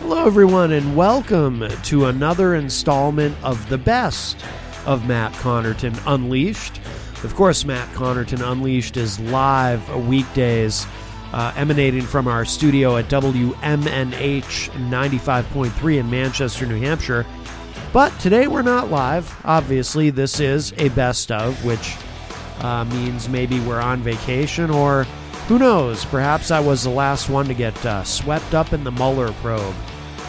Hello, everyone, and welcome to another installment of the best of Matt Connarton Unleashed. Of course, Matt Connarton Unleashed is live weekdays, uh, emanating from our studio at WMNH 95.3 in Manchester, New Hampshire. But today we're not live. Obviously, this is a best of, which uh, means maybe we're on vacation or who knows? Perhaps I was the last one to get uh, swept up in the Mueller probe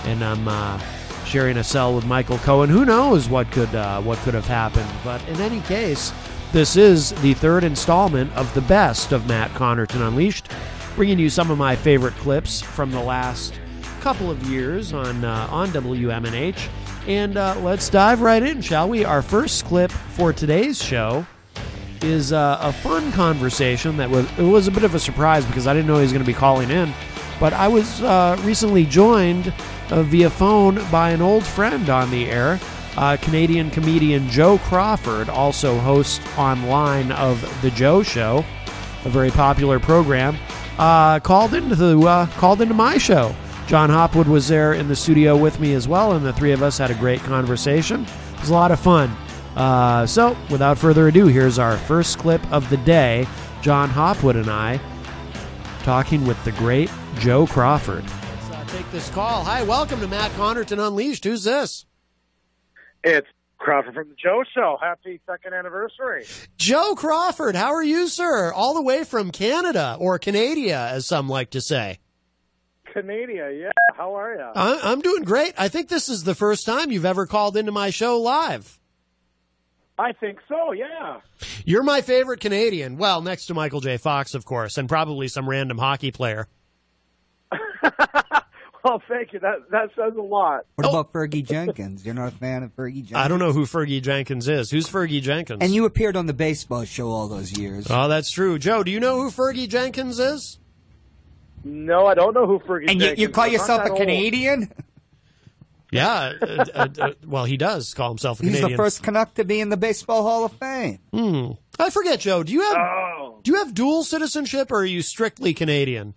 and I'm uh, sharing a cell with Michael Cohen. Who knows what could uh, what could have happened? But in any case, this is the third installment of the best of Matt Connarton Unleashed, bringing you some of my favorite clips from the last couple of years on uh, on WMNH. And uh, let's dive right in, shall we? Our first clip for today's show is uh, a fun conversation that was it was a bit of a surprise because I didn't know he was going to be calling in. But I was uh, recently joined uh, via phone by an old friend on the air, uh, Canadian comedian Joe Crawford, also host online of The Joe Show, a very popular program. Uh, called into the uh, called into my show. John Hopwood was there in the studio with me as well, and the three of us had a great conversation. It was a lot of fun. Uh, so, without further ado, here's our first clip of the day. John Hopwood and I talking with the great Joe Crawford. Let's uh, take this call. Hi, welcome to Matt Connarton Unleashed. Who's this? It's Crawford from the Joe Show. Happy second anniversary. Joe Crawford, how are you, sir? All the way from Canada, or Canada, as some like to say. Canada, yeah. How are you? I'm doing great. I think this is the first time you've ever called into my show live. I think so, yeah. You're my favorite Canadian. Well, next to Michael J. Fox, of course, and probably some random hockey player. well, thank you. That that says a lot. What oh. about Fergie Jenkins? You're not a fan of Fergie Jenkins? I don't know who Fergie Jenkins is. Who's Fergie Jenkins? And you appeared on the baseball show all those years. Oh, that's true. Joe, do you know who Fergie Jenkins is? No, I don't know who Fergie and Jenkins is. And you, you call yourself a that Canadian? Yeah. uh, uh, uh, well, he does call himself a He's Canadian. the first Canuck to be in the Baseball Hall of Fame. Hmm. I forget, Joe. Do you have Oh, do you have dual citizenship, or are you strictly Canadian?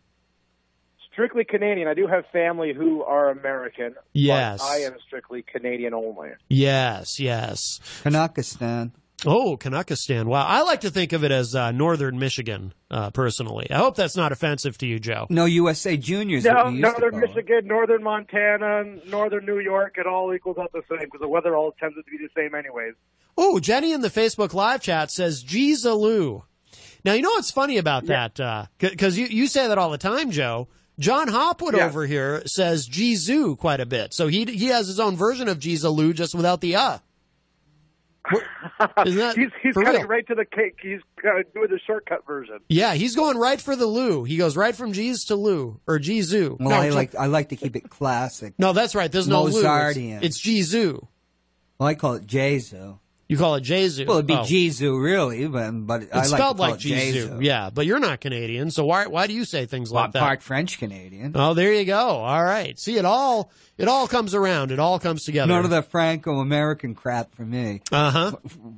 strictly Canadian. I do have family who are American. but Yes. I am strictly Canadian only. Yes, yes. Canuckistan. Oh, Canuckistan. Wow, I like to think of it as uh, northern Michigan, uh, personally. I hope that's not offensive to you, Joe. No USA Juniors. No, what we used to northern. Michigan, northern Montana, northern New York, it all equals out the same because the weather all tends to be the same anyways. Oh, Jenny in the Facebook live chat says Jeezaloo. Now you know what's funny about that because you you say that all the time, Joe. John Hopwood Yeah. over here says Jeezoo quite a bit, so he he has his own version of Jeezaloo just without the uh. Isn't that he's he's cutting real? right to the cake. He's uh, doing the shortcut version. Yeah, he's going right for the Lou. He goes right from Jeez to Lou or Jeezoo. Well, no, I Jo- like I like to keep it classic. no, that's right. There's no Lou. It's, Mozartian. it's Jeezoo. Well, I call it Jesu. You call it Jezu. Well, it'd be Oh. Jesu, really, but but I like spelled like Jesu. Jesu. Yeah, but you're not Canadian, so why why do you say things Well, like I'm that? part French Canadian. Oh, there you go. All right. See, it all it all comes around. It all comes together. None of the Franco American crap for me. Uh huh.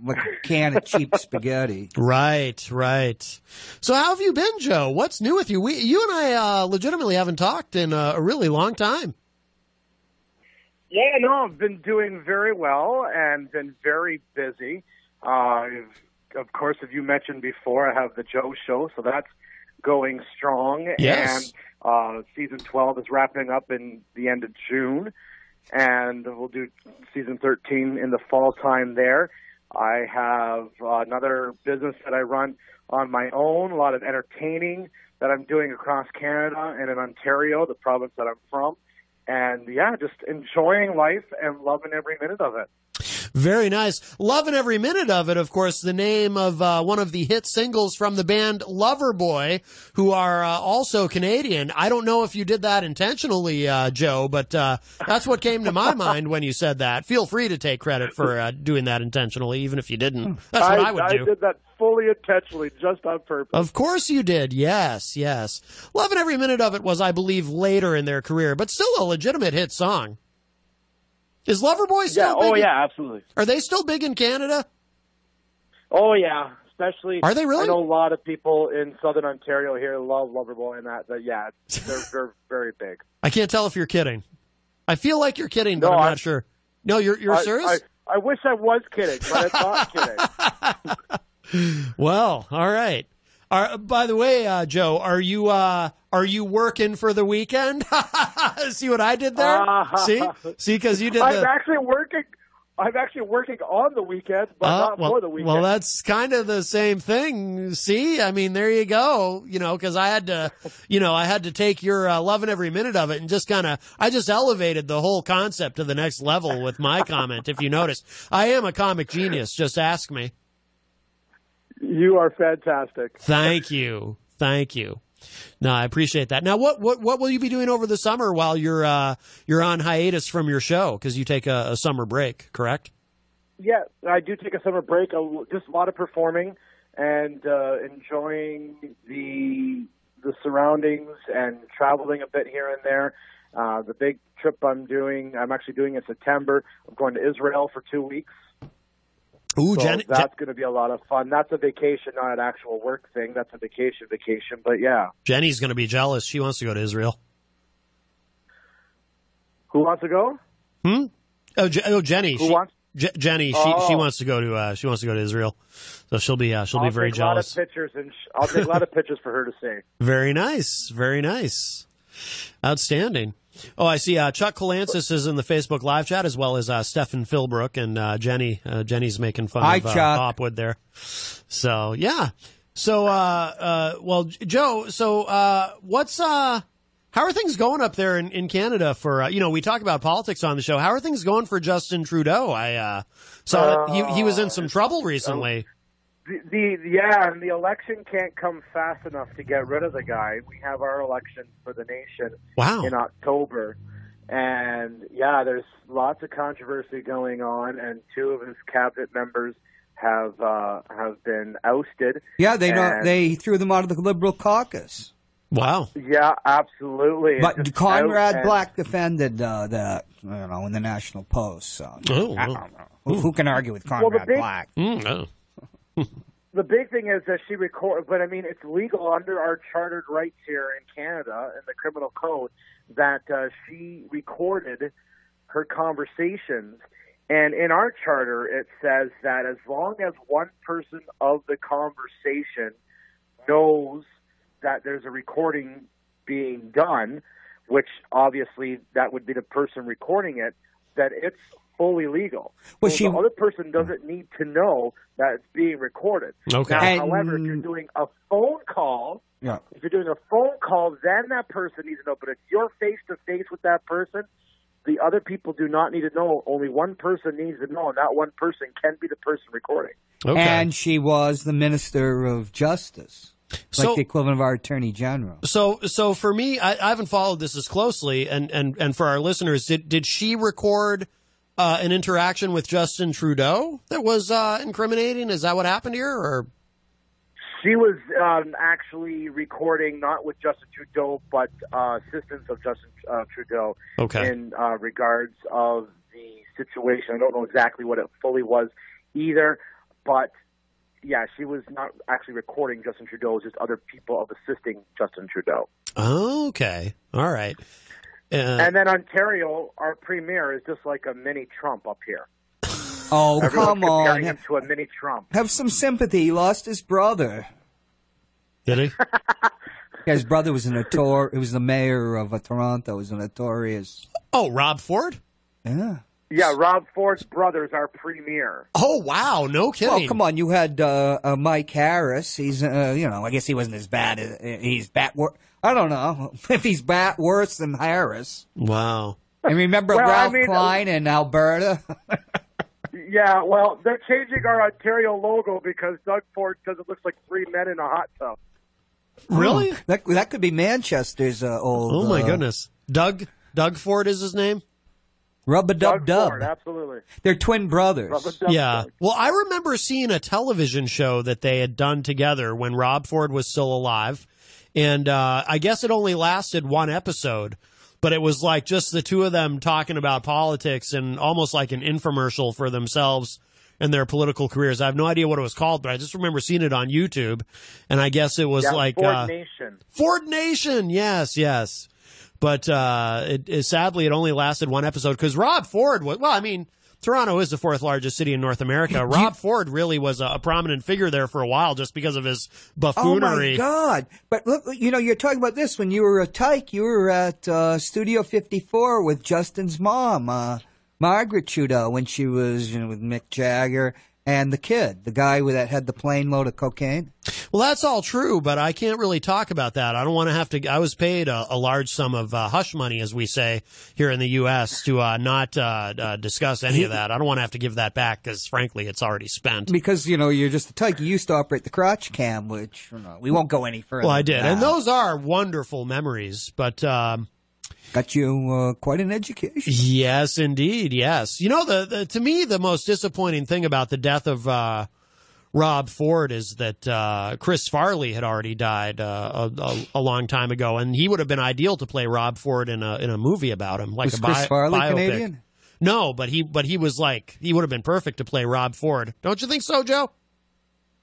Like a can of cheap spaghetti. Right, right. So, how have you been, Joe? What's new with you? We, you and I, uh, legitimately haven't talked in a, a really long time. Yeah, no, I've been doing very well and been very busy. Uh, of course, as you mentioned before, I have the Joe Show, so that's going strong. Yes. And Uh, season 12 is wrapping up in the end of June, and we'll do season 13 in the fall time there. I have uh, another business that I run on my own, a lot of entertaining that I'm doing across Canada and in Ontario, the province that I'm from. And yeah, just enjoying life and loving every minute of it. Very nice. Loving every minute of it, of course, the name of uh, one of the hit singles from the band Loverboy, who are uh, also Canadian. I don't know if you did that intentionally, uh, Joe, but uh, that's what came to my mind when you said that. Feel free to take credit for uh, doing that intentionally, even if you didn't. That's what I, would do. I did that fully intentionally, just on purpose. Of course you did. Yes, yes. Loving every minute of it was, I believe, later in their career, but still a legitimate hit song. Is Loverboy still yeah, big? oh in- yeah, absolutely. Are they still big in Canada? Oh yeah, especially. Are they really? I know a lot of people in Southern Ontario here love Loverboy and that. But yeah, they're they're very big. I can't tell if you're kidding. I feel like you're kidding, but No, I'm I- not sure. No, you're you're I, serious? I, I wish I was kidding, but I'm not kidding. well, all right. Are, by the way, uh, Joe, are you uh, are you working for the weekend? See what I did there? Uh, See, see, because you did I'm the. actually working. I'm actually working on the weekends, but Uh, not well, for the weekend. well, that's kind of the same thing. See, I mean, there you go. You know, because I had to, you know, I had to take your uh, loving every minute of it and just kind of, I just elevated the whole concept to the next level with my comment. If you notice, I am a comic genius. Just ask me. You are fantastic. Thank you, thank you. No, I appreciate that. Now, what what what will you be doing over the summer while you're uh, you're on hiatus from your show because you take a, a summer break, correct? Yeah, I do take a summer break. a- Just a lot of performing and uh, enjoying the the surroundings and traveling a bit here and there. Uh, the big trip I'm doing, I'm actually doing in September. I'm going to Israel for two weeks. Ooh, So Jen, that's going to be a lot of fun. That's a vacation, not an actual work thing. That's a vacation, vacation. But yeah, Jenny's going to be jealous. She wants to go to Israel. who wants to go? Hmm. Oh, Je- oh Jenny. Who she, wants? Je- Jenny. She Oh. she wants to go to uh, she wants to go to Israel. So she'll be uh, she'll I'll be very take a lot of jealous. pictures, and sh- I'll take a lot of pictures for her to see. Very nice. Very nice. Outstanding. Oh, I see. Uh, Chuck Colansis is in the Facebook live chat as well as uh, Stefan Philbrook and uh, Jenny. Uh, Jenny's making fun Hi, of uh, Hopwood there. So yeah. So uh, uh, well, Joe. So uh, what's uh, how are things going up there in, in Canada for uh, you know we talk about politics on the show. How are things going for Justin Trudeau? I uh, saw that he he was in some trouble recently. The, the yeah, and the election can't come fast enough to get rid of the guy. We have our election for the nation Wow. in October, and yeah, there's lots of controversy going on, and two of his cabinet members have uh, have been ousted. Yeah, they don't. And- They threw them out of the Liberal caucus. Wow. Yeah, absolutely. It's But Conrad out and- Black defended uh, that, you know, in the National Post. So Oh, I don't know. Who, who can argue with the Conrad big- Black? Mm, oh. the big thing is that she record, but I mean, it's legal under our chartered rights here in Canada in the criminal code that uh, she recorded her conversations. And in our charter, it says that as long as one person of the conversation knows that there's a recording being done, which obviously that would be the person recording it, that it's fully legal. Well, so she- the other person doesn't need to know that it's being recorded. Okay. Now, And- however, if you're doing a phone call, Yeah. if you're doing a phone call, then that person needs to know. But if you're face to face with that person, the other people do not need to know. Only one person needs to know, and that one person can be the person recording. Okay. And she was the Minister of Justice, like So- the equivalent of our Attorney General. So, so for me, I, I haven't followed this as closely, and, and, and for our listeners, did did she record uh, an interaction with Justin Trudeau that was uh, incriminating? Is that what happened here, or She was um, actually recording not with Justin Trudeau, but uh, assistants of Justin uh, Trudeau okay? in uh, regards of the situation. I don't know exactly what it fully was either, but yeah, she was not actually recording Justin Trudeau, just other people of assisting Justin Trudeau. okay, all right. Uh, And then Ontario, our premier is just like a mini Trump up here. Oh, Everyone's come on. him to a mini Trump. Have some sympathy. He lost his brother. did he? Yeah, his brother was a notor. He was the mayor of uh, Toronto. Was a notorious. Oh, Rob Ford. Yeah. Yeah, Rob Ford's brother is our premier. Oh wow, no kidding. Well, come on. You had uh, uh, Mike Harris. He's, uh, you know, I guess he wasn't as bad. As, uh, he's bat. Wor- I don't know if he's bat worse than Harris. Wow. And remember Well, I Ralph mean, Klein in Alberta? Yeah, well, they're changing our Ontario logo because Doug Ford says it looks like three men in a hot tub. Really? that that could be Manchester's uh, old. Oh my uh, goodness. Doug Doug Ford is his name? Rub a Doug dub dub. Absolutely. They're twin brothers. Rub a dub Yeah. Well, I remember seeing a television show that they had done together when Rob Ford was still alive. And uh, I guess it only lasted one episode, but it was like just the two of them talking about politics and almost like an infomercial for themselves and their political careers. I have no idea what it was called, but I just remember seeing it on YouTube. And I guess it was Yeah, like Ford uh, Nation. Ford Nation. Yes, yes. But uh, it, it sadly it only lasted one episode because Rob Ford was well. I mean, Toronto is the fourth largest city in North America. Rob Ford really was a, a prominent figure there for a while just because of his buffoonery. Oh my God! But look, you know, you're talking about this when you were a tyke. You were at uh, Studio 54 with Justin's mom, uh, Margaret Trudeau, when she was you know, with Mick Jagger and the kid, the guy that had the plane load of cocaine. Well, that's all true, but I can't really talk about that. I don't want to have to. I was paid a, a large sum of uh, hush money, as we say here in the U.S., to uh, not uh, uh, discuss any of that. I don't want to have to give that back because, frankly, it's already spent. Because you know you're just a tyke. You used to operate the crotch cam, which you know, we won't go any further. Well, I did, and those are wonderful memories. But um, got you uh, quite an education. Yes, indeed. Yes. You know, the, the to me the most disappointing thing about the death of uh, Rob Ford is that uh, Chris Farley had already died uh, a, a, a long time ago, and he would have been ideal to play Rob Ford in a in a movie about him, like Was a Chris bi- Farley biopic. Canadian? No, but he but he was like he would have been perfect to play Rob Ford. Don't you think so, Joe?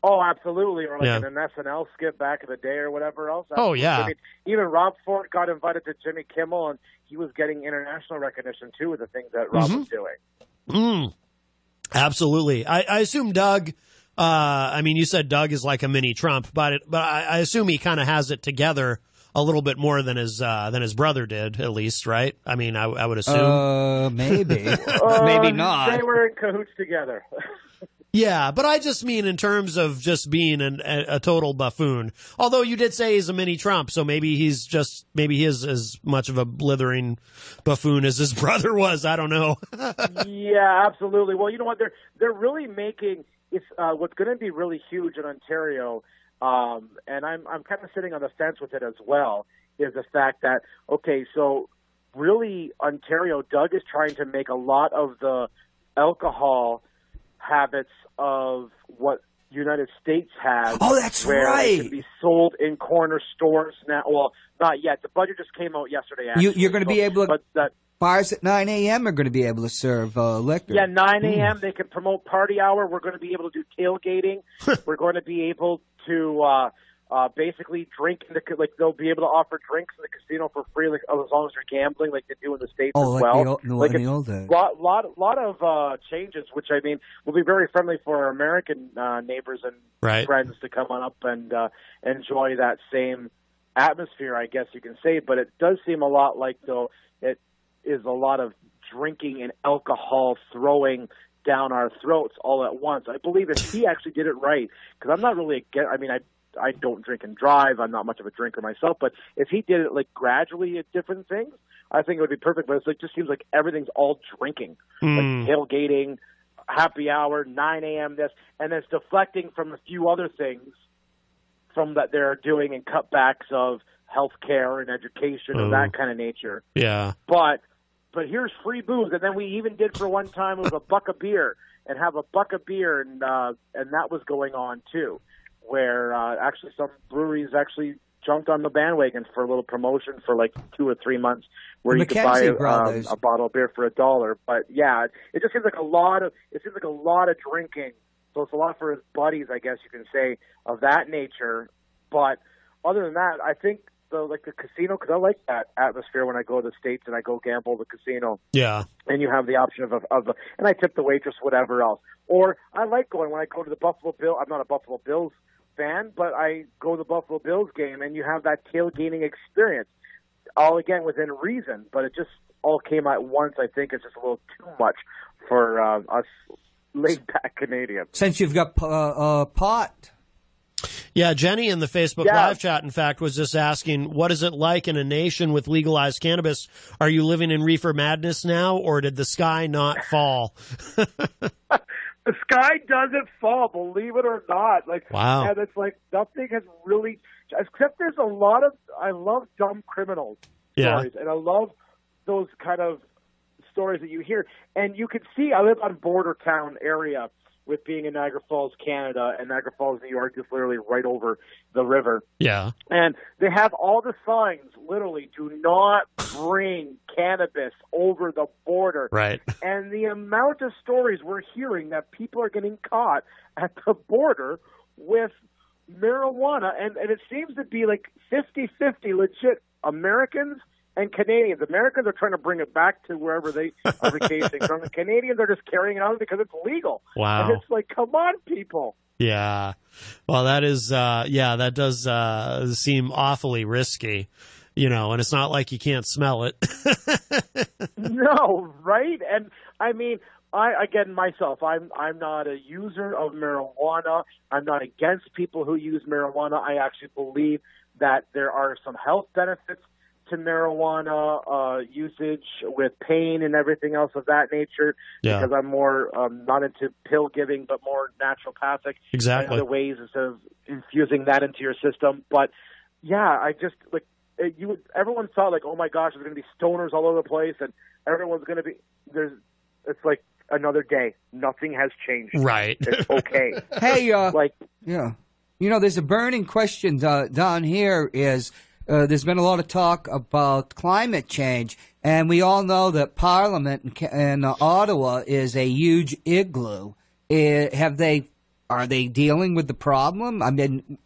Oh, absolutely. Or like Yeah. in an SNL skit back in the day or whatever else. Oh, yeah. I mean, even Rob Ford got invited to Jimmy Kimmel, and he was getting international recognition too with the things that Rob Mm-hmm. was doing. Mm. Absolutely. I, I assume Doug. Uh, I mean, you said Doug is like a mini Trump, but it, but I, I assume he kind of has it together a little bit more than his uh, than his brother did, at least, right? I mean, I, I would assume. Uh, maybe, maybe Uh, not. They were in cahoots together. yeah, but I just mean in terms of just being an, a, a total buffoon. Although you did say he's a mini Trump, so maybe he's just maybe he is as much of a blithering buffoon as his brother was. I don't know. yeah, absolutely. Well, you know what? They're they're really making it's uh, what's going to be really huge in Ontario, um, and I'm I'm kind of sitting on the fence with it as well. Is the fact that okay, so really Ontario, Doug is trying to make a lot of the alcohol habits of what United States has. Oh, that's where It right. can be sold in corner stores now. Well, not yet. The budget just came out yesterday. You- Actually, you're gonna be able to- but that Bars at 9 a.m. are going to be able to serve uh, liquor. yeah, 9 a.m. They can promote party hour. We're going to be able to do tailgating. We're going to be able to uh, uh, basically drink in the ca- like they'll be able to offer drinks in the casino for free, like as long as you're gambling, like they do in the states Oh, as like well. the no, like in the old days. lot, lot, lot of uh, changes, which I mean will be very friendly for our American uh, neighbors and Right. friends to come on up and uh, enjoy that same atmosphere, I guess you can say. But it does seem a lot like though it is a lot of drinking and alcohol throwing down our throats all at once. I believe if he actually did it right, because I'm not really against. I mean, I I don't drink and drive. I'm not much of a drinker myself, but if he did it like gradually at different things, I think it would be perfect. But it's like just seems like everything's all drinking, Mm. like tailgating, happy hour, 9 a.m. This, and it's deflecting from a few other things from that they're doing and cutbacks of healthcare and education Oh. of that kind of nature. yeah. But but here's free booze, and then we even did for one time it was a buck a beer and have a buck of beer, and uh, and that was going on too, where uh, actually some breweries actually jumped on the bandwagon for a little promotion for like two or three months, where The you could buy um, a bottle of beer for a dollar. But yeah, it just seems like a lot of it seems like a lot of drinking. So it's a lot for his buddies, I guess you can say, of that nature. But other than that, I think the like the casino because I like that atmosphere when I go to the states and I go gamble at the casino, Yeah. and you have the option of of, of and I tip the waitress whatever else. Or I like going when I go to the Buffalo Bill. I'm not a Buffalo Bills fan, but I go to the Buffalo Bills game, and you have that tailgating experience. All again within reason, but it just all came at once. I think it's just a little too much for uh, us laid back Canadians. Since you've got uh, uh, pot. Yeah, Jenny in the Facebook Yeah. live chat, in fact, was just asking, what is it like in a nation with legalized cannabis? Are you living in reefer madness now, or did the sky not fall? the sky doesn't fall, believe it or not. Like, Wow. and it's like nothing has really, except there's a lot of. I love dumb criminals Yeah. stories, and I love those kind of stories that you hear. And you can see, I live on border town area with being in Niagara Falls, Canada, and Niagara Falls, New York, just literally right over the river. Yeah. And they have all the signs, literally, do not bring cannabis over the border. Right. And the amount of stories we're hearing that people are getting caught at the border with marijuana, and, and it seems to be like 50 50 legit Americans and Canadians. Americans are trying to bring it back to wherever they are vacationing from. The Canadians are just carrying it on because it's legal. Wow. And it's like, come on, people. Yeah. Well, that is, uh, yeah, that does uh, seem awfully risky, you know, and it's not like you can't smell it. No, right? And I mean, I again myself, I'm I'm not a user of marijuana. I'm not against people who use marijuana. I actually believe that there are some health benefits to marijuana uh, usage with pain and everything else of that nature. Yeah. Because I'm more um, not into pill giving, but more naturopathic Exactly. other ways instead of infusing that into your system. But yeah, I just like it, you would. Everyone thought like, oh my gosh, there's going to be stoners all over the place, and everyone's going to be there's. It's like another day. Nothing has changed. Right. It's okay. Hey, uh, like Yeah. You know, there's a burning question uh, down here is uh, there's been a lot of talk about climate change, and we all know that Parliament in, in uh, Ottawa is a huge igloo. Uh, have they, are they dealing with the problem? I mean,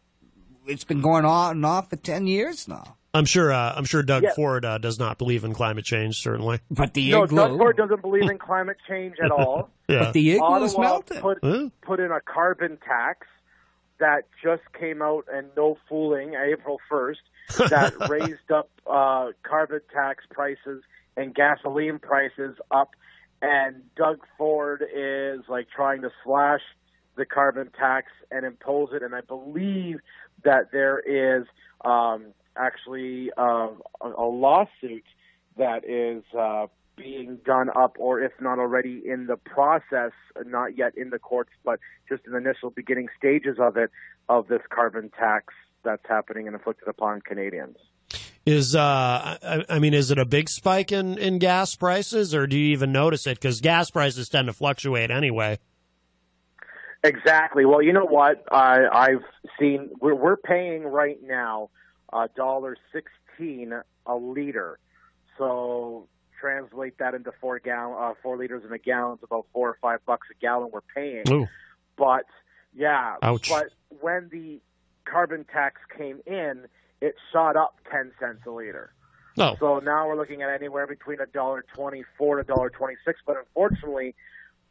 it's been going on and off for 10 years now. I'm sure, uh, I'm sure Doug Yeah. Ford uh, does not believe in climate change, certainly. But the no, igloo, Doug Ford doesn't believe in climate change at all. Yeah. but the igloo's Ottawa melting. put Huh? put in a carbon tax that just came out and no fooling April first that raised up uh, carbon tax prices and gasoline prices up, and Doug Ford is like trying to slash the carbon tax and impose it, and I believe that there is um, actually uh, a, a lawsuit that is uh, being done up, or if not already in the process, not yet in the courts, but just in the initial beginning stages of it, of this carbon tax that's happening and inflicted upon Canadians. Is, uh, I, I mean, is it a big spike in, in gas prices, or do you even notice it? Because gas prices tend to fluctuate anyway. Exactly. Well, you know what? I I've seen we're we're paying right now a dollar sixteen a liter. So translate that into four gallon uh, four liters in a gallon. It's about four or five bucks a gallon we're paying. Ooh. But yeah, Ouch. but when the carbon tax came in, it shot up ten cents a liter. Oh, So now we're looking at anywhere between a dollar twenty-four to dollar twenty-six. But unfortunately,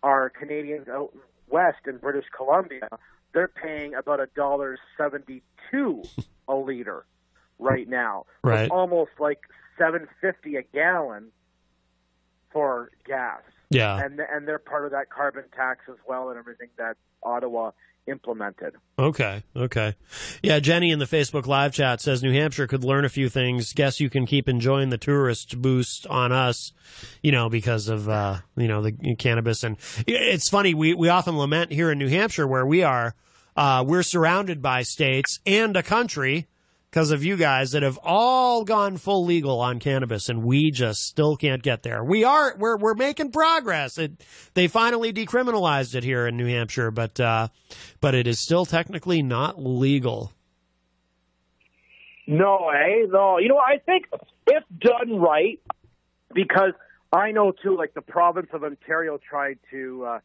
our Canadians out west in British Columbia, they're paying about a dollar seventy-two a liter right now. Right. It's almost like seven fifty a gallon for gas, yeah. and and they're part of that carbon tax as well, and everything that Ottawa implemented. Okay, okay. Yeah, Jenny in the Facebook live chat says New Hampshire could learn a few things. Guess you can keep enjoying the tourist boost on us, you know, because of uh, you know the cannabis and it's funny we we often lament here in New Hampshire where we are uh, we're surrounded by states and a country because of you guys that have all gone full legal on cannabis and we just still can't get there. We are we're we're making progress. It, they finally decriminalized it here in New Hampshire, but uh, but it is still technically not legal. No, eh? No. You know, I think if done right, because I know too, like the province of Ontario tried to uh,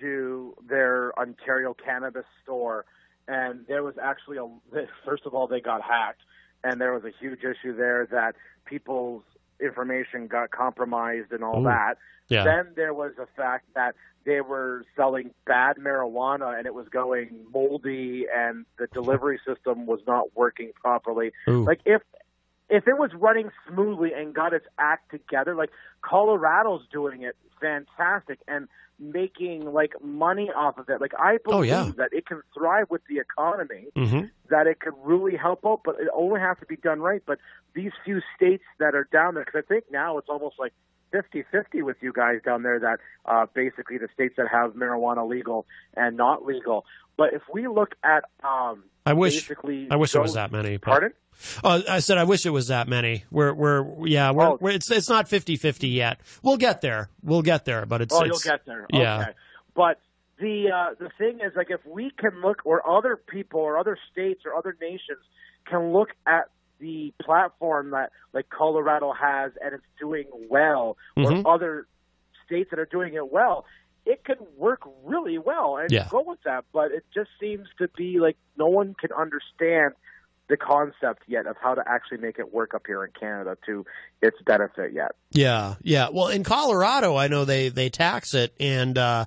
do their Ontario cannabis store, and there was actually a. First of all, they got hacked, and there was a huge issue there that people's information got compromised and all Ooh. that. Yeah. Then there was the fact that they were selling bad marijuana and it was going moldy and the delivery system was not working properly. Ooh. Like if if it was running smoothly and got its act together, like Colorado's doing it fantastic and making like money off of it. Like I Oh, believe yeah. that it can thrive with the economy Mhm. that it could really help out, but it only has to be done right. But these few states that are down there, because I think now it's almost like 50-50 with you guys down there that uh, basically the states that have marijuana legal and not legal. But if we look at um, I wish basically I wish it was that many. but- Pardon? Oh, I said I wish it was that many. We're we're yeah, we're, Oh. we're it's it's not 50-50 yet. We'll get there. We'll get there, but it's Oh, it's, you'll get there. yeah. Okay. But the uh, the thing is, like, if we can look, or other people, or other states, or other nations can look at the platform that like Colorado has, and it's doing well, Mhm. or other states that are doing it well, it could work really well and Yeah. go with that. But it just seems to be like no one can understand the concept yet of how to actually make it work up here in Canada to its benefit yet. Yeah, yeah. Well, in Colorado, I know they they tax it, and uh,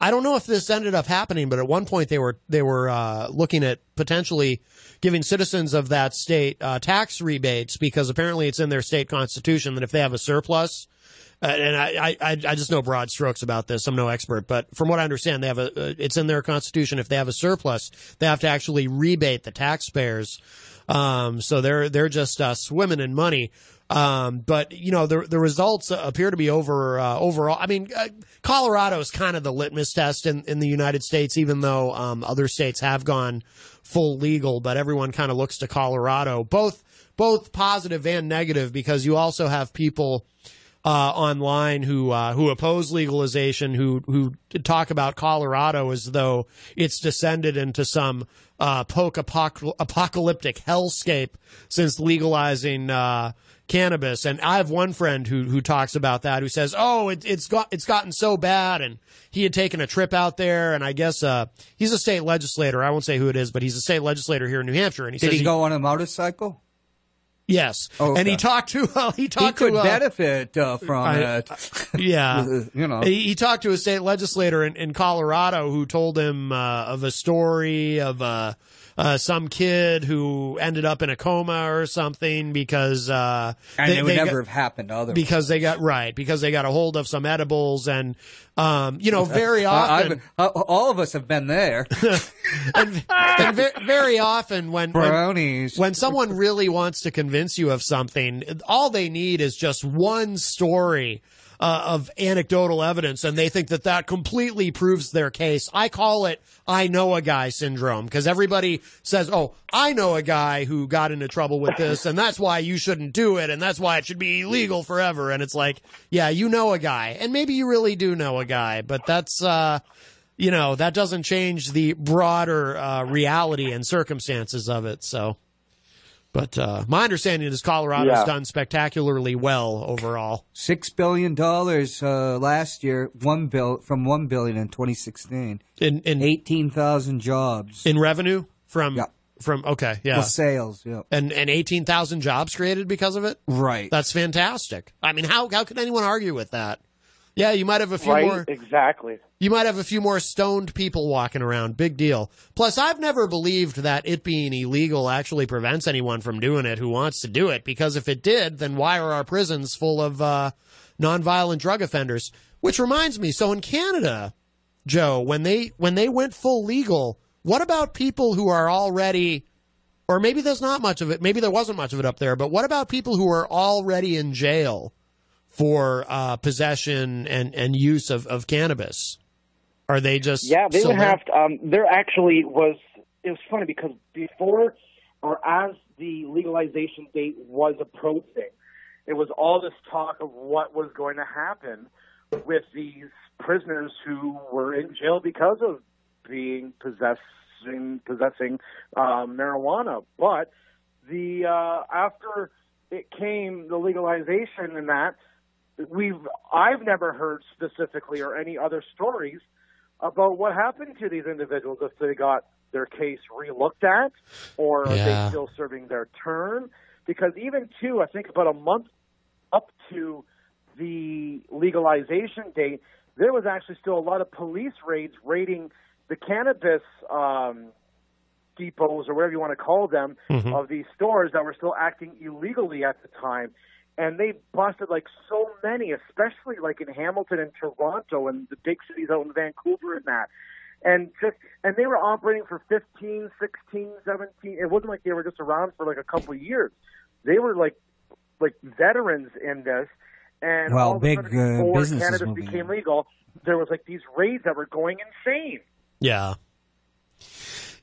I don't know if this ended up happening, but at one point they were they were uh, looking at potentially giving citizens of that state uh, tax rebates because apparently it's in their state constitution that if they have a surplus. Uh, and I, I, I just know broad strokes about this. I'm no expert, but from what I understand, they have a. Uh, it's in their constitution. If they have a surplus, they have to actually rebate the taxpayers. Um, so they're they're just uh, swimming in money. Um, but you know the the results appear to be over uh, overall. I mean, uh, Colorado is kind of the litmus test in, in the United States, even though um, other states have gone full legal. But everyone kind of looks to Colorado, both both positive and negative, because you also have people uh, online who uh, who oppose legalization, who who talk about Colorado as though it's descended into some uh, post apocalyptic hellscape since legalizing uh, cannabis. And I have one friend who who talks about that, who says, "Oh, it, it's got it's gotten so bad," and he had taken a trip out there, and I guess uh, he's a state legislator. I won't say who it is, but he's a state legislator here in New Hampshire, and he Did he go on a motorcycle? Yes, Oh, and he talked to uh, he He talked could to uh, benefit uh, from I- it. yeah. you know. He, he talked to a state legislator in, in Colorado who told him uh, of a story of uh, uh, some kid who ended up in a coma or something because uh, and they- it would they never got- have happened otherwise. because they got right because they got a hold of some edibles and um, you know very often been- uh, all of us have been there. and, and ve- very often when, when when someone really wants to convince you of something, all they need is just one story uh, of anecdotal evidence, and they think that that completely proves their case. I call it "I know a guy" syndrome because everybody says, "Oh, I know a guy who got into trouble with this, and that's why you shouldn't do it, and that's why it should be illegal forever." And it's like, yeah, you know a guy, and maybe you really do know a guy, but that's. Uh, you know that doesn't change the broader uh, reality and circumstances of it. So, but uh, my understanding is Colorado's Yeah. done spectacularly well overall. Six billion dollars uh, last year, one bill from one billion in 2016. in in Eighteen thousand jobs. in revenue from Yeah. from okay yeah Well, sales, yeah. and and eighteen thousand jobs created because of it. Right. That's fantastic. I mean, how how could anyone argue with that? Yeah, you might have a few right? more. Exactly. You might have a few more stoned people walking around. Big deal. Plus, I've never believed that it being illegal actually prevents anyone from doing it who wants to do it. Because if it did, then why are our prisons full of uh, nonviolent drug offenders? Which reminds me, so in Canada, Joe, when they when they went full legal, what about people who are already, or maybe there's not much of it, maybe there wasn't much of it up there, but what about people who are already in jail for uh, possession and and use of, of cannabis? Are they just Yeah, they would have to. Um, there actually was. It was funny because before or as the legalization date was approaching, it was all this talk of what was going to happen with these prisoners who were in jail because of being possessing possessing um, marijuana. But the uh, after it came the legalization and that we've I've never heard specifically or any other stories about what happened to these individuals if they got their case relooked at or are they still serving their term because even too I think about a month up to the legalization date, there was actually still a lot of police raids raiding the cannabis um, depots or whatever you want to call them Mhm. of these stores that were still acting illegally at the time. And they busted like so many, especially like in Hamilton and Toronto and the big cities out in Vancouver and that. And just and they were operating for 15, 16, 17. It wasn't like they were just around for like a couple of years. They were like like veterans in this. And Well, all of a big, sudden, uh, before businesses cannabis became in. legal, there was like these raids that were going insane. Yeah.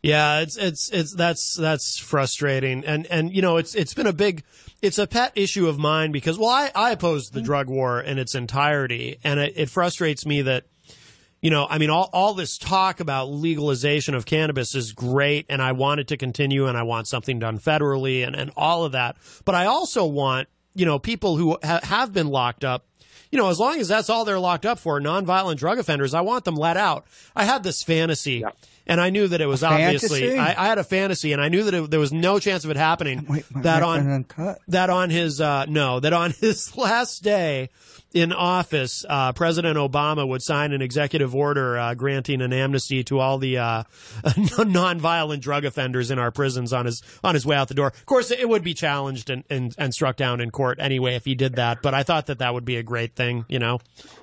Yeah, it's it's it's that's that's frustrating, and and you know it's it's been a big, it's a pet issue of mine because well I I oppose the mm-hmm. drug war in its entirety, and it, it frustrates me that, you know I mean all all this talk about legalization of cannabis is great, and I want it to continue, and I want something done federally, and and all of that, but I also want you know people who ha- have been locked up you know, as long as that's all they're locked up for, nonviolent drug offenders, I want them let out. I had this fantasy, and I knew that it was obviously. I, I had a fantasy, and I knew that it, there was no chance of it happening. Wait, wait, that wait, on that on his uh, no, that on his last day in office, uh, President Obama would sign an executive order uh, granting an amnesty to all the uh, nonviolent drug offenders in our prisons on his on his way out the door. Of course, it would be challenged and, and, and struck down in court anyway if he did that. But I thought that that would be a great thing, you know,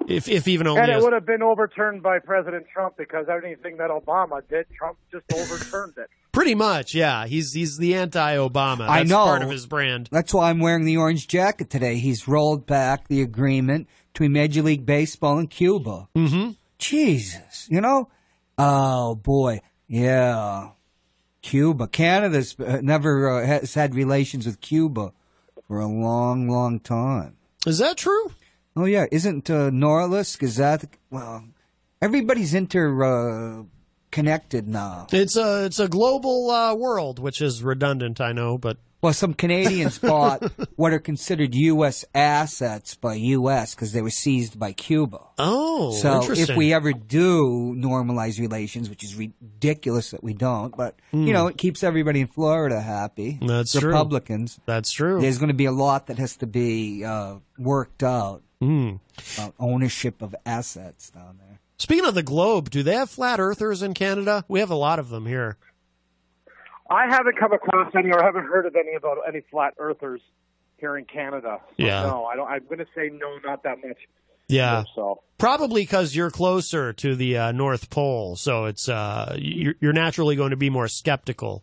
if if even only And it as- would have been overturned by President Trump because everything that Obama did, Trump just overturned it. Pretty much, yeah. He's he's the anti-Obama. That's I know. part of his brand. That's why I'm wearing the orange jacket today. He's rolled back the agreement between Major League Baseball and Cuba. Mm-hmm. Jesus, you know? Oh boy, yeah. Cuba, Canada's uh, never uh, has had relations with Cuba for a long, long time. Is that true? Oh yeah, isn't uh, Norlisk? Is that well? Everybody's inter uh, connected now. It's a it's a global uh, world, which is redundant, I know, but Well, some Canadians bought what are considered U.S. assets by U.S. because they were seized by Cuba. oh, so if we ever do normalize relations, which is ridiculous that we don't, but you know, it keeps everybody in Florida happy. Hmm. That's true. Republicans. that's true. There's going to be a lot that has to be uh, worked out Mm. about ownership of assets down there. Speaking of the globe, do they have flat earthers in Canada? We have a lot of them here. I haven't come across any or haven't heard of any about any flat earthers here in Canada. So Yeah. No, I don't. I'm going to say no, not that much. Yeah, So probably because you're closer to the uh, North Pole, so it's uh, you're, you're naturally going to be more skeptical.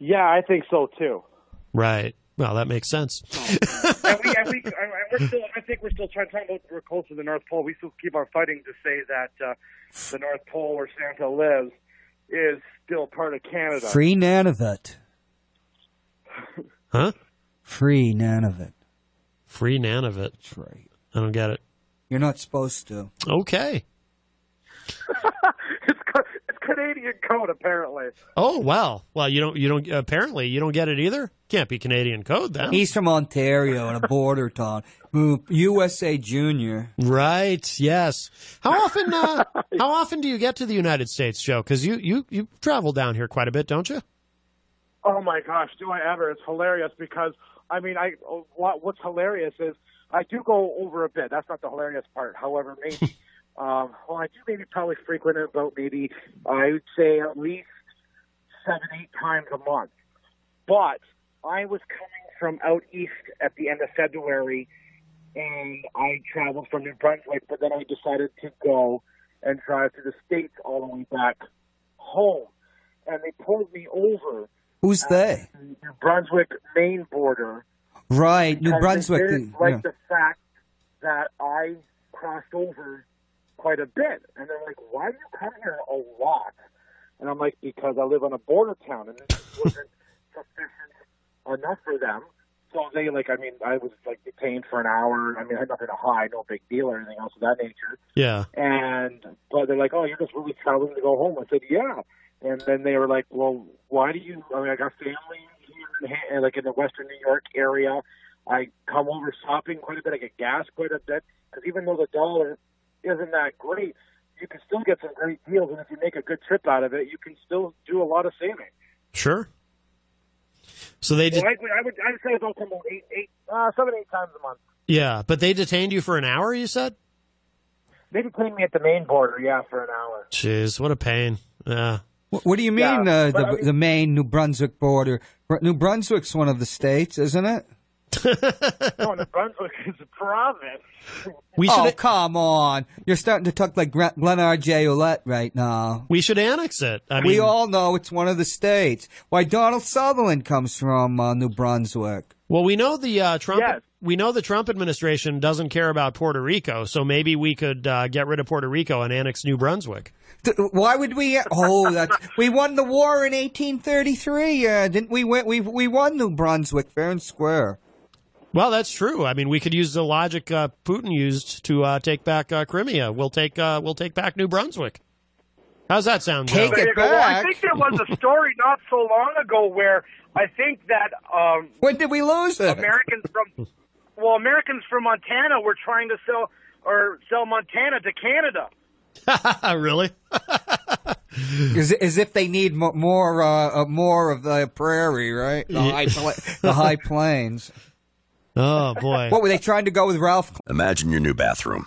yeah, I think so too. Right. Well, that makes sense. and we, and we, and we're still. I think we're still trying to talk about we're close to the North Pole. We still keep our fighting to say that uh, the North Pole, where Santa lives, is still part of Canada. Free Nunavut. Huh? Free Nunavut. Free Nunavut. That's right. I don't get it. You're not supposed to. Okay. It's ca- it's Canadian code apparently. Oh wow. Well, you don't. You don't. Apparently, you don't get it either. Can't be Canadian code then. He's from Ontario in a border town. Ooh, USA Junior. Right. Yes. How often? Uh, how often do you get to the United States, Joe? Because you you you travel down here quite a bit, don't you? Oh my gosh, do I ever? It's hilarious because I mean, I what, what's hilarious is I do go over a bit. That's not the hilarious part. However, maybe um, well, I do maybe probably frequent it about maybe I would say at least seven, eight times a month. But I was coming from out east at the end of February, and I traveled from New Brunswick. But then I decided to go and drive to the states all the way back home, and they pulled me over Who's they? the New Brunswick Maine border. Right, New Brunswick. They didn't like yeah. the fact that I crossed over quite a bit, and they're like, "Why do you come here a lot?" And I'm like, "Because I live on a border town, and this wasn't sufficient enough for them." So they like, I mean, I was like detained for an hour. I mean, I had nothing to hide, no big deal or anything else of that nature. Yeah. And but they're like, "Oh, you're just really traveling to go home." I said, "Yeah." And then they were like, "Well, why do you?" I mean, I got family here, in, like in the Western New York area. I come over shopping quite a bit. I get gas quite a bit because even though the dollar isn't that great, you can still get some great deals. And if you make a good trip out of it, you can still do a lot of saving. Sure. So they Well, just I, would- I would I would say it's also about eight, eight, uh, seven, eight times a month. yeah, but they detained you for an hour. You said. They detained me at the Maine border, yeah, for an hour. Jeez, what a pain. Yeah. What, what do you mean, Yeah, uh, the, I mean- the Maine New Brunswick border? New Brunswick's one of the states, isn't it? No, New Brunswick is a province. We should Oh, come on. You're starting to talk like Glen Glenn R.J. Ouellette right now. we should annex it. I mean, we all know it's one of the states. Why Donald Sutherland comes from uh, New Brunswick. well, we know the uh, Trump. Yes. We know the Trump administration doesn't care about Puerto Rico, so maybe we could uh, get rid of Puerto Rico and annex New Brunswick. Why would we? Oh, that's we won the war in 1833. Uh, didn't we? Win, we we won New Brunswick fair and square. Well, that's true. I mean, we could use the logic uh, Putin used to uh, take back uh, Crimea. We'll take uh, we'll take back New Brunswick. How's that sound? Take Joe? It you go. Well, I think there was a story not so long ago where I think that um, When did we lose it? Americans from well, Americans from Montana were trying to sell or sell Montana to Canada. really? As, as if they need more uh, uh, more of the prairie, right? The, high, pla- the high plains. Oh boy. What were they trying to go with Ralph? Imagine your new bathroom.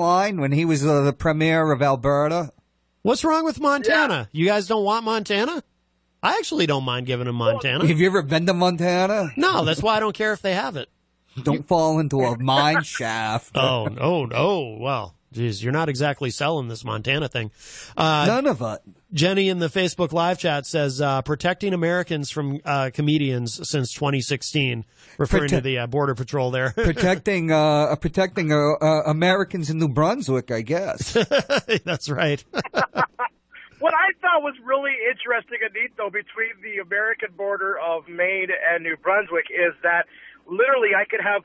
Line when he was uh, the premier of Alberta. What's wrong with Montana? You guys don't want Montana? I actually don't mind giving them Montana. Have you ever been to Montana? No, that's why I don't care if they have it. Don't fall into a mine shaft. Oh, no, no. Well, geez, you're not exactly selling this Montana thing. Uh, None of it. Jenny in the Facebook live chat says uh, protecting Americans from uh, comedians since 2016, referring to the uh, border patrol there. Protecting, uh, protecting uh, uh, Americans in New Brunswick, I guess. That's right. What I thought was really interesting and neat, though, between the American border of Maine and New Brunswick is that literally I could have,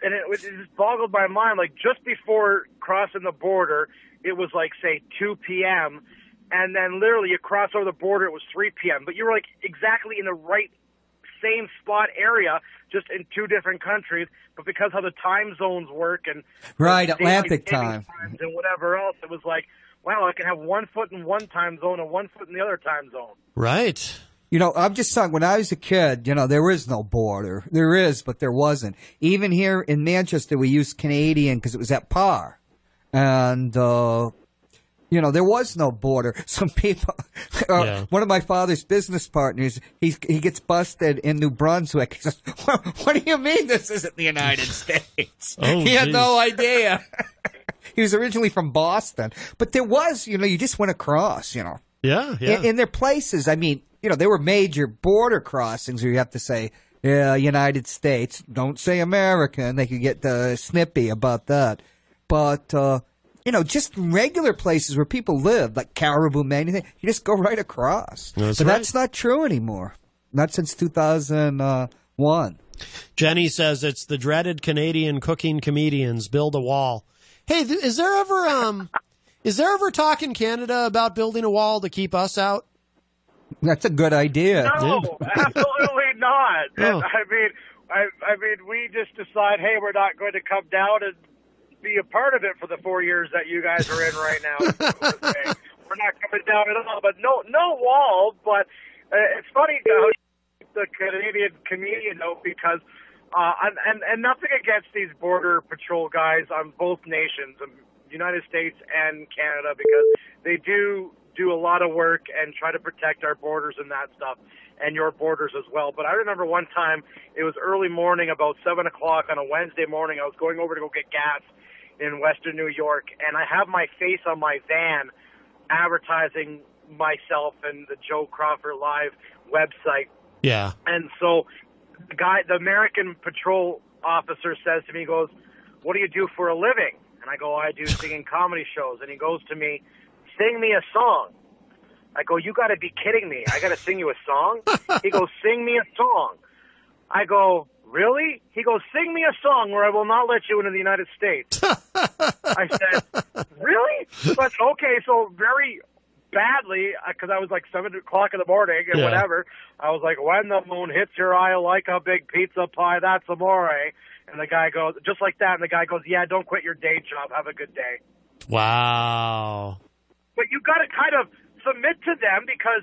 and it, it just boggled my mind, like just before crossing the border, it was like, say, 2 p.m., and then literally you cross over the border, it was 3 p.m., but you were like exactly in the right same spot area, just in two different countries, but because how the time zones work and Right, Atlantic time. times and whatever else, it was like, wow, I can have one foot in one time zone and one foot in the other time zone. right. You know, I'm just saying, when I was a kid, you know, there is no border. There is, but there wasn't. Even here in Manchester, we used Canadian because it was at par. And, uh, you know, there was no border. Some people, uh, Yeah. one of my father's business partners, he, he gets busted in New Brunswick. He says, what, what do you mean this isn't the United States? Oh, he had geez. no idea. he was originally from Boston. But there was, you know, you just went across, you know. Yeah, yeah. In, in their places, I mean, you know, there were major border crossings where you have to say, yeah, United States. Don't say America, and they could get uh, snippy about that. But, uh, you know, just regular places where people live, like Caribou, Maine, you just go right across. That's but right. that's not true anymore. Not since 2001. Jenny says it's the dreaded Canadian cooking comedians build a wall. Hey, th- is there ever um is there ever talk in Canada about building a wall to keep us out? That's a good idea. No, absolutely not. Oh. I mean, I, I mean, we just decide, hey, we're not going to come down and be a part of it for the four years that you guys are in right now. we're not coming down at all. But no, no wall. But uh, it's funny how the Canadian comedian note because. Uh, and, and and nothing against these border patrol guys on both nations, um, United States and Canada, because they do do a lot of work and try to protect our borders and that stuff. and your borders as well. But I remember one time it was early morning, about seven o'clock on a Wednesday morning. I was going over to go get gas in Western New York, and I have my face on my van advertising myself and the Joe Crawford Live website. Yeah. And so the guy, the American patrol officer says to me, he goes, what do you do for a living? And I go, I do singing comedy shows. And he goes to me, sing me a song. I go, you got to be kidding me. I got to sing you a song? he goes, sing me a song. I go, really? He goes, sing me a song or I will not let you into the United States. I said, really? But okay, so very badly, uh, because I was like 7 o'clock in the morning and Yeah. whatever. I was like, when the moon hits your eye like a big pizza pie, that's amore. And the guy goes, just like that. And the guy goes, yeah, don't quit your day job. Have a good day. Wow. But you got to kind of submit to them because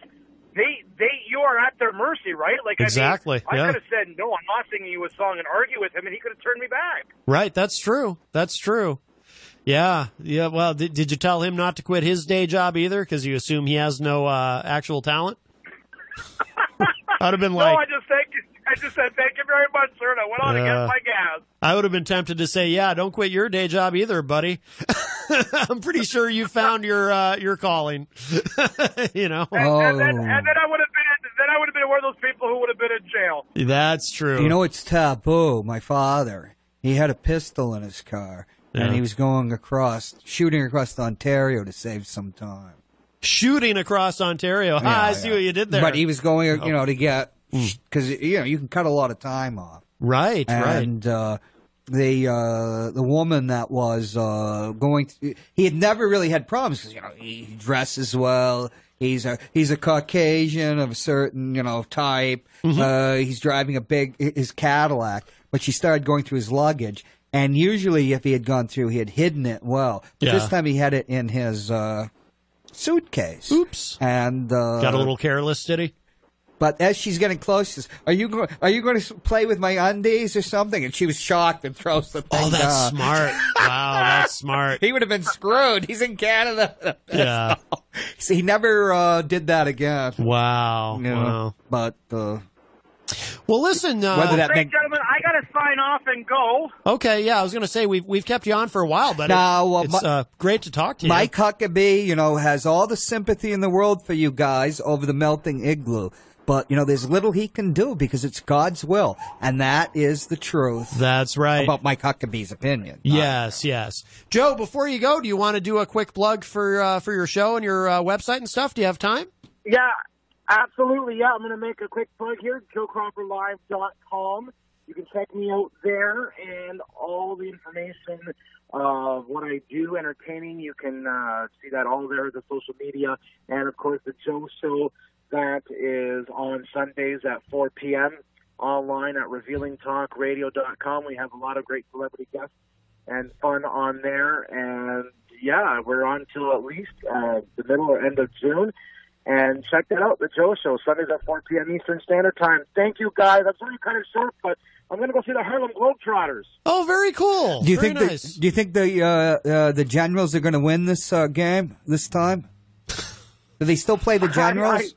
they they you are at their mercy, right? Like Exactly, I, mean, yeah. I could have said no, I'm not singing you a song and argue with him, and he could have turned me back. Right. That's true. That's true. Yeah. Yeah. Well, did, did you tell him not to quit his day job either? Because you assume he has no uh, actual talent? I'd have been like, no, I just thank you. I just said thank you very much, sir. And I went on to get my gas. I would have been tempted to say, yeah, don't quit your day job either, buddy. I'm pretty sure you found your uh, your calling. you know, And, Oh. and, then, and then I would have been then I would have been one of those people who would have been in jail. that's true. You know, it's taboo. My father, he had a pistol in his car, Yeah. and he was going across, shooting across Ontario to save some time. shooting across Ontario. Ah, I Yeah, see what you did there. But he was going, you know, to get because you know you can cut a lot of time off. right, right. and uh, the uh, the woman that was uh, going, to, he had never really had problems because you know he dresses well. He's a he's a Caucasian of a certain you know type. Mm-hmm. Uh, he's driving a big his Cadillac, but she started going through his luggage. And usually, if he had gone through, he had hidden it well. But Yeah. this time, he had it in his uh, suitcase. Oops. And uh, Got a little careless, did he? But as she's getting close, she says, "Are you go- are you going to play with my undies or something?" And she was shocked and throws the thing Oh, that's down. smart. Wow, that's smart. He would have been screwed. He's in Canada. Yeah. See, he never uh, did that again. Wow. No. Wow. But uh, Well, listen. Uh, whether that Hey, make gentlemen, I got to sign off and go. okay, yeah, I was going to say we've we've kept you on for a while, but Now, it- uh, it's my- uh, great to talk to you. Mike Huckabee, you know, has all the sympathy in the world for you guys over the melting igloo. But you know, there's little he can do because it's God's will, and that is the truth That's right. about Mike Huckabee's opinion. Yes, yes. Joe, before you go, do you want to do a quick plug for uh, for your show and your uh, website and stuff? Do you have time? Yeah, absolutely. Yeah, I'm going to make a quick plug here. JoeCrawfordLive.com. You can check me out there and all the information of what I do entertaining. You can uh, see that all there, the social media, and of course the Joe Show that is on Sundays at 4 p.m. online at RevealingTalkRadio.com. We have a lot of great celebrity guests and fun on there. And yeah, we're on till at least uh, the middle or end of June. And check that out, The Joe Show, Sundays at 4 p.m. Eastern Standard Time. Thank you, guys. I'm sorry, kind of short, but I'm going to go see the Harlem Globetrotters. Oh, very cool. Do you very think nice. the, Do you think the uh, uh, the Generals are going to win this uh, game this time? Do they still play the Generals?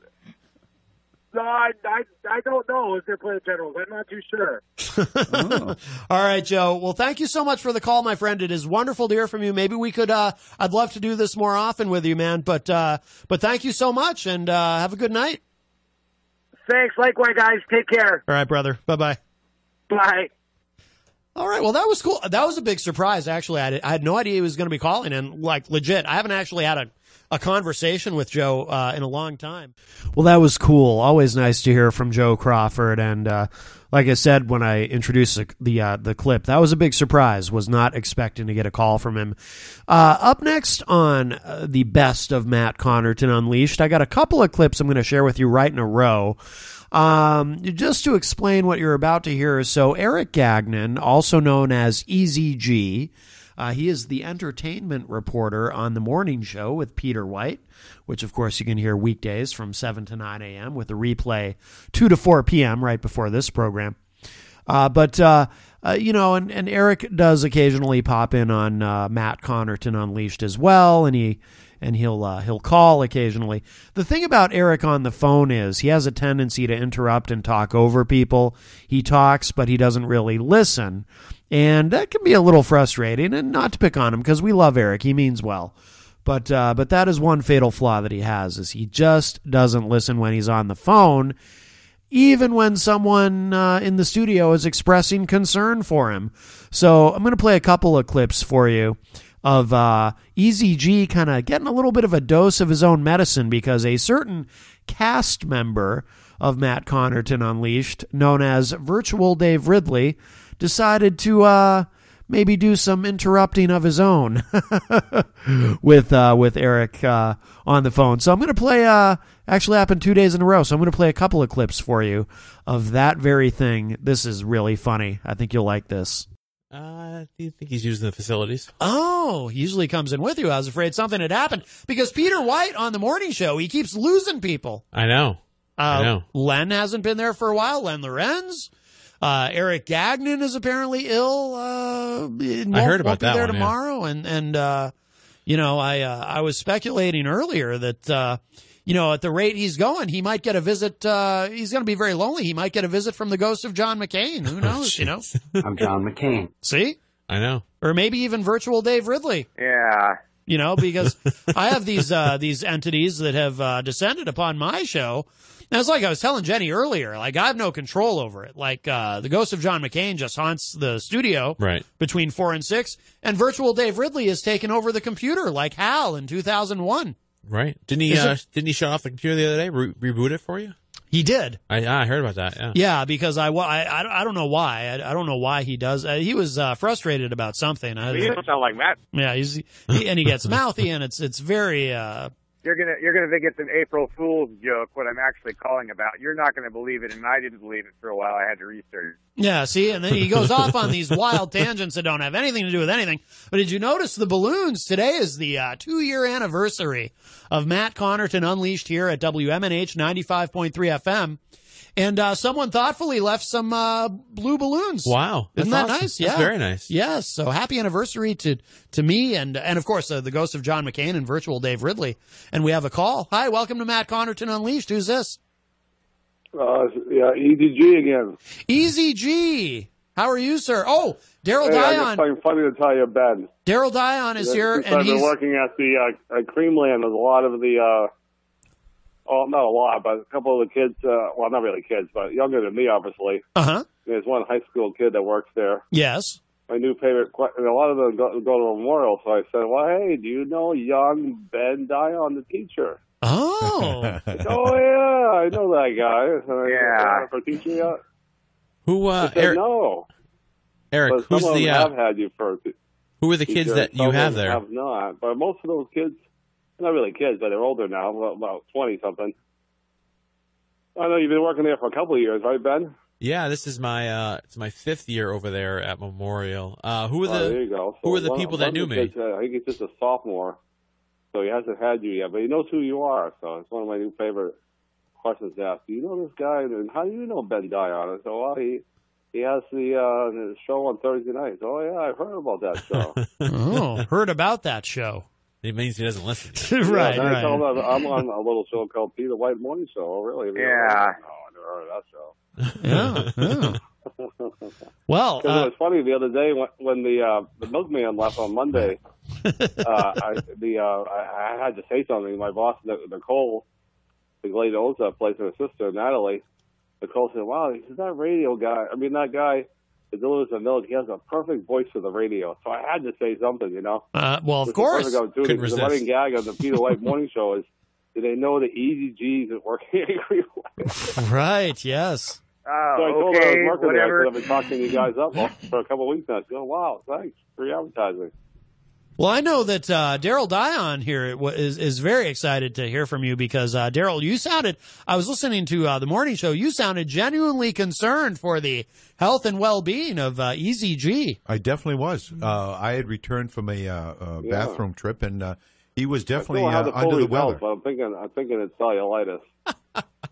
No, I, I, I don't know if they're playing Generals. I'm not too sure. All right, Joe. Well, thank you so much for the call, my friend. It is wonderful to hear from you. Maybe we could. Uh, I'd love to do this more often with you, man. But uh, but thank you so much, and uh, have a good night. Thanks. Likewise, guys. Take care. All right, brother. Bye bye. Bye. All right. Well, that was cool. That was a big surprise. Actually, I, did, I had no idea he was going to be calling, and like legit, I haven't actually had a, a conversation with Joe uh, in a long time. Well, that was cool. Always nice to hear from Joe Crawford, and uh, like I said when I introduced the uh, the clip, that was a big surprise. Was not expecting to get a call from him. Uh, up next on uh, the best of Matt Connarton Unleashed, I got a couple of clips I'm going to share with you right in a row. Um, just to explain what you're about to hear, so Eric Gagnon, also known as Easy G, uh, he is the entertainment reporter on the morning show with Peter White, which of course you can hear weekdays from 7 to 9 a.m. with a replay 2 to 4 p.m. right before this program. Uh, but uh, uh, you know, and, and Eric does occasionally pop in on uh, Matt Connarton Unleashed as well, and he and he'll uh, he'll call occasionally. The thing about Eric on the phone is he has a tendency to interrupt and talk over people. He talks, but he doesn't really listen, and that can be a little frustrating. And not to pick on him because we love Eric, he means well. But uh, but that is one fatal flaw that he has is he just doesn't listen when he's on the phone, even when someone uh, in the studio is expressing concern for him. So I'm going to play a couple of clips for you of uh, Easy G kind of getting a little bit of a dose of his own medicine because a certain cast member of Matt Connarton Unleashed, known as Virtual Dave Ridley, decided to uh, maybe do some interrupting of his own with uh, with Eric uh, on the phone. So I'm going to play. Uh, actually, happened two days in a row. So I'm going to play a couple of clips for you of that very thing. This is really funny. I think you'll like this. Uh, do you think he's using the facilities? Oh, he usually comes in with you. I was afraid something had happened because Peter White on the morning show he keeps losing people. I know. Uh, I know. Len hasn't been there for a while. Len Lorenz. Uh, Eric Gagnon is apparently ill. Uh, I heard about won't be that there one, yeah. tomorrow, and and uh, you know, I uh, I was speculating earlier that uh, you know at the rate he's going, he might get a visit. Uh, he's going to be very lonely. He might get a visit from the ghost of John McCain. Who knows? you know, I'm John McCain. see, I know. or maybe even virtual Dave Ridley. Yeah. you know, because I have these uh, these entities that have uh, descended upon my show. And it's like I was telling Jenny earlier, like I have no control over it. Like uh, the ghost of John McCain just haunts the studio Right. between four and six, and virtual Dave Ridley has taken over the computer like Hal in two thousand one. Right. Didn't he? Is Uh, it- didn't he shut off the computer the other day? Re- reboot it for you? He did, I, I heard about that. Yeah. yeah, because I, I, I I don't know why I, I don't know why he does. Uh, he was uh, frustrated about something. I, You don't sound like Matt. yeah, he's he, and he gets mouthy, and it's it's very. Uh, You're gonna you're gonna think it's an April Fool's joke. What I'm actually calling about. You're not gonna believe it, and I didn't believe it for a while. I had to research. Yeah, see, and then he goes off on these wild tangents that don't have anything to do with anything. But did you notice the balloons? Today is the uh, two year anniversary of Matt Connarton Unleashed here at WMNH 95.3 FM. And uh, someone thoughtfully left some uh, blue balloons. Wow. Isn't That's that awesome. nice? That's Yeah. very nice. Yes. So happy anniversary to to me and and of course uh, the ghost of John McCain and virtual Dave Ridley. And we have a call. Hi, welcome to Matt Connarton Unleashed. Who's this? Uh, yeah, EDG again. Easy G. How are you, sir? Oh, Daryl Hey, I got Dion. something funny to tell you, Ben. Daryl Dion is here, and I've been he's working at the uh, at Creamland. There's a lot of the, uh, oh, not a lot, but a couple of the kids. Uh, well, not really kids, but younger than me, obviously. uh huh. There's one high school kid that works there. Yes. My new favorite. que- And a lot of them go, go to Memorial. So I said, "Well, hey, do you know young Ben Dion, the teacher?" Oh, oh yeah, I know that guy. And Yeah. for teacher yet? Who? Uh, said, Eric. no. Eric. But Who's the? them Uh, have had you for who are the kids teacher, that you of have them there? Have not, but most of those kids, not really kids, but they're older now, about- about twenty something. I know you've been working there for a couple of years, right, Ben? Yeah, this is my uh, it's my fifth year over there at Memorial. Uh, who are Oh, there the? you go. who are the one- people one that knew me? Kids, uh, I think he's just a sophomore, so he hasn't had you yet, but he knows who you are. So it's one of my new favorite questions to ask. Do you know this guy? And how do you know Ben Dion? I said, well, he he has the uh, the show on Thursday nights. Oh yeah, I've heard about that show. oh, heard about that show. It means he doesn't listen. right, yeah, I told right. him I'm on a little show called Peter White Morning Show. Oh, really? Yeah. No, I never heard of that show. Yeah, yeah. Well, Because it uh, was funny the other day when, when the uh, the milkman left on Monday. uh, I, the uh, I, I had to say something. My boss, Nicole, the lady that owns that place, and her sister Natalie, Nicole said, "Wow, he's that radio guy. I mean, that guy that delivers the milk. He has a perfect voice for the radio." So I had to say something, you know. uh, well, of It's the course. perfect opportunity, Couldn't 'cause The running gag on the Peter White Morning Show is, do they know the Easy G's at working angry? Right. Yes. So I Oh, told her I was working whatever. there. I said, I've been talking you guys up for a couple of weeks now. She goes, wow, thanks. Free advertising. Well, I know that uh, Daryl Dion here is is is very excited to hear from you because uh, Daryl, you sounded. I was listening to uh, the morning show. You sounded genuinely concerned for the health and well being of uh, Easy G. I definitely was. Uh, I had returned from a, uh, uh Yeah. bathroom trip, and uh, he was definitely uh, the under the results, weather. but I'm thinking, I'm thinking it's cellulitis.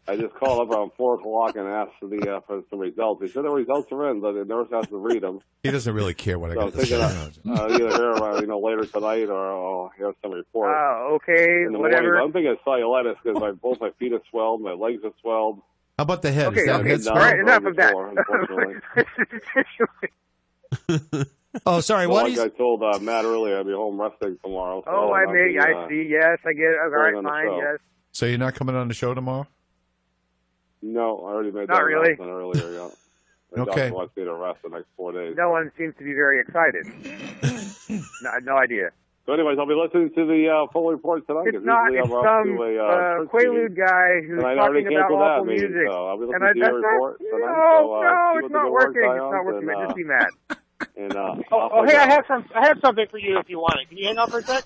I just called up around four o'clock and asked for the uh, for some results. He said the results are in, but the nurse has to read them. He doesn't really care what I So I'm got to say. thinking uh, uh, either here or you know later tonight, or I'll hear some report. Uh, okay, in the whatever. morning. I'm thinking cellulitis because my both my feet are swelled, my legs are swelled. How about the head? Okay, Is that okay, head all right, swell? enough of that. Oh, sorry. Well, What like? I told uh, Matt earlier, I'll be home resting tomorrow. So oh, I I'll may, be, I uh, see. Yes, I get it. All going right, on the fine. Yes. So you're not coming on the show tomorrow? No, I already made Not that really. announcement earlier. Yeah. The Okay. doctor wants me to rest the next four days. No one seems to be very excited. no, no idea. So, anyways, I'll be listening to the uh, full report tonight. It's 'cause not. It's I'm off some to a, uh, uh, Quaalude meeting. guy who's And I already talking about canceled that awful meeting, music. so I'll be and listening I, to your that's report not, tonight. No, so, uh, no, it's not working. It's not working. and, I uh, just see Matt. And, uh, Oh, oh hey. I have some. I have something for you if you want it. Can you hang on for a sec?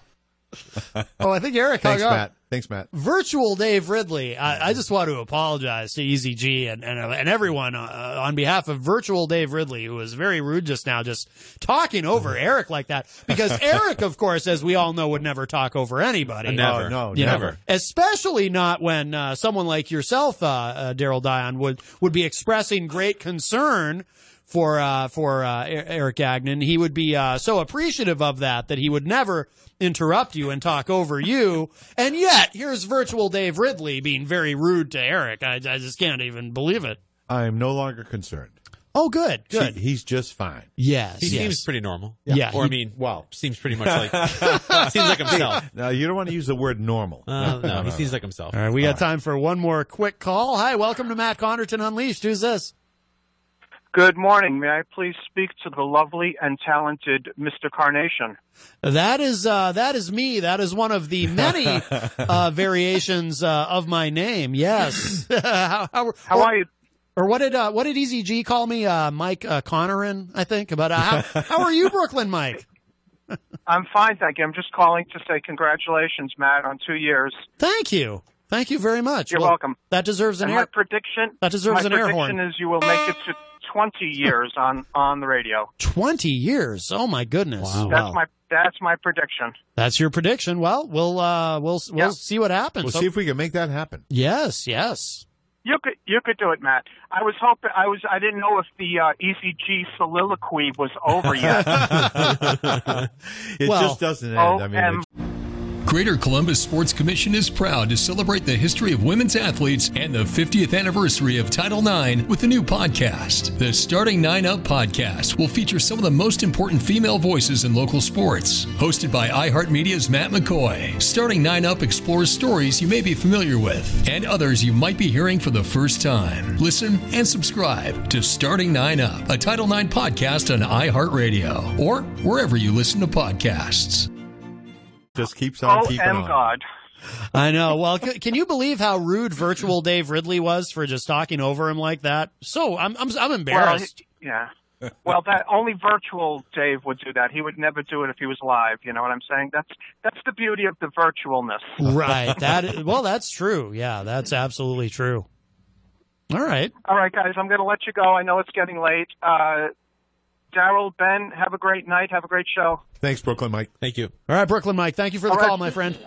Oh, I think Eric Thanks. Matt. Thanks, Matt. Virtual Dave Ridley. I, I just want to apologize to Easy G and and, and everyone uh, on behalf of Virtual Dave Ridley, who was very rude just now, just talking over Eric like that. Because Eric, of course, as we all know, would never talk over anybody. Never. Oh, no, know, never. especially not when uh, someone like yourself, uh, uh, Daryl Dion, would would be expressing great concern for uh, for uh, Eric Gagnon. He would be uh, so appreciative of that that he would never interrupt you and talk over you. And yet, here's virtual Dave Ridley being very rude to Eric. I, I just can't even believe it. I am no longer concerned. Oh, good, good. He- he's just fine. yes, He yes. seems pretty normal. Yeah, Or I mean, Wow. seems pretty much like seems like himself. Now, you don't want to use the word normal. Uh, no, he seems like himself. All right, we got time for one more quick call. Hi, welcome to Matt Connarton Unleashed. Who's this? Good morning. May I please speak to the lovely and talented Mr. Carnation? That is uh, that is me. That is one of the many uh, variations uh, of my name. Yes. how, how, How or, are you? Or what did uh, what did Easy G call me? Uh, Mike uh, Connerin, I think. But uh, how, how are you, Brooklyn Mike? I'm fine, thank you. I'm just calling to say congratulations, Matt, on two years. Thank you. Thank you very much. You're Well, welcome. That deserves an And my prediction That deserves my an air prediction horn. is you will make it to 20 years on on the radio. Twenty years. Oh my goodness. Wow. That's Wow. my that's my prediction. That's your prediction. Well, we'll uh, we'll we'll Yeah. see what happens. We'll So- see if we can make that happen. yes, yes. You could you could do it, Matt. I was hoping I was I didn't know if the uh, Easy G soliloquy was over yet. It Well, just doesn't end. oh, I mean, and Greater Columbus Sports Commission is proud to celebrate the history of women's athletes and the 50th anniversary of Title IX with a new podcast. The Starting Nine Up podcast will feature some of the most important female voices in local sports. Hosted by iHeartMedia's Matt McCoy, Starting Nine Up explores stories you may be familiar with and others you might be hearing for the first time. Listen and subscribe to Starting Nine Up, a Title IX podcast on iHeartRadio or wherever you listen to podcasts. Just keeps on oh, keeping M on. God. I know. Well, c- can you believe how rude virtual Dave Ridley was for just talking over him like that? So I'm I'm, I'm Well, embarrassed. yeah. Well, that only virtual Dave would do that. He would never do it if he was live. You know what I'm saying? That's that's the beauty of the virtualness. right. That is, well, that's true. Yeah, that's absolutely true. All right. All right, guys, I'm going to let you go. I know it's getting late. Uh, Daryl, Ben, have a great night. Have a great show. Thanks, Brooklyn Mike. Thank you. All right, Brooklyn Mike. Thank you for the All right. call, my friend.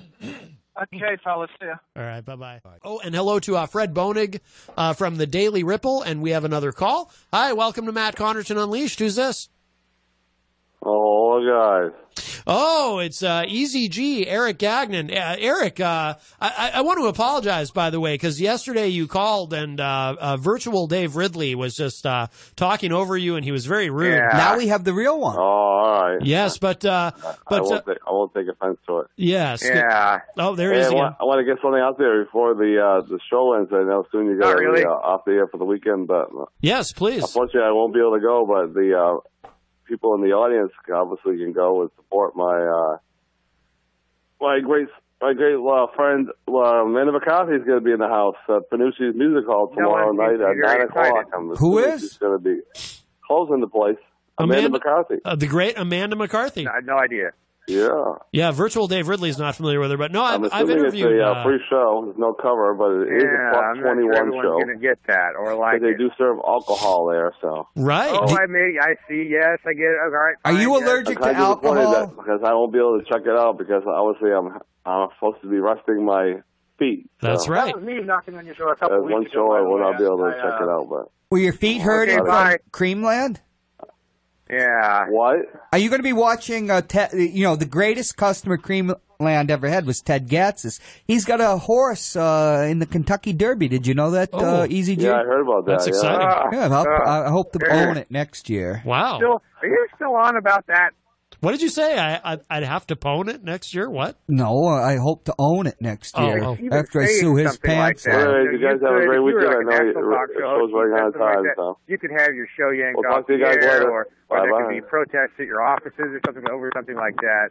Okay, fellas. See ya. All right. Bye bye. Oh, and hello to uh, Fred Bonig uh, from the Daily Ripple, and we have another call. Hi, welcome to Matt Connarton Unleashed. Who's this? Oh, guys. Oh, it's uh, Easy G, Eric Gagnon. Uh, Eric, uh, I, I want to apologize, by the way, because yesterday you called and uh, uh, virtual Dave Ridley was just uh, talking over you, and he was very rude. Yeah. Now we have the real one. Oh, all right. Yes, but uh, I but uh, won't, take, I won't take offense to it. yes, Yeah. Oh, there Hey, is I, again. want, I want to get something out there before the uh, the show ends. I know soon you Not got to really. be uh, off the air for the weekend, but Yes, please. unfortunately I won't be able to go. But the uh, people in the audience obviously can go and support my uh, my great my great uh, friend uh, Amanda McCarthy is going to be in the house at Penuche's Music Hall tomorrow one seems night at nine o'clock. excited. I'm Who assuming is? She's going to be closing the place. Amanda, Amanda- McCarthy. Uh, the great Amanda McCarthy. I had no idea. Yeah. Yeah, virtual Dave Ridley's not familiar with her, but no, I'm I've, I've assuming it's interviewed. a uh, uh, free show. There's no cover, but it is yeah, a plus I'm not sure 21 everyone's show. going to get that or like they do serve alcohol there, so. right. Oh, I may. I see. Yes, I get it. All right. Are you fine, yes. allergic I'm to disappointed alcohol? that because I won't be able to check it out because obviously I'm I'm supposed to be resting my feet. That's so. right. That was me knocking on your door a couple At weeks one ago. show, by I will not be able to I, check uh, it out, but Were your feet hurting Okay, from. Creamland? Yeah. what? Are you going to be watching? Uh, Ted, you know, the greatest customer Creamland ever had was Ted Gatsas. He's got a horse uh, in the Kentucky Derby. Did you know that? Oh. uh, Easy G. Yeah, I heard about that. That's yeah. exciting. Uh, Yeah, I'll- uh, I hope to own it next year. Wow. Still, are you still on about that? What did you say? I, I I'd have to pwn it next year. What? No, I hope to own it next Oh, year oh. You've after I sue his something like pants that. off. All right, you guys have a could- great if you were weekend. like I a know national it- talk it show goes right on something like so. You could have your show yanked Well, off talk the air, later. or, or there Bye-bye. could be protests at your offices or something over something like that.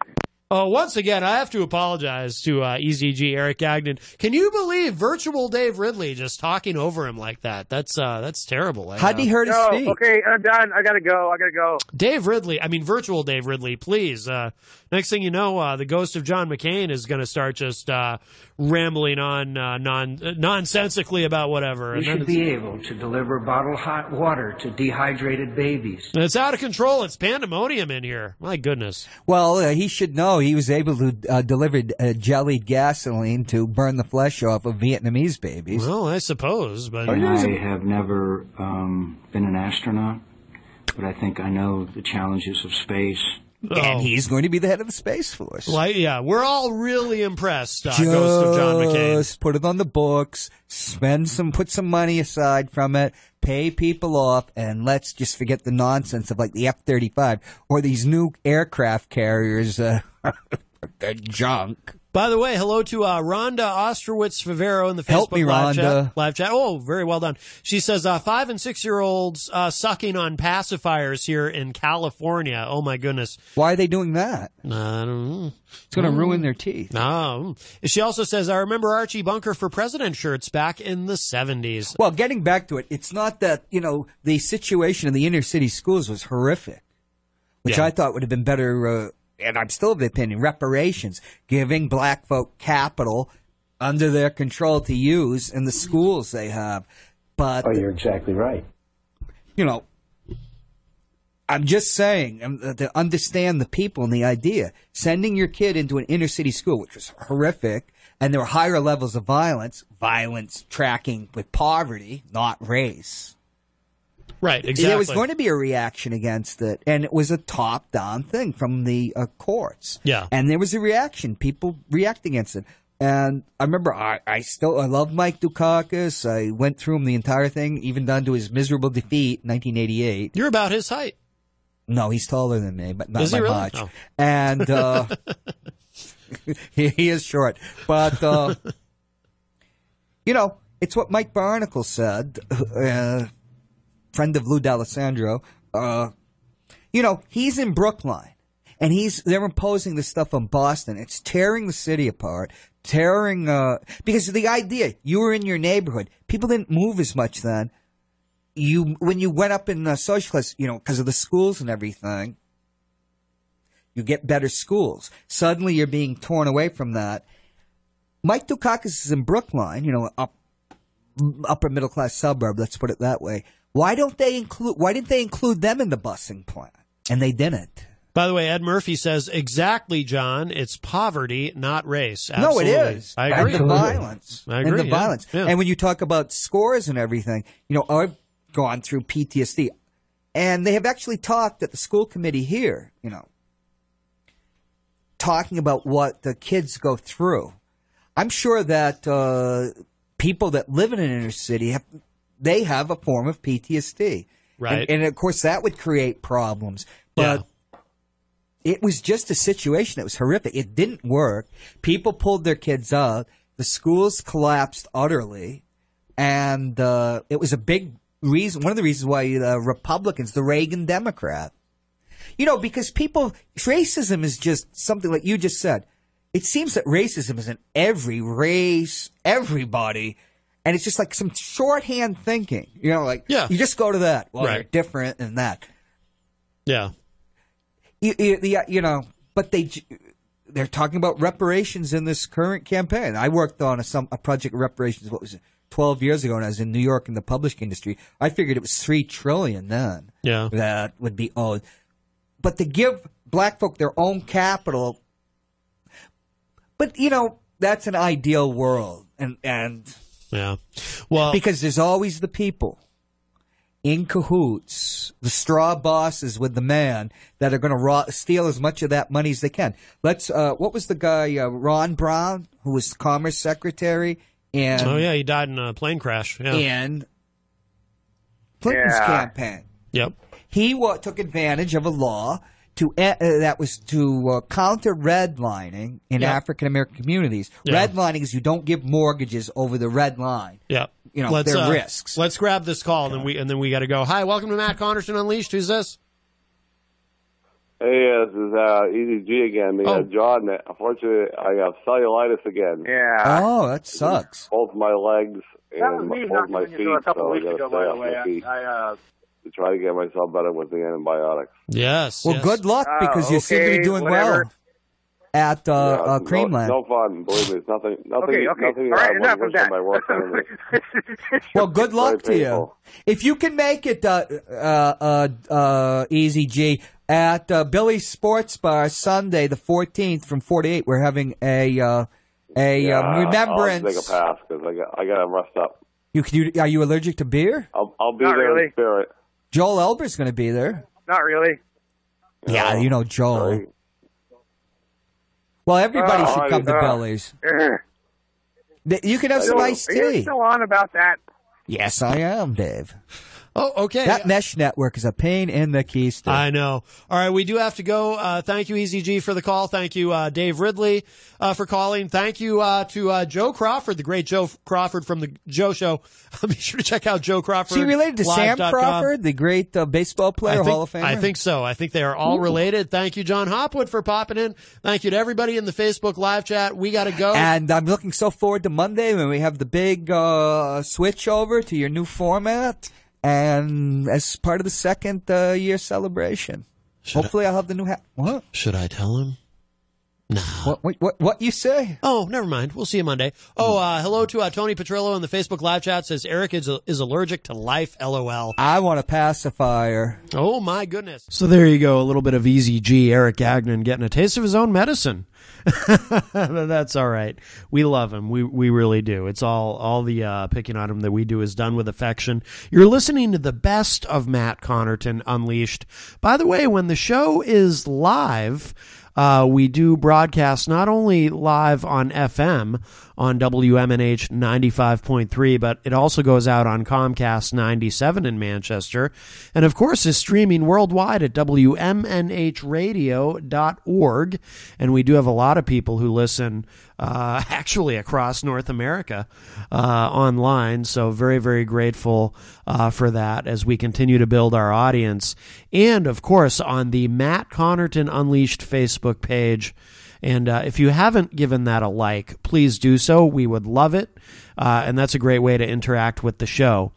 Oh, once again, I have to apologize to uh, EZG Eric Gagnon. Can you believe virtual Dave Ridley just talking over him like that? That's uh, that's terrible. I, How'd he uh, hurt his No, feet? okay, I'm done. I gotta go. I gotta go. Dave Ridley, I mean, virtual Dave Ridley, please. Uh, next thing you know, uh, the ghost of John McCain is going to start just uh, rambling on uh, non uh, nonsensically about whatever. We And then should be able to deliver bottled hot water to dehydrated babies. it's, it's out of control. It's pandemonium in here. My goodness. Well, uh, he should know he was able to uh, deliver uh, jellied gasoline to burn the flesh off of Vietnamese babies. Well, I suppose, but I have never um, been an astronaut, but I think I know the challenges of space. And he's going to be the head of the Space Force. Like, yeah, we're all really impressed. Uh, Ghost of John McCain. Just put it on the books, spend some, put some money aside from it, pay people off, and let's just forget the nonsense of like the F thirty five or these new aircraft carriers. Uh, they're junk. By the way, hello to uh, Rhonda Ostrowitz Favero in the Facebook Help me, live, Rhonda. Chat, live chat. Oh, very well done. She says uh, five and six year olds uh, sucking on pacifiers here in California. Oh my goodness. Why are they doing that? I don't know. It's going to Mm. ruin their teeth. No. She also says, I remember Archie Bunker for President shirts back in the 70s. Well, getting back to it, it's not that, you know, the situation in the inner city schools was horrific, which Yeah. I thought would have been better, uh, and I'm still of the opinion, reparations, giving black folk capital under their control to use in the schools they have. But, Oh, you're exactly right. you know, I'm just saying um, to understand the people and the idea. Sending your kid into an inner city school, which was horrific, and there were higher levels of violence, violence tracking with poverty, not race. Right, exactly. There was going to be a reaction against it, and it was a top down thing from the uh, courts. Yeah. And there was a reaction, people react against it. And I remember I, I still I love Mike Dukakis. I went through him the entire thing, even down to his miserable defeat in 1988. You're about his height. No, he's taller than me, but not by really? much. Oh. And uh, he, he is short, but uh, you know, it's what Mike Barnicle said, uh, friend of Lou D'Allesandro. Uh, you know, he's in Brookline, and he's they're imposing this stuff on Boston. It's tearing the city apart, tearing uh, because the idea you were in your neighborhood, people didn't move as much then you when you went up in uh, social class, you know, because of the schools and everything, you get better schools. Suddenly, you're being torn away from that. Mike Dukakis is in Brookline, you know, up upper middle class suburb. Let's put it that way. Why don't they include? Why didn't they include them in the busing plan? And they didn't. By the way, Ed Murphy says, exactly, John. It's poverty, not race. No, it is. I agree. And the violence. I agree. And the yeah. violence. Yeah. And when you talk about scores and everything, you know, I've gone through PTSD. And they have actually talked at the school committee here, you know, talking about what the kids go through. I'm sure that uh, people that live in an inner city have they have a form of PTSD, Right. And, and of course that would create problems. But it was just a situation that was horrific. It didn't work. People pulled their kids out. The schools collapsed utterly, and uh, it was a big reason. One of the reasons why the Republicans, the Reagan Democrat, you know, because people racism is just something like you just said. It seems that racism is in every race, everybody, and it's just like some shorthand thinking. You know, like Yeah. you just go to that. Well, Right. they're different and that Yeah. you, you, the- uh, you know, but they they're talking about reparations in this current campaign. I worked on a, some a project of reparations. What was it? Twelve years ago, and I was in New York in the publishing industry. I figured it was three trillion then. Yeah. that would be owed. But to give black folk their own capital, but you know that's an ideal world, and and Yeah. Well, because there's always the people in cahoots, the straw bosses with the man that are going to ro- steal as much of that money as they can. Let's. Uh, what was the guy uh, Ron Brown, who was Commerce Secretary, and oh yeah, he died in a plane crash. Yeah. in Clinton's Yeah. campaign. Yep. He wa- took advantage of a law to uh, that was to uh, counter redlining in Yeah. African American communities. Yeah. Redlining is you don't give mortgages over the red line. Yeah. You know, let's, they're uh, risks. Let's grab this call and then we and then we got to go. Hi, welcome to Matt Connarton Unleashed. Who's this? Hey, uh, this is uh, Easy again. The, Oh. uh, John, unfortunately, I have cellulitis again. Yeah. Oh, that sucks. Both my legs and That was me both my feet, you a couple so I weeks got ago, by the way. I, I uh, to try to get myself better with the antibiotics. Yes. Well, yes. good luck Oh, because you seem to be doing whatever. well at uh, Yeah, uh, no, Creamland. no fun. Believe me, it's nothing. Nothing. Okay, okay. Nothing All right, I enough wouldn't of that. my worst. Well, good luck to you. If you can make it, uh, uh, uh, uh, Easy G, at uh, Billy's Sports Bar Sunday, the 14th from 48, we're having a uh, a Yeah, um, I'll remembrance. take a pass because I got I got to rest up. You, you, are you allergic to beer? I'll I'll be Not there really. in spirit. Joel Elber's going to be there. not really. Yeah, you know Joel. Well, everybody Oh, should come to uh, Billy's. Ugh. You can have some iced Are you tea. still on about that? Yes, I am, Dave. Oh, okay. That mesh network is a pain in the keister. I know. All right, we do have to go. Uh, thank you, Easy G, for the call. Thank you, uh, Dave Ridley, uh, for calling. Thank you uh, to uh, Joe Crawford, the great Joe Crawford from the Joe Show. Be sure to check out Joe Crawford. Is he related to Sam. Crawford, the great uh, baseball player, think, Hall of Famer? I think so. I think they are all Ooh. related. Thank you, John Hopwood, for popping in. Thank you to everybody in the Facebook live chat. We got to go. And I'm looking so forward to Monday when we have the big uh, switch over to your new format, and as part of the second uh, year celebration. Hopefully, I'll have the new hat. What? Should I tell him? What, what? What? What you say? Oh, never mind. We'll see you Monday. Oh, uh, hello to uh, Tony Petrillo in the Facebook live chat says Eric is, is allergic to life. LOL. I want a pacifier. Oh my goodness. So there you go, a little bit of Easy G, Eric Gagnon getting a taste of his own medicine. That's all right. We love him. We we really do. It's all all the uh, picking on him that we do is done with affection. You're listening to the best of Matt Connarton Unleashed. By the way, when the show is live, uh, we do broadcast not only live on FM on WMNH 95.3, but it also goes out on Comcast 97 in Manchester. And of course, is streaming worldwide at WMNHradio.org. And we do have a lot of people who listen uh, actually across North America uh, online. So, very, very grateful uh, for that as we continue to build our audience. And of course, on the Matt Connarton Unleashed Facebook page. And uh, if you haven't given that a like, please do so. We would love it. Uh, and that's a great way to interact with the show.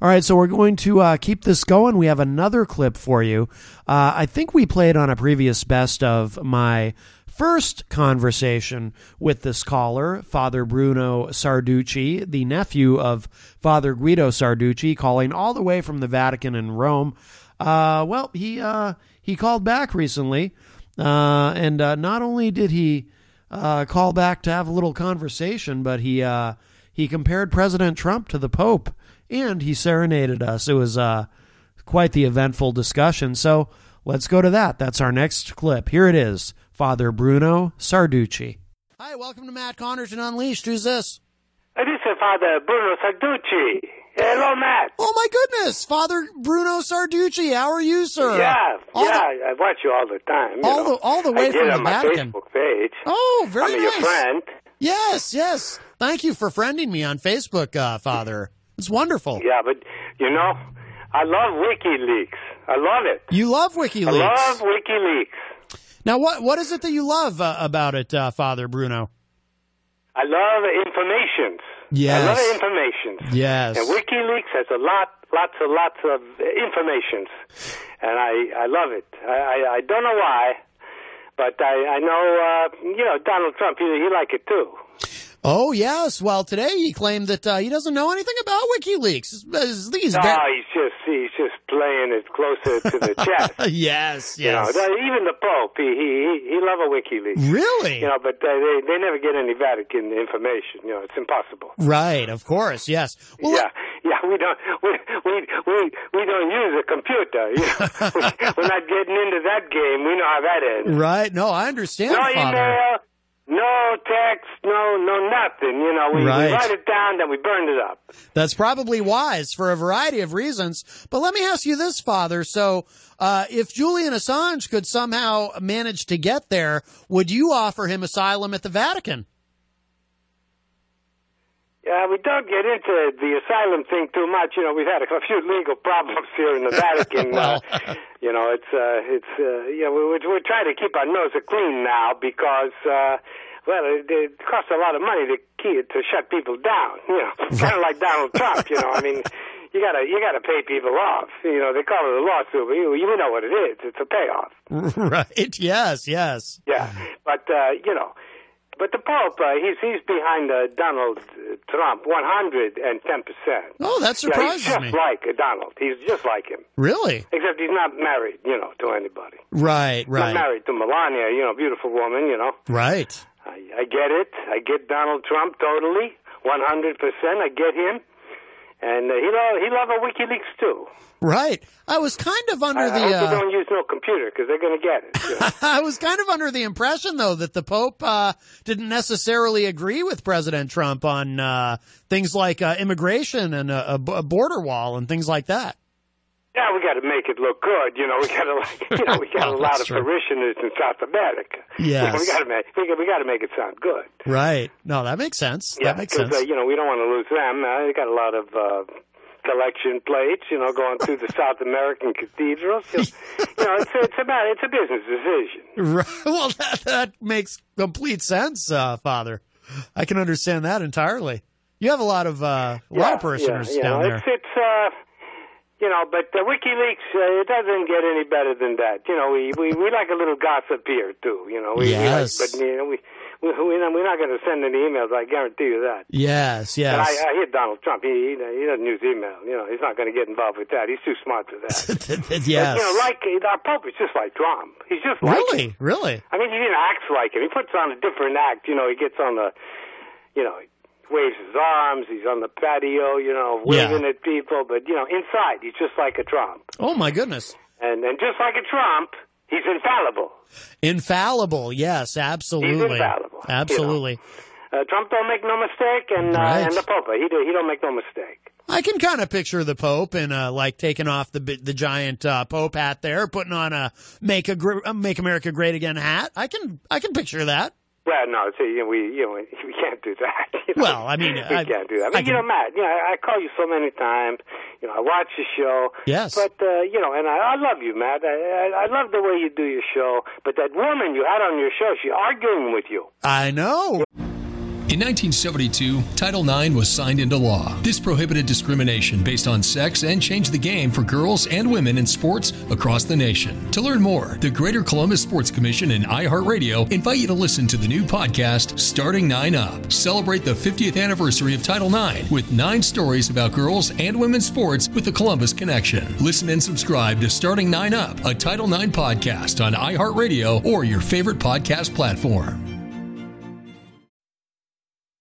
All right, so we're going to uh, keep this going. We have another clip for you. Uh, I think we played on a previous best of my first conversation with this caller, Father Bruno Sarducci, the nephew of Father Guido Sarducci, calling all the way from the Vatican in Rome. Uh, well, he uh, he called back recently, uh, and uh, not only did he call back to have a little conversation, but he he compared President Trump to the Pope, and he serenaded us. It was uh, quite the eventful discussion. So let's go to that. That's our next clip. Here it is, Father Bruno Sarducci. Hi, welcome to Matt Connarton Unleashed. Who's this? This is Father Bruno Sarducci. Hello, Matt. Oh my goodness, Father Bruno Sarducci. How are you, sir? Yeah, All yeah, the- I watch you all the time. all know. the all the way I get from on the my Vatican. Facebook page. Oh, very I'm nice. your friend. Yes, yes. Thank you for friending me on Facebook, uh, Father. It's wonderful. Yeah, but you know, I love WikiLeaks. I love it. You love WikiLeaks. I love WikiLeaks. Now, what what is it that you love uh, about it, uh, Father Bruno? I love information. Yes. I love information. Yes. And WikiLeaks has a lot, lots and lots of informations, and I, I love it. I, I, I don't know why, but I, I know, uh, you know, Donald Trump, he, he like it too. Oh yes. Well, today he claimed that uh, he doesn't know anything about WikiLeaks. I think he's no, very- he's just he's just playing it closer to the chest. yes, You know, yes. even the Pope, he he he, love a WikiLeaks. Really? You know, but they they never get any Vatican information. You know, it's impossible. Right, of course, yes. Well, yeah, yeah, we don't we we we we don't use a computer. You know? we, we're not getting into that game. We know how that ends. right. No, I understand, no Father. email, no text, no no nothing. You know, we, Right. we write it down, then we burn it up. That's probably wise for a variety of reasons. But let me ask you this, Father. So, uh, if Julian Assange could somehow manage to get there, would you offer him asylum at the Vatican? Yeah, we don't get into the asylum thing too much. You know, we've had a few legal problems here in the Vatican. uh, you know, it's uh, it's uh, you know we, we're trying to keep our nose clean now because. Uh, well, it, it costs a lot of money to keep, to shut people down. You know, kind of like Donald Trump. You know, I mean, you gotta you gotta pay people off. You know, they call it a lawsuit, but you, you know what it is. It's a payoff. right. Yes. Yes. Yeah, but uh, you know, but the Pope, uh, he's he's behind uh, Donald Trump, one hundred and ten percent. Oh, that surprises yeah, he's just like uh, Donald. He's just like him, Really? except he's not married, you know, to anybody. Right. Right. Not married to Melania, you know, beautiful woman, you know. Right. I, I get it. I get Donald Trump totally, one hundred percent. I get him, and uh, he love he love a WikiLeaks too. Right. I was kind of under I, the. I hope uh, don't use no computer because they're going to get it. you know. I was kind of under the impression, though, that the Pope uh, didn't necessarily agree with President Trump on uh, things like uh, immigration and a border wall and things like that. Yeah, we got to make it look good. You know, we got to like, you know, we got a lot of true. parishioners in South America. Yes. we got to make we got, we got to make it sound good. Right. No, that makes sense. Yeah, that makes because sense. uh, you know we don't want to lose them. Uh, they got a lot of uh, collection plates. You know, going through the South American cathedrals. You know, it's it's about it's a business decision. Right. Well, that, that makes complete sense, uh, Father. I can understand that entirely. You have a lot of uh, a lot of parishioners yeah, down know, there. It's, it's uh, you know, but uh, WikiLeaks uh, it doesn't get any better than that. You know, we we, we like a little gossip here too. You know, we, Yes. we like, but you know, we we we- we're not going to send any emails. I guarantee you that. Yes, yes. I, I hear Donald Trump. He, he he doesn't use email. You know, he's not going to get involved with that. He's too smart for that. yes. But, you know, like our Pope is just like Trump. He's just like him. really, really. I mean, he didn't act like him. He puts on a different act. You know, he gets on the, you know, waves his arms. He's on the patio. You know, waving at people. But you know, inside, he's just like a Trump. Oh my goodness. And and just like a Trump, he's infallible. Infallible. Yes, absolutely. He's infallible, you know. Absolutely. Uh, Trump don't make no mistake, and uh, Right. and the Pope, he do, he don't make no mistake. I can kind of picture the Pope and uh, like taking off the the giant uh, Pope hat there, putting on a make a uh, make America great again hat. I can I can picture that. Well, no, see, you know, we you know we can't do that. you know. Well, I mean, we I- can't do that. I I mean, you know, Matt, you know, I, I call you so many times. You know, I watch your show. Yes. But uh, you know, and I, I love you, Matt. I, I, I love the way you do your show. But that woman you had on your show, she arguing with you. I know. In 1972, Title IX was signed into law. This prohibited discrimination based on sex and changed the game for girls and women in sports across the nation. To learn more, the Greater Columbus Sports Commission and iHeartRadio invite you to listen to the new podcast, Starting Nine Up. Celebrate the 50th anniversary of Title IX with nine stories about girls and women's sports with the Columbus Connection. Listen and subscribe to Starting Nine Up, a Title IX podcast on iHeartRadio or your favorite podcast platform.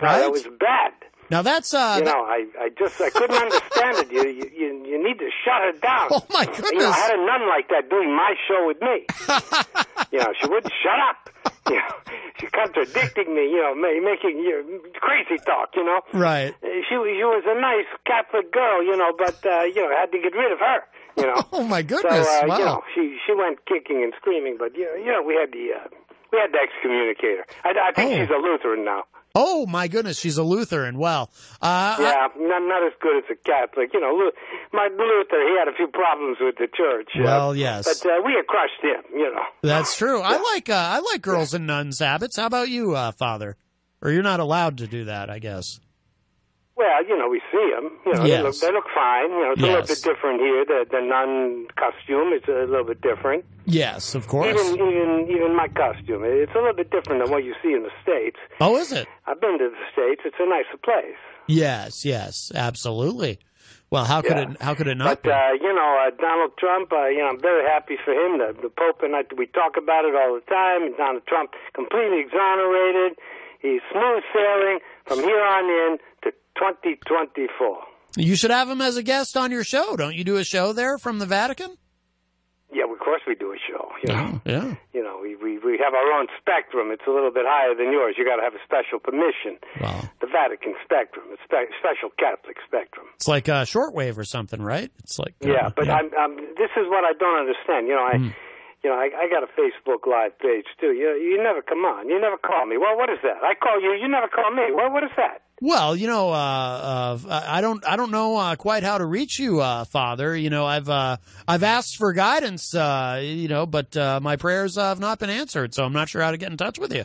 Right. That was bad. Now that's uh you know, I, I just I couldn't understand it. You, you you you need to shut her down. Oh my You know, I had a nun like that doing my show with me. you know, she wouldn't shut up. You know, she contradicting me. You know, making you know, crazy talk. You know, Right. Uh, she was- she was a nice Catholic girl. You know, but uh, you know, had to get rid of her. You know. Oh my So goodness. uh, wow. you know, she she went kicking and screaming. But you know, you know, we had the uh, We had to excommunicate her. I, I think Oh. she's a Lutheran now. Oh my goodness, she's a Lutheran. Well, uh, Yeah, not not as good as a Catholic. You know, my Luther, he had a few problems with the church. Well, yes. but uh, we had crushed him. You know. that's true. I like uh, I like girls and nuns' habits. How about you, uh, Father? Or you're not allowed to do that, I guess. Well, you know, we see them. You know, they, look, they look fine. You know, it's a little bit different here. The the nun costume is a little bit different. Yes, of course. Even even even my costume, it's a little bit different than what you see in the states. Oh, is it? I've been to the states. It's a nicer place. Yes, yes, absolutely. Well, how could Yeah. it how could it not But be? uh, you know, uh, Donald Trump. Uh, you know, I'm very happy for him. The, the Pope and I, we talk about it all the time. And Donald Trump completely exonerated. He's smooth sailing from here on in 2024. You should have him as a guest on your show. Don't you do a show there from the Vatican? Yeah, of course we do a show. You know, Yeah. you know, we, we we have our own spectrum. It's a little bit higher than yours. You got to have a special permission. The Vatican spectrum, it's spe- special Catholic spectrum. It's like a shortwave or something, right? It's like uh, Yeah, but I'm, I'm, this is what I don't understand. You know, I, Hmm. You know, I, I got a Facebook Live page too. You, you never come on. You never call me. Well, what is that? I call you. You never call me. Well, what is that? Well, you know, uh, uh, I don't, I don't know uh, quite how to reach you, uh, Father. You know, I've, uh, I've asked for guidance, uh, you know, but uh, my prayers uh, have not been answered, so I'm not sure how to get in touch with you.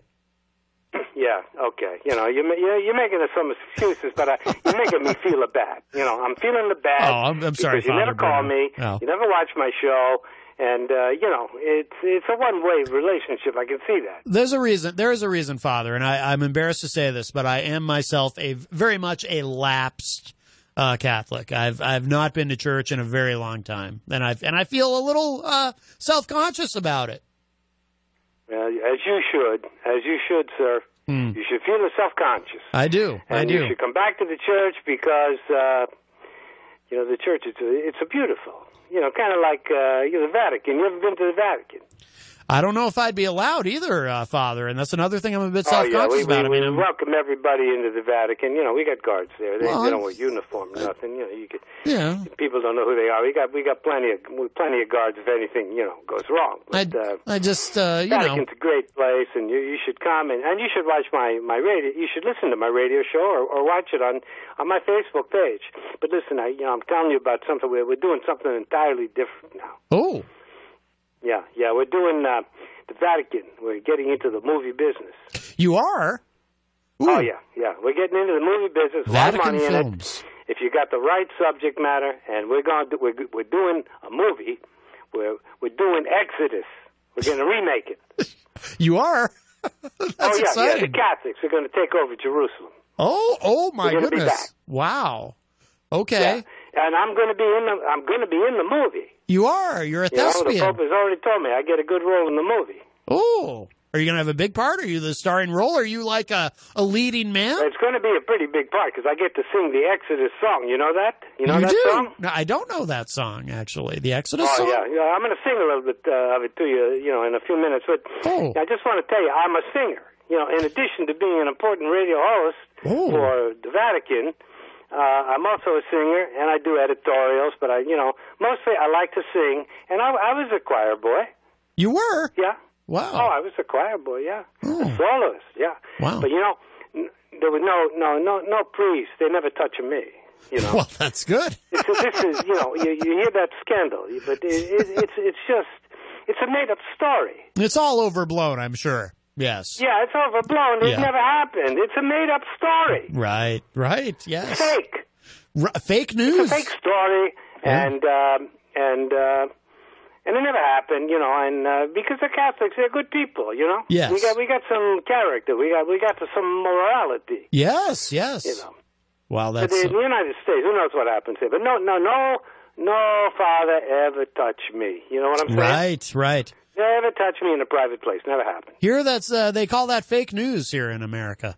Yeah, okay. You know, you're, you're, you're making some excuses, but I, you're making me feel a bad. You know, I'm feeling the bad. Oh, I'm- I'm sorry, because you never call me. Oh. You never watch my show. And, uh, you know, it's, it's a one-way relationship. I can see that. There's a reason. There is a reason, Father, and I, I'm embarrassed to say this, but I am myself a very much a lapsed uh, Catholic. I've I've not been to church in a very long time, and I've and I feel a little uh, self conscious about it. Uh, as you should. As you should, sir. Hmm. You should feel self-conscious. I do. I do. you should come back to the church because uh, you know the church is it's a beautiful. You know, kind of like uh, you know, the Vatican. You ever been to the Vatican? I don't know if I'd be allowed either, uh, Father, and that's another thing I'm a bit Oh self yeah, conscious we, about. we, I mean, we welcome everybody into the Vatican. You know, we got guards there. They, Well, they don't wear uniform, nothing. You know, you could, yeah. people don't know who they are. We got we got plenty of plenty of guards if anything you know goes wrong. I, uh, I just uh, you know. Vatican's a great place, and you, you should come and, and you should watch my my radio. You should listen to my radio show or, or watch it on on my Facebook page. But listen, I you know I'm telling you about something. We're we're doing something entirely different now. Oh. Yeah, yeah, we're doing uh, the Vatican. We're getting into the movie business. You are. Oh yeah, yeah, we're getting into the movie business. A lot of Vatican money in films. it. If you got the right subject matter, and we're going to we're we're doing a movie. We're we're doing Exodus. We're going to remake it. You are. That's oh yeah, yeah. exciting. The Catholics are going to take over Jerusalem. Oh, oh my We're gonna be goodness! Wow. Okay, And I'm going to be in the I'm going to be in the movie. You are. You're a You know, the. Pope has already told me I get a good role in the movie. Oh, are you going to have a big part? Are you the starring role? Are you like a, a leading man? It's going to be a pretty big part because I get to sing the Exodus song. You know that? You know that do. song? No, I don't know that song actually. The Exodus Oh song. yeah, yeah. I'm going to sing a little bit uh, of it to you, you know, in a few minutes. But Oh. I just want to tell you, I'm a singer. You know, in addition to being an important radio host Oh. for the Vatican, uh, I'm also a singer and I do editorials. But I, you know, mostly I like to sing, and I, I was a choir boy. You were. Yeah. Wow. Oh, I was a choir boy. Yeah. A soloist. Yeah. Wow. But you know, n- there was no, no, no, no priest. They never touched me. You know. Well, that's good. It's, this is, you know, you, you hear that scandal, but it, it, it's it's just it's a made up story. It's all overblown, I'm sure. Yes. Yeah, it's overblown. It Yeah. never happened. It's a made up story. Right. Right. Yes. Fake. R- fake news. It's a fake story, Yeah. and um, and uh, and it never happened. You know, and uh, because the Catholics, they're good people. You know. Yes. We got we got some character. We got we got some morality. Yes. Yes. You know. Wow, that's in the United States, who knows what happens here? But no, no, no, no father ever touched me. You know what I'm saying? right. Right. Never touch me in a private place. Never happened. Here, that's uh, they call that fake news here in America.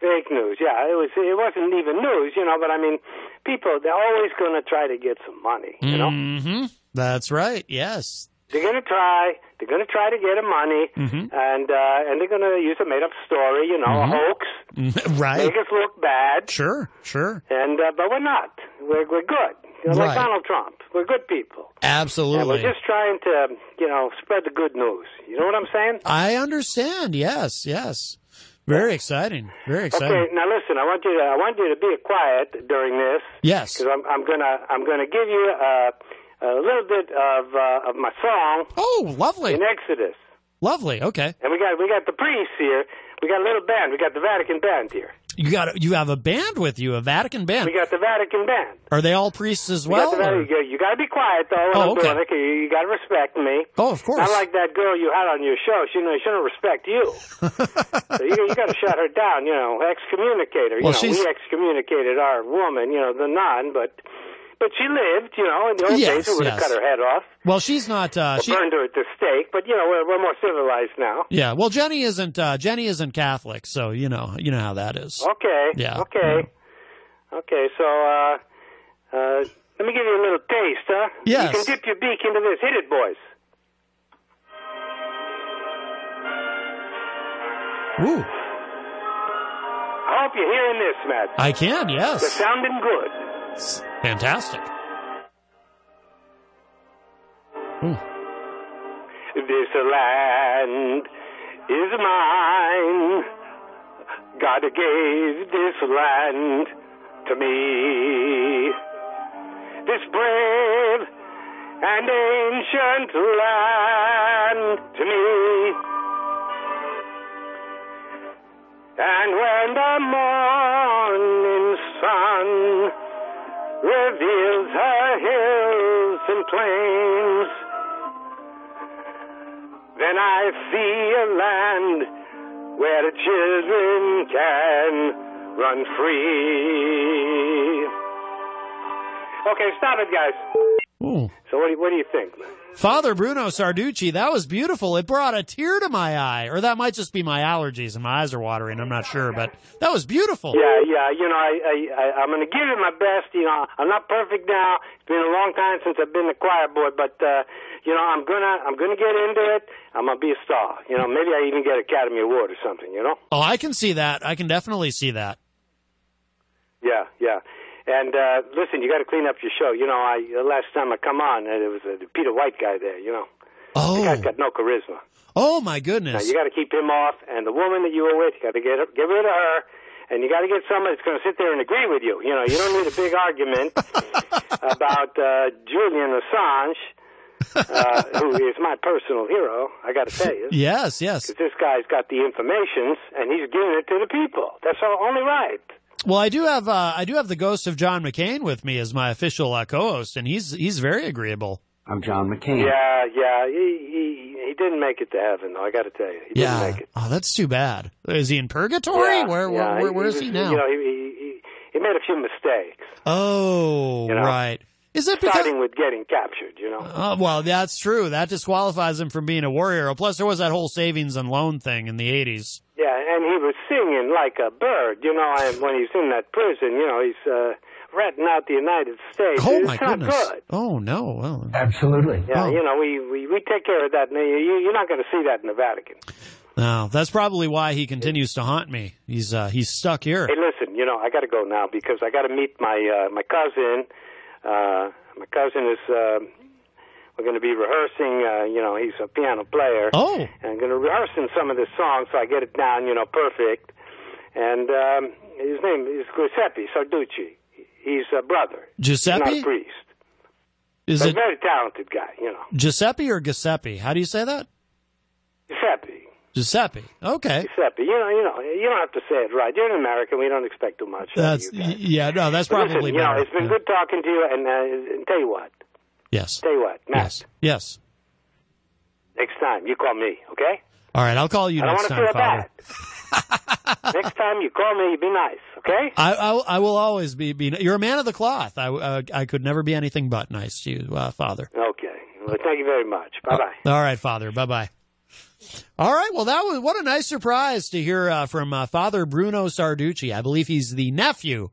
Fake news. Yeah, it was. It wasn't even news, you know. But I mean, people they're always going to try to get some money. You know, hmm That's right. Yes. they're going to try. They're going to try to get them money, Mhm. and uh, and they're going to use a made up story. You know, Mhm. a hoax. right. Make us look bad. Sure. Sure. And uh, but we're not. We're we're good. You know, Right. Like Donald Trump. We're good people. And Absolutely. we're just trying to, you know, spread the good news. You know what I'm saying? I understand. Yes, yes. Very exciting. Very exciting. Okay, now listen. I want you to I want you to be quiet during this. Yes. Because I'm I'm gonna I'm gonna give you uh, a little bit of uh, of my song. Oh, lovely. In Exodus, Lovely. Okay. and we got we got the priests here. We got a little band. We got the Vatican band here. You got you have a band with you, a Vatican band. We got the Vatican band. Are they all priests as We well? got the or- You got to be quiet though. Oh, okay. it, You, you got to respect me. Oh, of course. Not like that girl you had on your show. She, know, she don't respect you. so you, you got to shut her down. You know, excommunicate her. You Well, know, she's- we excommunicated our woman. You know, the nun, but but she lived. You know, in the old Yes, days, we would have cut her head off. Well, she's not. Uh, she, burned her at the stake. But you know, we're, we're more civilized now. yeah. Well, Jenny isn't. Uh, Jenny isn't Catholic, so you know. You know how that is. Okay. Yeah. Okay. Okay. So uh, uh, let me give you a little taste, huh? Yes. You can dip your beak into this. Hit it, boys. Ooh, I hope you're hearing this, Matt. I can. You're sounding good. Fantastic. Hmm. This land is mine. God gave this land to me. This brave and ancient land to me. And when the morning and plains, then I see a land where the children can run free. Okay, stop it, guys. Ooh. So what do you, what do you think? Father Bruno Sarducci, that was beautiful. It brought a tear to my eye, or that might just be my allergies and my eyes are watering. I'm not sure, but that was beautiful. Yeah, yeah. You know, I, I, I I'm going to give it my best. You know, I'm not perfect now. It's been a long time since I've been a choir boy, but uh, you know, I'm gonna, I'm gonna get into it. I'm gonna be a star. You know, maybe I even get Academy Award or something. You know. Oh, I can see that. I can definitely see that. Yeah, yeah. And uh listen, you got to clean up your show. You know, I the last time I come on, uh, there was a Peter White guy there. You know, oh, the guy's got no charisma. Oh my Now, goodness. you got to keep him off, and the woman that you were with, you got to get get rid of her, and you got to get someone that's going to sit there and agree with you. You know, you don't need a big argument about uh, Julian Assange, uh, who is my personal hero. I got to tell you. Yes, yes. this guy's got the information and he's giving it to the people. That's all, only right. Well, I do have uh, I do have the ghost of John McCain with me as my official uh, co-host, and he's he's very agreeable. I'm John McCain. Yeah, yeah. He he he didn't make it to heaven, though. I got to tell you, he yeah. didn't make it. Oh, that's too bad. Is he in purgatory? Yeah, where yeah, where, where, where is he was- now? You know, he, he he he made a few mistakes, oh, you know. right. Is it because? starting with getting captured. You know. Uh, well, that's true. That disqualifies him from being a war hero. Plus, there was that whole savings and loan thing in the '80s. Yeah, and he was singing like a bird, you know, and when he's in that prison, you know, he's uh, ratting out the United States. Oh it's my not goodness! good. Oh no! Well, Absolutely. Yeah, Oh. you know, we, we, we take care of that. You, you're not going to see that in the Vatican. no, that's probably why he continues to haunt me. He's uh, he's stuck here. Hey, listen, you know, I got to go now because I got to meet my uh, my cousin. Uh, my cousin is. Uh, we're going to be rehearsing. Uh, you know, he's a piano player. Oh. And I'm going to rehearsing some of the songs so I get it down. You know, perfect. And um, his name is Giuseppe Sarducci. He's a brother. He's not a priest. Is but it a very talented guy. You know, Giuseppe or Giuseppe? How do you say that? Giuseppe. Giuseppe. Okay. Giuseppe. You know, you know, you don't have to say it right. You're an American. We don't expect too much. That's yeah. No, that's But probably listen, you know, it's been good talking to you. And, uh, and tell you what, Yes. tell you what, Matt. Yes. Yes. Next time you call me, okay? All right. I'll call you I next time, Father. Next time you call me, be nice, okay? I, I I will always be, be. You're a man of the cloth. I uh, I could never be anything but nice to you, uh, Father. Okay. Well, thank you very much. Bye bye. All right, Father. Bye bye. All right. Well, that was what a nice surprise to hear uh, from uh, Father Bruno Sarducci. I believe he's the nephew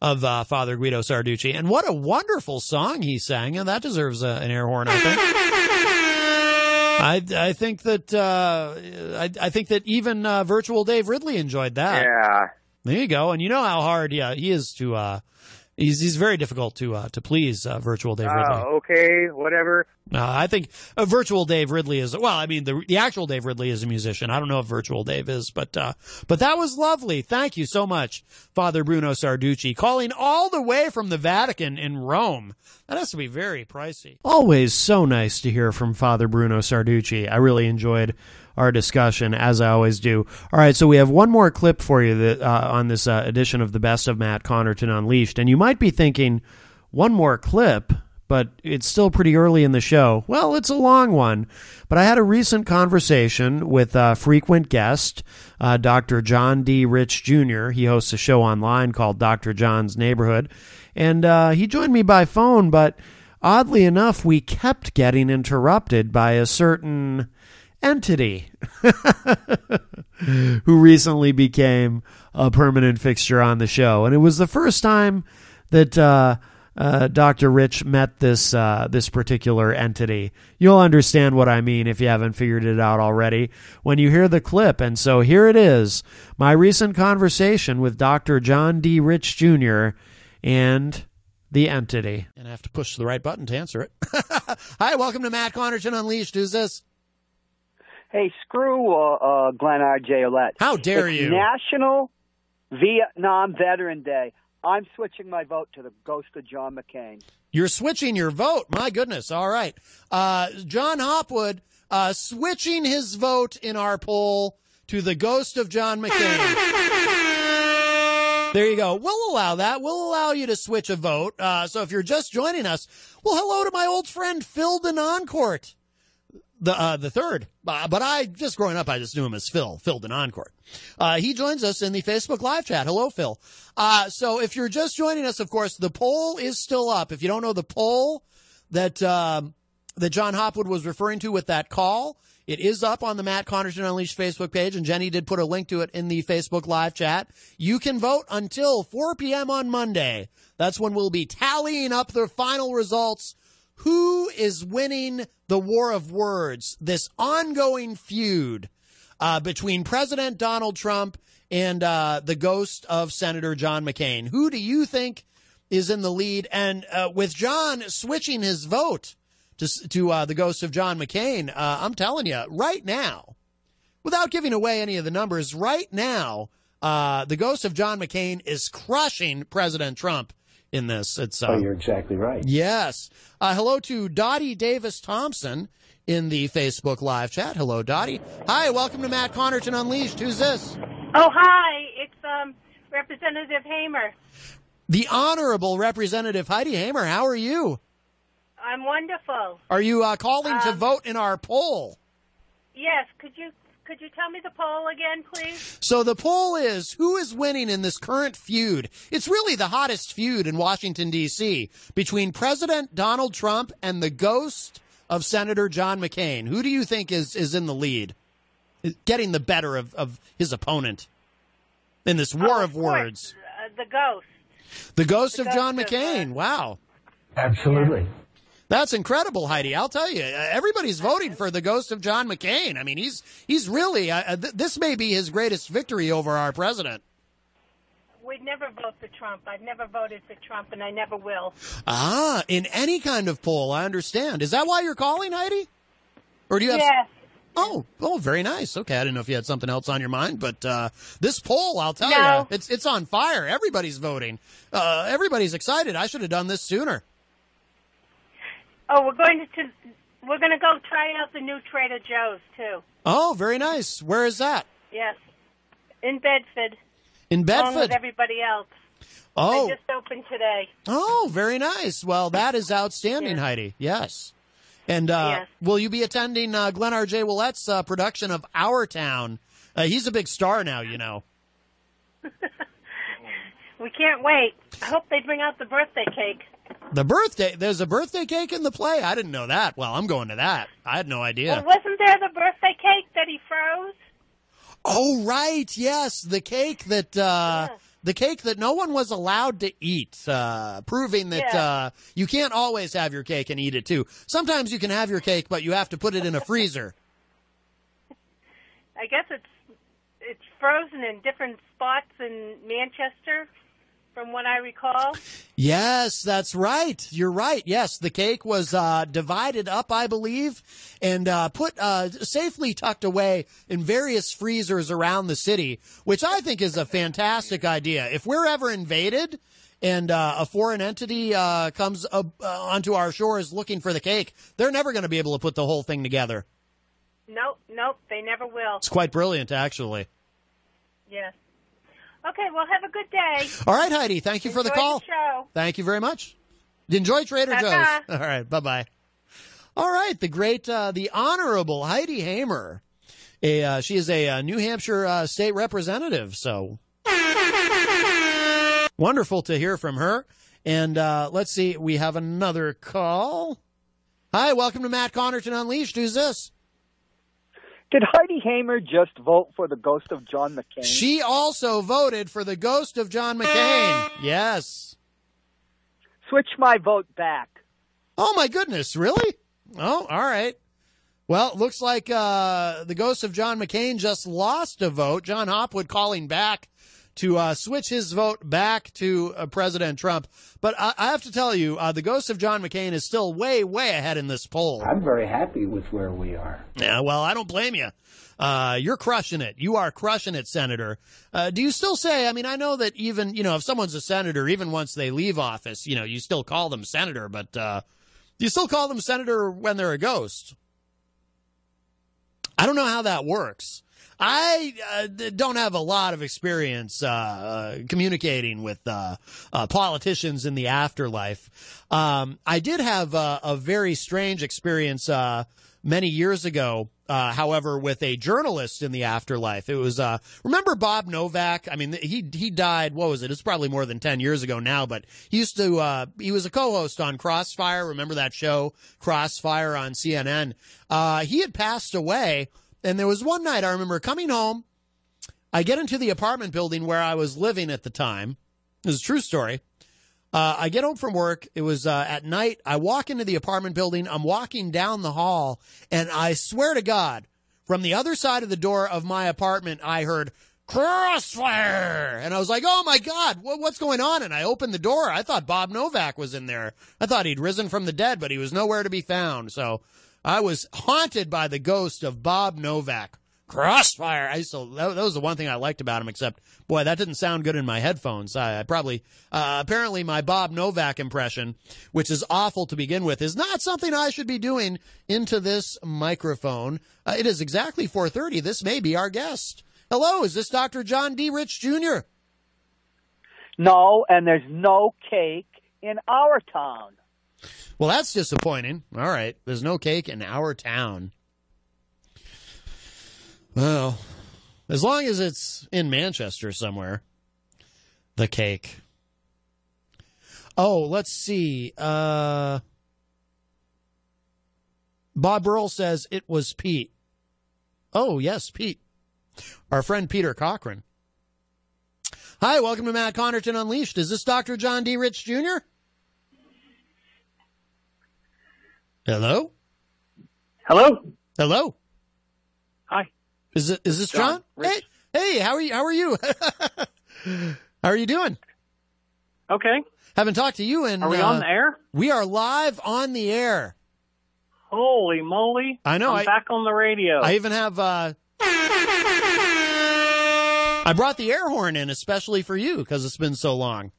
of uh, Father Guido Sarducci, and what a wonderful song he sang, and that deserves uh, an air horn. I think. I, I think that uh, I, I think that even uh, virtual Dave Ridley enjoyed that. Yeah. There you go, and you know how hard yeah he is to uh, He's he's very difficult to uh, to please, uh, virtual Dave Ridley. Oh, okay, whatever. Uh, I think uh, virtual Dave Ridley is well. I mean, the the actual Dave Ridley is a musician. I don't know if virtual Dave is, but uh, but that was lovely. Thank you so much, Father Bruno Sarducci, calling all the way from the Vatican in Rome. That has to be very pricey. Always so nice to hear from Father Bruno Sarducci. I really enjoyed our discussion as I always do. All right, so we have one more clip for you that, uh, on this uh, edition of the Best of Matt Connarton Unleashed, and you might be thinking, one more clip, but it's still pretty early in the show. Well, it's a long one, but I had a recent conversation with a frequent guest, uh, Dr. John D. Rich Jr. He hosts a show online called Dr. John's Neighborhood, and uh, he joined me by phone, but oddly enough, we kept getting interrupted by a certain entity who recently became a permanent fixture on the show. And it was the first time that uh, uh, Dr. Rich met this uh, this particular entity. You'll understand what I mean if you haven't figured it out already when you hear the clip. And so here it is my recent conversation with Dr. John D. Rich Jr. and the entity. And I have to push the right button to answer it. Hi, welcome to Matt Connarton Unleashed. Who's this? Hey, screw uh, uh, Glenn R.J. Ouellette. How dare It's you. National Vietnam Veteran Day. I'm switching my vote to the ghost of John McCain. You're switching your vote. My goodness. All right. Uh, John Hopwood uh, switching his vote in our poll to the ghost of John McCain. There you go. We'll allow that. We'll allow you to switch a vote. Uh, so if you're just joining us, well, hello to my old friend Phil Denoncourt, the uh, the third. Uh, but I just growing up, I just knew him as Phil, Phil Denoncourt. Uh, he joins us in the Facebook live chat. Hello, Phil. Uh, so if you're just joining us, of course, the poll is still up. If you don't know the poll that um, that John Hopwood was referring to with that call, it is up on the Matt Connarton Unleashed Facebook page, and Jenny did put a link to it in the Facebook live chat. You can vote until 4 p.m. on Monday. That's when we'll be tallying up the final results. Who is winning the war of words, this ongoing feud uh, between President Donald Trump and uh, the ghost of Senator John McCain? Who do you think is in the lead? And uh, with John switching his vote to, to uh, the ghost of John McCain, uh, I'm telling you, right now, without giving away any of the numbers, right now, uh, the ghost of John McCain is crushing President Trump in this. It's uh, Oh, you're exactly right. Yes. Uh, hello to Dottie Davis Thompson in the Facebook live chat. Hello, Dottie. Hi, welcome to Matt Connarton Unleashed. Who's this? Oh, hi. It's um, Representative Hamer. The Honorable Representative Heidi Hamer. How are you? I'm wonderful. Are you uh, calling to Um, vote in our poll? Yes. Could you could you tell me the poll again, please? So the poll is who is winning in this current feud? It's really the hottest feud in Washington, D.C. between President Donald Trump and the ghost of Senator John McCain. Who do you think is, is in the lead? Getting the better of, of his opponent in this war Oh, of course, words. Uh, the ghost. The ghost The of John ghost of, McCain. wow. Absolutely. That's incredible, Heidi. I'll tell you, uh, everybody's voting for the ghost of John McCain. I mean, he's he's really uh, uh, th- this may be his greatest victory over our president. We'd never vote for Trump. I've never voted for Trump, and I never will. Ah, in any kind of poll, I understand. Is that why you're calling, Heidi? Or do you have? Yes. Oh, oh, very nice. Okay, I didn't know if you had something else on your mind, but uh, this poll, I'll tell No. you, it's it's on fire. Everybody's voting. Uh, everybody's excited. I should have done this sooner. Oh, we're going to we're going to go try out the new Trader Joe's too. Oh, very nice. Where is that? Yes, in Bedford. In Along with Bedford. everybody else. Oh. They just opened today. Oh, very nice. Well, that is outstanding, Heidi. Yes. And uh, Yes. will you be attending uh, Glenn R.J. Ouellette's uh, production of Our Town? Uh, he's a big star now, you know. We can't wait. I hope they bring out the birthday cake. The birthday, there's a birthday cake in the play. I didn't know that. Well, I'm going to that. I had no idea. Well, wasn't there the birthday cake that he froze? Oh, right. Yes, the cake that uh, the cake that no one was allowed to eat, uh, proving that Yeah. uh, you can't always have your cake and eat it too. Sometimes you can have your cake, but you have to put it in a freezer. I guess it's it's frozen in different spots in Manchester from what I recall. Yes, that's right. You're right. Yes, the cake was uh, divided up, I believe, and uh, put uh, safely tucked away in various freezers around the city, which I think is a fantastic idea. If we're ever invaded and uh, a foreign entity uh, comes uh, onto our shores looking for the cake, they're never going to be able to put the whole thing together. Nope, nope, they never will. It's quite brilliant, actually. Yes. Okay, well, have a good day. All right, Heidi. Thank you for the Enjoy call. show. Thank you very much. Enjoy Trader Ta-ta. Joe's. All right. Bye bye. All right. The great, uh, the honorable Heidi Hamer. A, uh, she is a uh, New Hampshire uh, state representative. So wonderful to hear from her. And uh, let's see. We have another call. Hi. Welcome to Matt Connarton Unleashed. Who's this? Did Heidi Hamer just vote for the ghost of John McCain? She also voted for the ghost of John McCain. Yes. Switch my vote back. Oh my goodness, really? Oh, all right. Well, looks like uh, the ghost of John McCain just lost a vote. John Hopwood calling back to uh, switch his vote back to uh, President Trump. But I, I have to tell you, uh, the ghost of John McCain is still way, way ahead in this poll. I'm very happy with where we are. Yeah, well, I don't blame you. Uh, you're crushing it. You are crushing it, Senator. Uh, do you still say, I mean, I know that even, you know, if someone's a senator, even once they leave office, you know, you still call them senator, but, uh, you still call them senator when they're a ghost. I don't know how that works. I uh, don't have a lot of experience uh, uh, communicating with uh, uh, politicians in the afterlife. Um, I did have a very strange experience uh, many years ago. Uh, however, with a journalist in the afterlife, it was uh, remember Bob Novak. I mean, he he died. What was it? It's probably more than ten years ago now. But he used to. Uh, he was a co-host on Crossfire. Remember that show, Crossfire on CNN? Uh, he had passed away. And there was one night I remember coming home. I get into the apartment building where I was living at the time. This is a true story. Uh, I get home from work. It was uh, at night. I walk into the apartment building. I'm walking down the hall, and I swear to God, from the other side of the door of my apartment, I heard crossfire, and I was like, "Oh my God, what, what's going on?" And I opened the door. I thought Bob Novak was in there. I thought he'd risen from the dead, but he was nowhere to be found. So I was haunted by the ghost of Bob Novak. Crossfire. I to, that, was the one thing I liked about him, except, boy, that didn't sound good in my headphones. I, I probably, uh, apparently my Bob Novak impression, which is awful to begin with, is not something I should be doing into this microphone. Uh, it is exactly 4.30. This may be our guest. Hello, is this Dr. John D. Rich Jr.? No, and there's no cake in our town. Well, that's disappointing. All right. There's no cake in our town. Well, as long as it's in Manchester somewhere, the cake. Oh, let's see. Uh, Bob Burl says it was Pete. Oh, yes, Pete. Our friend Peter Cochran. Hi, welcome to Matt Connarton Unleashed. Is this Dr. John D. Rich Jr.? Hello? Hello? Hello? Hi. Is it is this John, John? Hey, hey, how are you? How are you? how are you doing? Okay. Haven't talked to you in. Are we uh, on the air? We are live on the air. Holy moly. I know, I'm I- back on the radio. I even have. uh I brought the air horn in especially for you because it's been so long.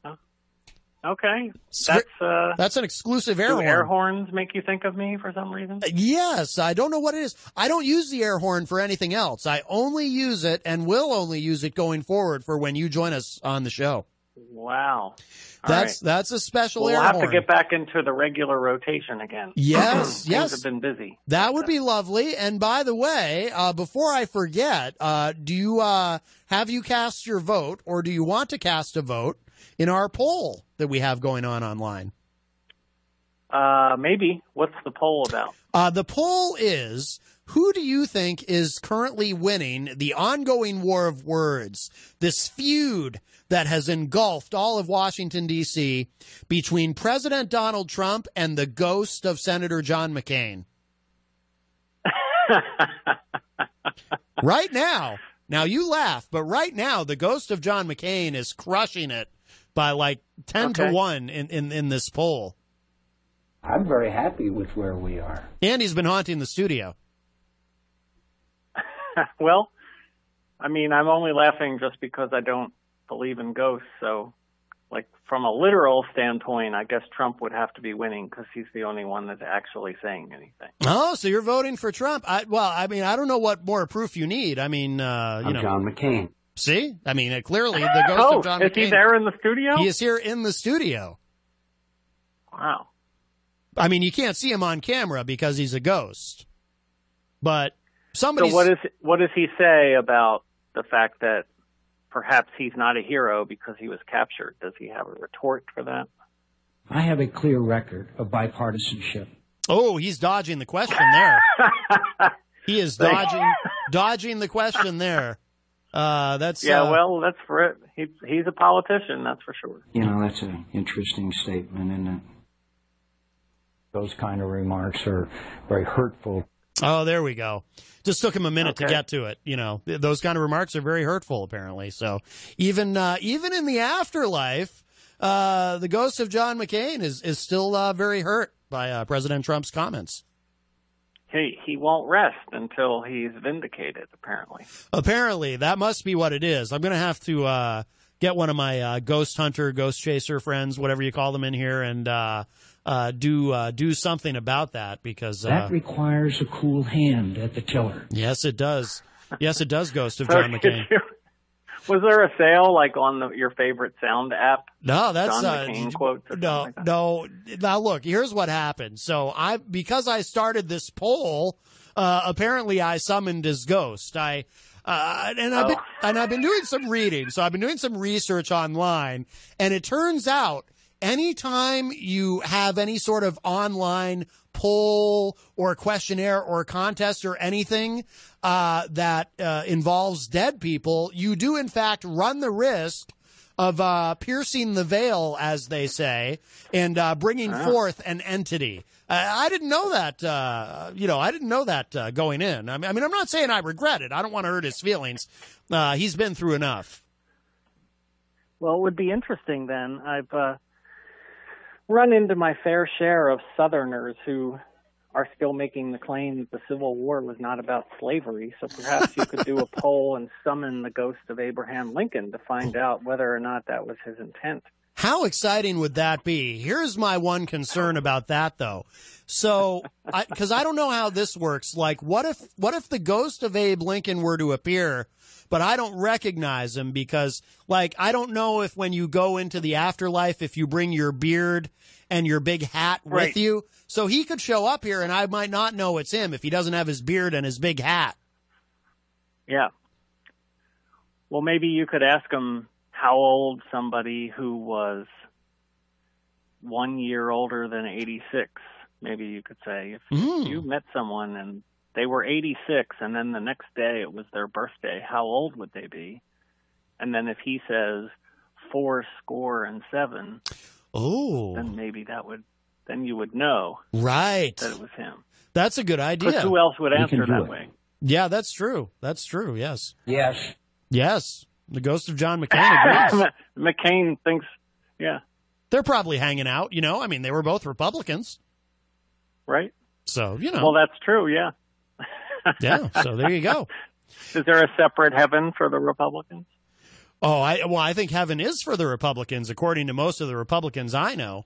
Okay. That's uh That's an exclusive air do horn. air horns make you think of me for some reason? Yes, I don't know what it is. I don't use the air horn for anything else. I only use it and will only use it going forward for when you join us on the show. Wow. All That's right. that's a special We'll air have horn. to get back into the regular rotation again. Yes, yes. have been busy. That would be lovely. And by the way, uh, before I forget, uh, do you uh, have you cast your vote, or do you want to cast a vote in our poll that we have going on online? Uh maybe. What's the poll about? Uh, the poll is who do you think is currently winning the ongoing war of words, this feud that has engulfed all of Washington, D.C., between President Donald Trump and the ghost of Senator John McCain? right now, now you laugh, but right now, the ghost of John McCain is crushing it by like ten to one in, in in this poll. I'm very happy with where we are. And he's been haunting the studio. well, I mean, I'm only laughing just because I don't believe in ghosts. So, like from a literal standpoint, I guess Trump would have to be winning because he's the only one that's actually saying anything. Oh, so you're voting for Trump? I, well, I mean, I don't know what more proof you need. I mean, uh, you I'm know, John McCain. See, I mean, clearly the ghost oh, of John is McCain. he there in the studio? He is here in the studio. Wow. I mean, you can't see him on camera because he's a ghost. But somebody. So what is what does he say about the fact that perhaps he's not a hero because he was captured? Does he have a retort for that? I have a clear record of bipartisanship. Oh, he's dodging the question there. he is dodging dodging the question there. Uh, that's yeah, uh, well, that's for it. He, he's a politician, that's for sure. You know, that's an interesting statement, isn't it? Those kind of remarks are very hurtful. Oh, there we go. Just took him a minute to get to it. You know, those kind of remarks are very hurtful, apparently. So even uh, even in the afterlife, uh, the ghost of John McCain is is still uh, very hurt by uh, President Trump's comments. He he won't rest until he's vindicated. Apparently, Apparently, that must be what it is. I'm going to have to uh, get one of my uh, ghost hunter, ghost chaser friends, whatever you call them, in here and uh, uh, do uh, do something about that because uh, That requires a cool hand at the tiller. yes, it does. Yes, it does. Ghost of John McCain. Was there a sale like on the, your favorite sound app? No, that's John uh, McCain quotes. or no, like no. Now look, here's what happened. So I, because I started this poll, uh, apparently I summoned his ghost. I, uh, and I've been, and I've been doing some reading. So I've been doing some research online, and it turns out anytime you have any sort of online poll or questionnaire or contest or anything uh, that uh, involves dead people, you do in fact run the risk of uh, piercing the veil, as they say, and uh, bringing Ah. forth an entity. Uh, I didn't know that. Uh, you know, I didn't know that uh, going in. I mean, I mean, I'm not saying I regret it. I don't want to hurt his feelings. Uh, he's been through enough. Well, it would be interesting then. I've uh, run into my fair share of Southerners who are still making the claim that the Civil War was not about slavery. So perhaps you could do a poll and summon the ghost of Abraham Lincoln to find out whether or not that was his intent. How exciting would that be? Here's my one concern about that, though. So, because I, don't know how this works. Like, what if what if the ghost of Abe Lincoln were to appear, but I don't recognize him because, like, I don't know if when you go into the afterlife, if you bring your beard and your big hat with Right. you. So he could show up here, and I might not know it's him if he doesn't have his beard and his big hat. Yeah. Well, maybe you could ask him how old somebody who was one year older than 86. Maybe you could say if Hmm. you met someone and they were 86 and then the next day it was their birthday, how old would they be? And then if he says four score and seven, Oh, then maybe that would, then you would know right. that it was him. That's a good idea. Because who else would answer that it. way? Yeah, that's true. That's true. Yes. Yes. Yes. The ghost of John McCain. McCain thinks, yeah, They're probably hanging out, you know. I mean, they were both Republicans. right? So, you know. Well, that's true, yeah. Yeah, so there you go. Is there a separate heaven for the Republicans? Oh, I well, I think heaven is for the Republicans, according to most of the Republicans I know.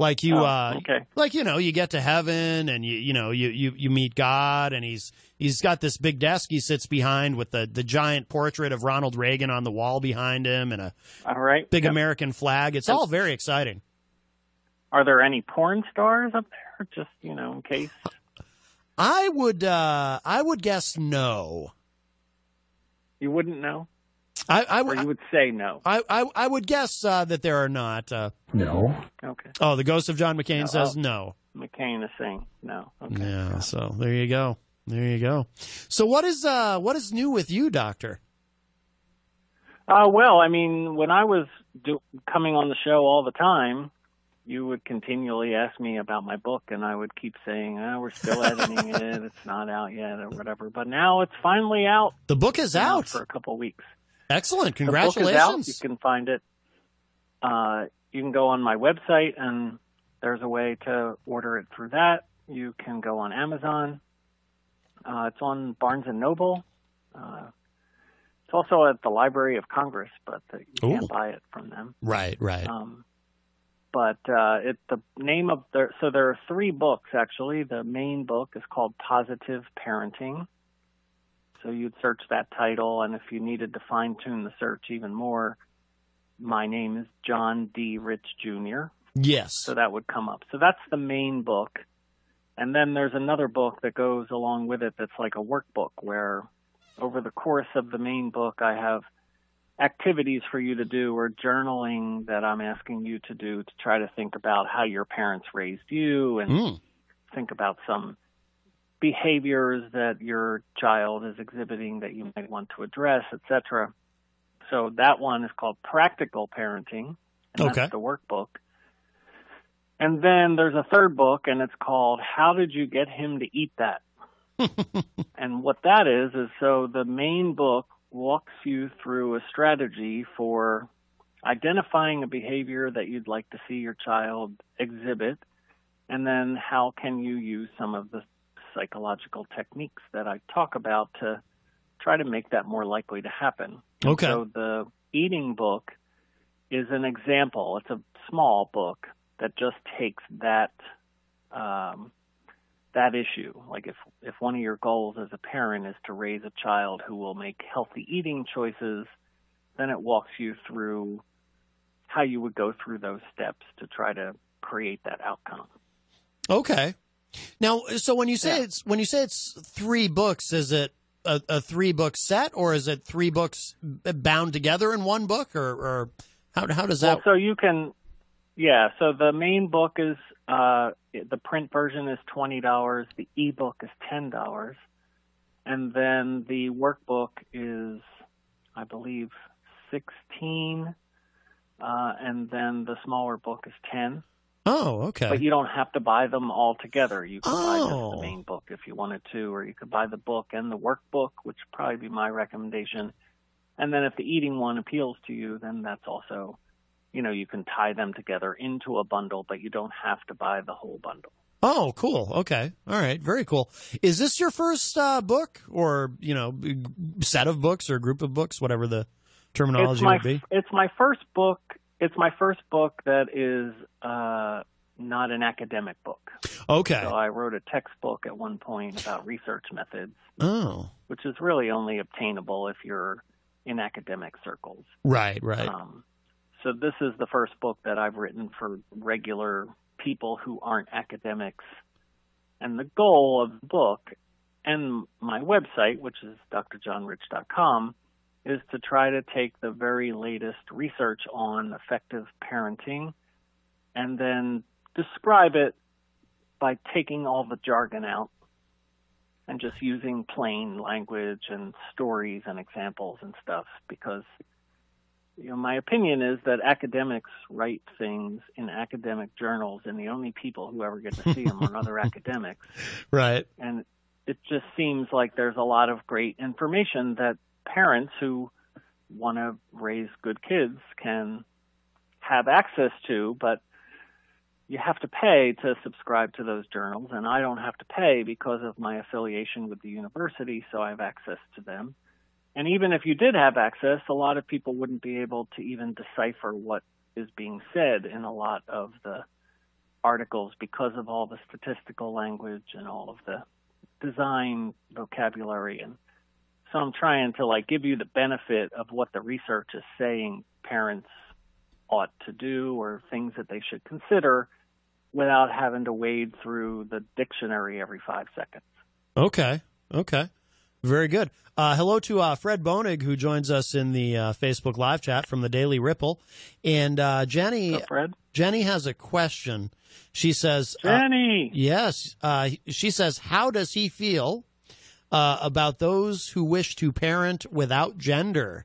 Like you, Oh, uh, okay. like you know, you get to heaven and you, you know, you, you you meet God, and he's he's got this big desk he sits behind with the the giant portrait of Ronald Reagan on the wall behind him, and a All right. big Yep. American flag. It's all very exciting. Are there any porn stars up there? Just, you know, in case. I would, uh, I would guess no. You wouldn't know? I, I, Or you would say no. I, I, I would guess uh, that there are not. Uh, No. Okay. oh, the ghost of John McCain No, says oh. no. McCain is saying no. Okay. Yeah, so there you go. There you go. So what is uh what is new with you, doctor? Uh, well, I mean, when I was do- coming on the show all the time, you would continually ask me about my book, and I would keep saying, oh, "We're still editing it; it's not out yet, or whatever." But now it's finally out. The book is out. for a couple of weeks. Excellent. Congratulations. The book is out. You can find it uh, you can go on my website and there's a way to order it through that. You can go on Amazon. Uh, it's on Barnes and Noble. Uh, it's also at the Library of Congress, but you Ooh. can't buy it from them. Right, right. Um, but uh, it the name of the so there are three books actually. The main book is called Positive Parenting. So you'd search that title, and if you needed to fine tune the search even more, my name is John D. Rich Jr. Yes. So that would come up. So that's the main book. And then there's another book that goes along with it that's like a workbook where over the course of the main book I have activities for you to do or journaling that I'm asking you to do to try to think about how your parents raised you and Mm. think about some behaviors that your child is exhibiting that you might want to address, etc. So that one is called Practical Parenting, and Okay. that's the workbook. And then there's a third book, and it's called How Did You Get Him to Eat That? and what that is, is so the main book walks you through a strategy for identifying a behavior that you'd like to see your child exhibit, and then how can you use some of the psychological techniques that I talk about to try to make that more likely to happen. Okay. So the eating book is an example. It's a small book that just takes that um, that issue. Like if if one of your goals as a parent is to raise a child who will make healthy eating choices, then it walks you through how you would go through those steps to try to create that outcome. Okay. Now, so when you say it's when you say it's three books, is it a, a three book set, or is it three books bound together in one book, or, or how how does that? Well, so you can, yeah. So the main book is uh, the print version is twenty dollars. The ebook is ten dollars, and then the workbook is, I believe, sixteen, uh, and then the smaller book is ten. oh, okay. But you don't have to buy them all together. You could buy just Oh. the main book if you wanted to, or you could buy the book and the workbook, which would probably be my recommendation. And then if the eating one appeals to you, then that's also, you know, you can tie them together into a bundle, but you don't have to buy the whole bundle. Oh, cool. Okay. All right. Very cool. Is this your first uh, book, or you know, set of books or group of books, whatever the terminology it's my would be? it's my first book. It's my first book that is uh, not an academic book. Okay. So I wrote a textbook at one point about research methods. Oh. which is really only obtainable if you're in academic circles. Right. Right. Um, so this is the first book that I've written for regular people who aren't academics. And the goal of the book and my website, which is drjohnrich.com, is to try to take the very latest research on effective parenting and then describe it by taking all the jargon out and just using plain language and stories and examples and stuff because you know my opinion is that academics write things in academic journals and the only people who ever get to see them are other academics Right. and it just seems like there's a lot of great information that parents who want to raise good kids can have access to but you have to pay to subscribe to those journals and I don't have to pay because of my affiliation with the university so I have access to them and even if you did have access a lot of people wouldn't be able to even decipher what is being said in a lot of the articles because of all the statistical language and all of the design vocabulary and so I'm trying to like give you the benefit of what the research is saying parents ought to do or things that they should consider without having to wade through the dictionary every five seconds. Okay. Okay. Very good. Uh, hello to uh, Fred Bonig, who joins us in the uh, Facebook live chat from the Daily Ripple, and uh, Jenny. Fred. Jenny has a question. She says, uh, Jenny. yes. Uh, she says, how does he feel uh, about those who wish to parent without gender?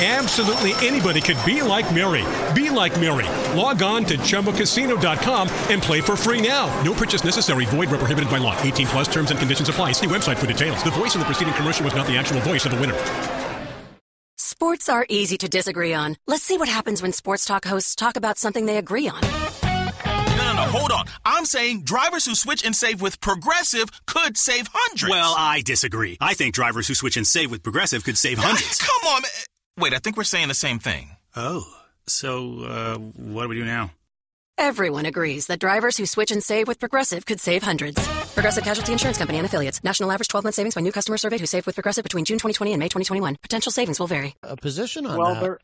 Absolutely anybody could be like Mary. Be like Mary. Log on to ChumbaCasino.com and play for free now. No purchase necessary. Void where prohibited by law. 18 plus terms and conditions apply. See website for details. The voice in the preceding commercial was not the actual voice of the winner. Sports are easy to disagree on. Let's see what happens when sports talk hosts talk about something they agree on. No, no, no, hold on. I'm saying drivers who switch and save with Progressive could save hundreds. Well, I disagree. I think drivers who switch and save with Progressive could save hundreds. Come on, man. Wait, I think we're saying the same thing. Oh, so uh, what do we do now? Everyone agrees that drivers who switch and save with Progressive could save hundreds. Progressive Casualty Insurance Company and affiliates. National average 12 month savings by new customer surveyed who saved with Progressive between June 2020 and May 2021. Potential savings will vary. A position on well, that. there.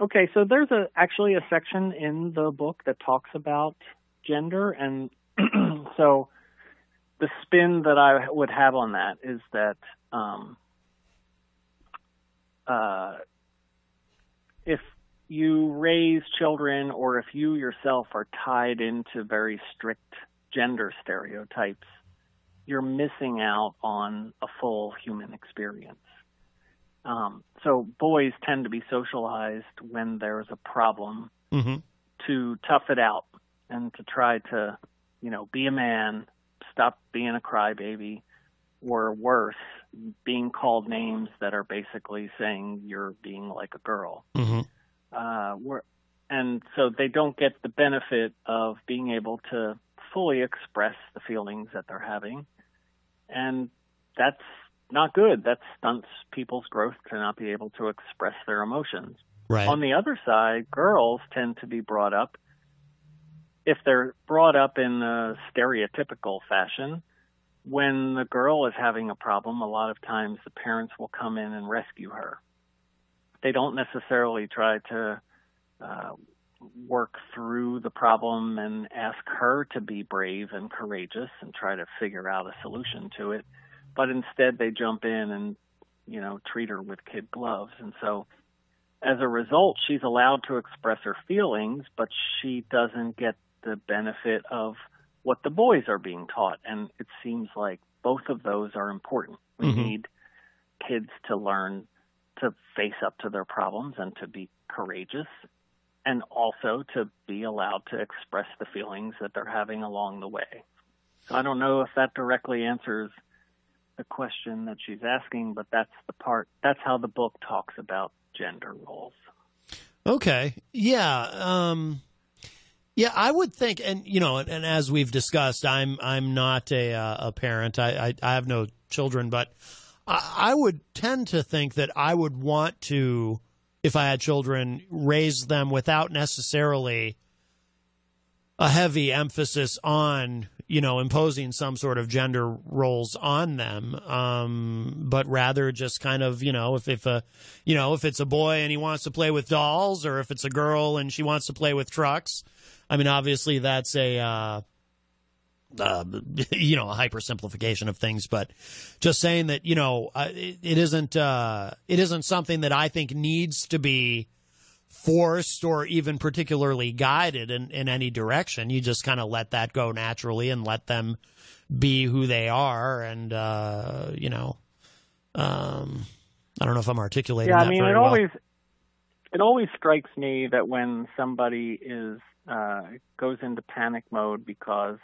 Okay, so there's a actually a section in the book that talks about gender, and so the spin that I would have on that is that um, uh, if you raise children or if you yourself are tied into very strict gender stereotypes, you're missing out on a full human experience. Um, so boys tend to be socialized when there's a problem Mm-hmm. to tough it out and to try to, you know, be a man, stop being a crybaby, or worse, being called names that are basically saying you're being like a girl. Mm-hmm. Uh, we're, and so they don't get the benefit of being able to fully express the feelings that they're having. And that's not good. That stunts people's growth to not be able to express their emotions. Right. On the other side, girls tend to be brought up, if they're brought up in a stereotypical fashion, when the girl is having a problem, a lot of times the parents will come in and rescue her. They don't necessarily try to uh, work through the problem and ask her to be brave and courageous and try to figure out a solution to it, but instead they jump in and you know treat her with kid gloves, and so as a result, she's allowed to express her feelings, but she doesn't get the benefit of what the boys are being taught. And it seems like both of those are important. We Mhm. need kids to learn to face up to their problems and to be courageous, and also to be allowed to express the feelings that they're having along the way. So I don't know if that directly answers the question that she's asking, but that's the part, that's how the book talks about gender roles. Okay. Yeah. Um, yeah, I would think, and you know, and, and as we've discussed, I'm I'm not a uh, a parent. I, I I have no children, but I, I would tend to think that I would want to, if I had children, raise them without necessarily a heavy emphasis on you know imposing some sort of gender roles on them um but rather just kind of you know if if a you know if it's a boy and he wants to play with dolls or if it's a girl and she wants to play with trucks i mean obviously that's a uh uh, you know, a hypersimplification of things, but just saying that you know uh, it, it isn't uh, it isn't something that I think needs to be forced or even particularly guided in, in any direction. You just kind of let that go naturally and let them be who they are. And, uh, you know, um, I don't know if I'm articulating yeah, I mean, it well. always it always strikes me that when somebody is uh, goes into panic mode because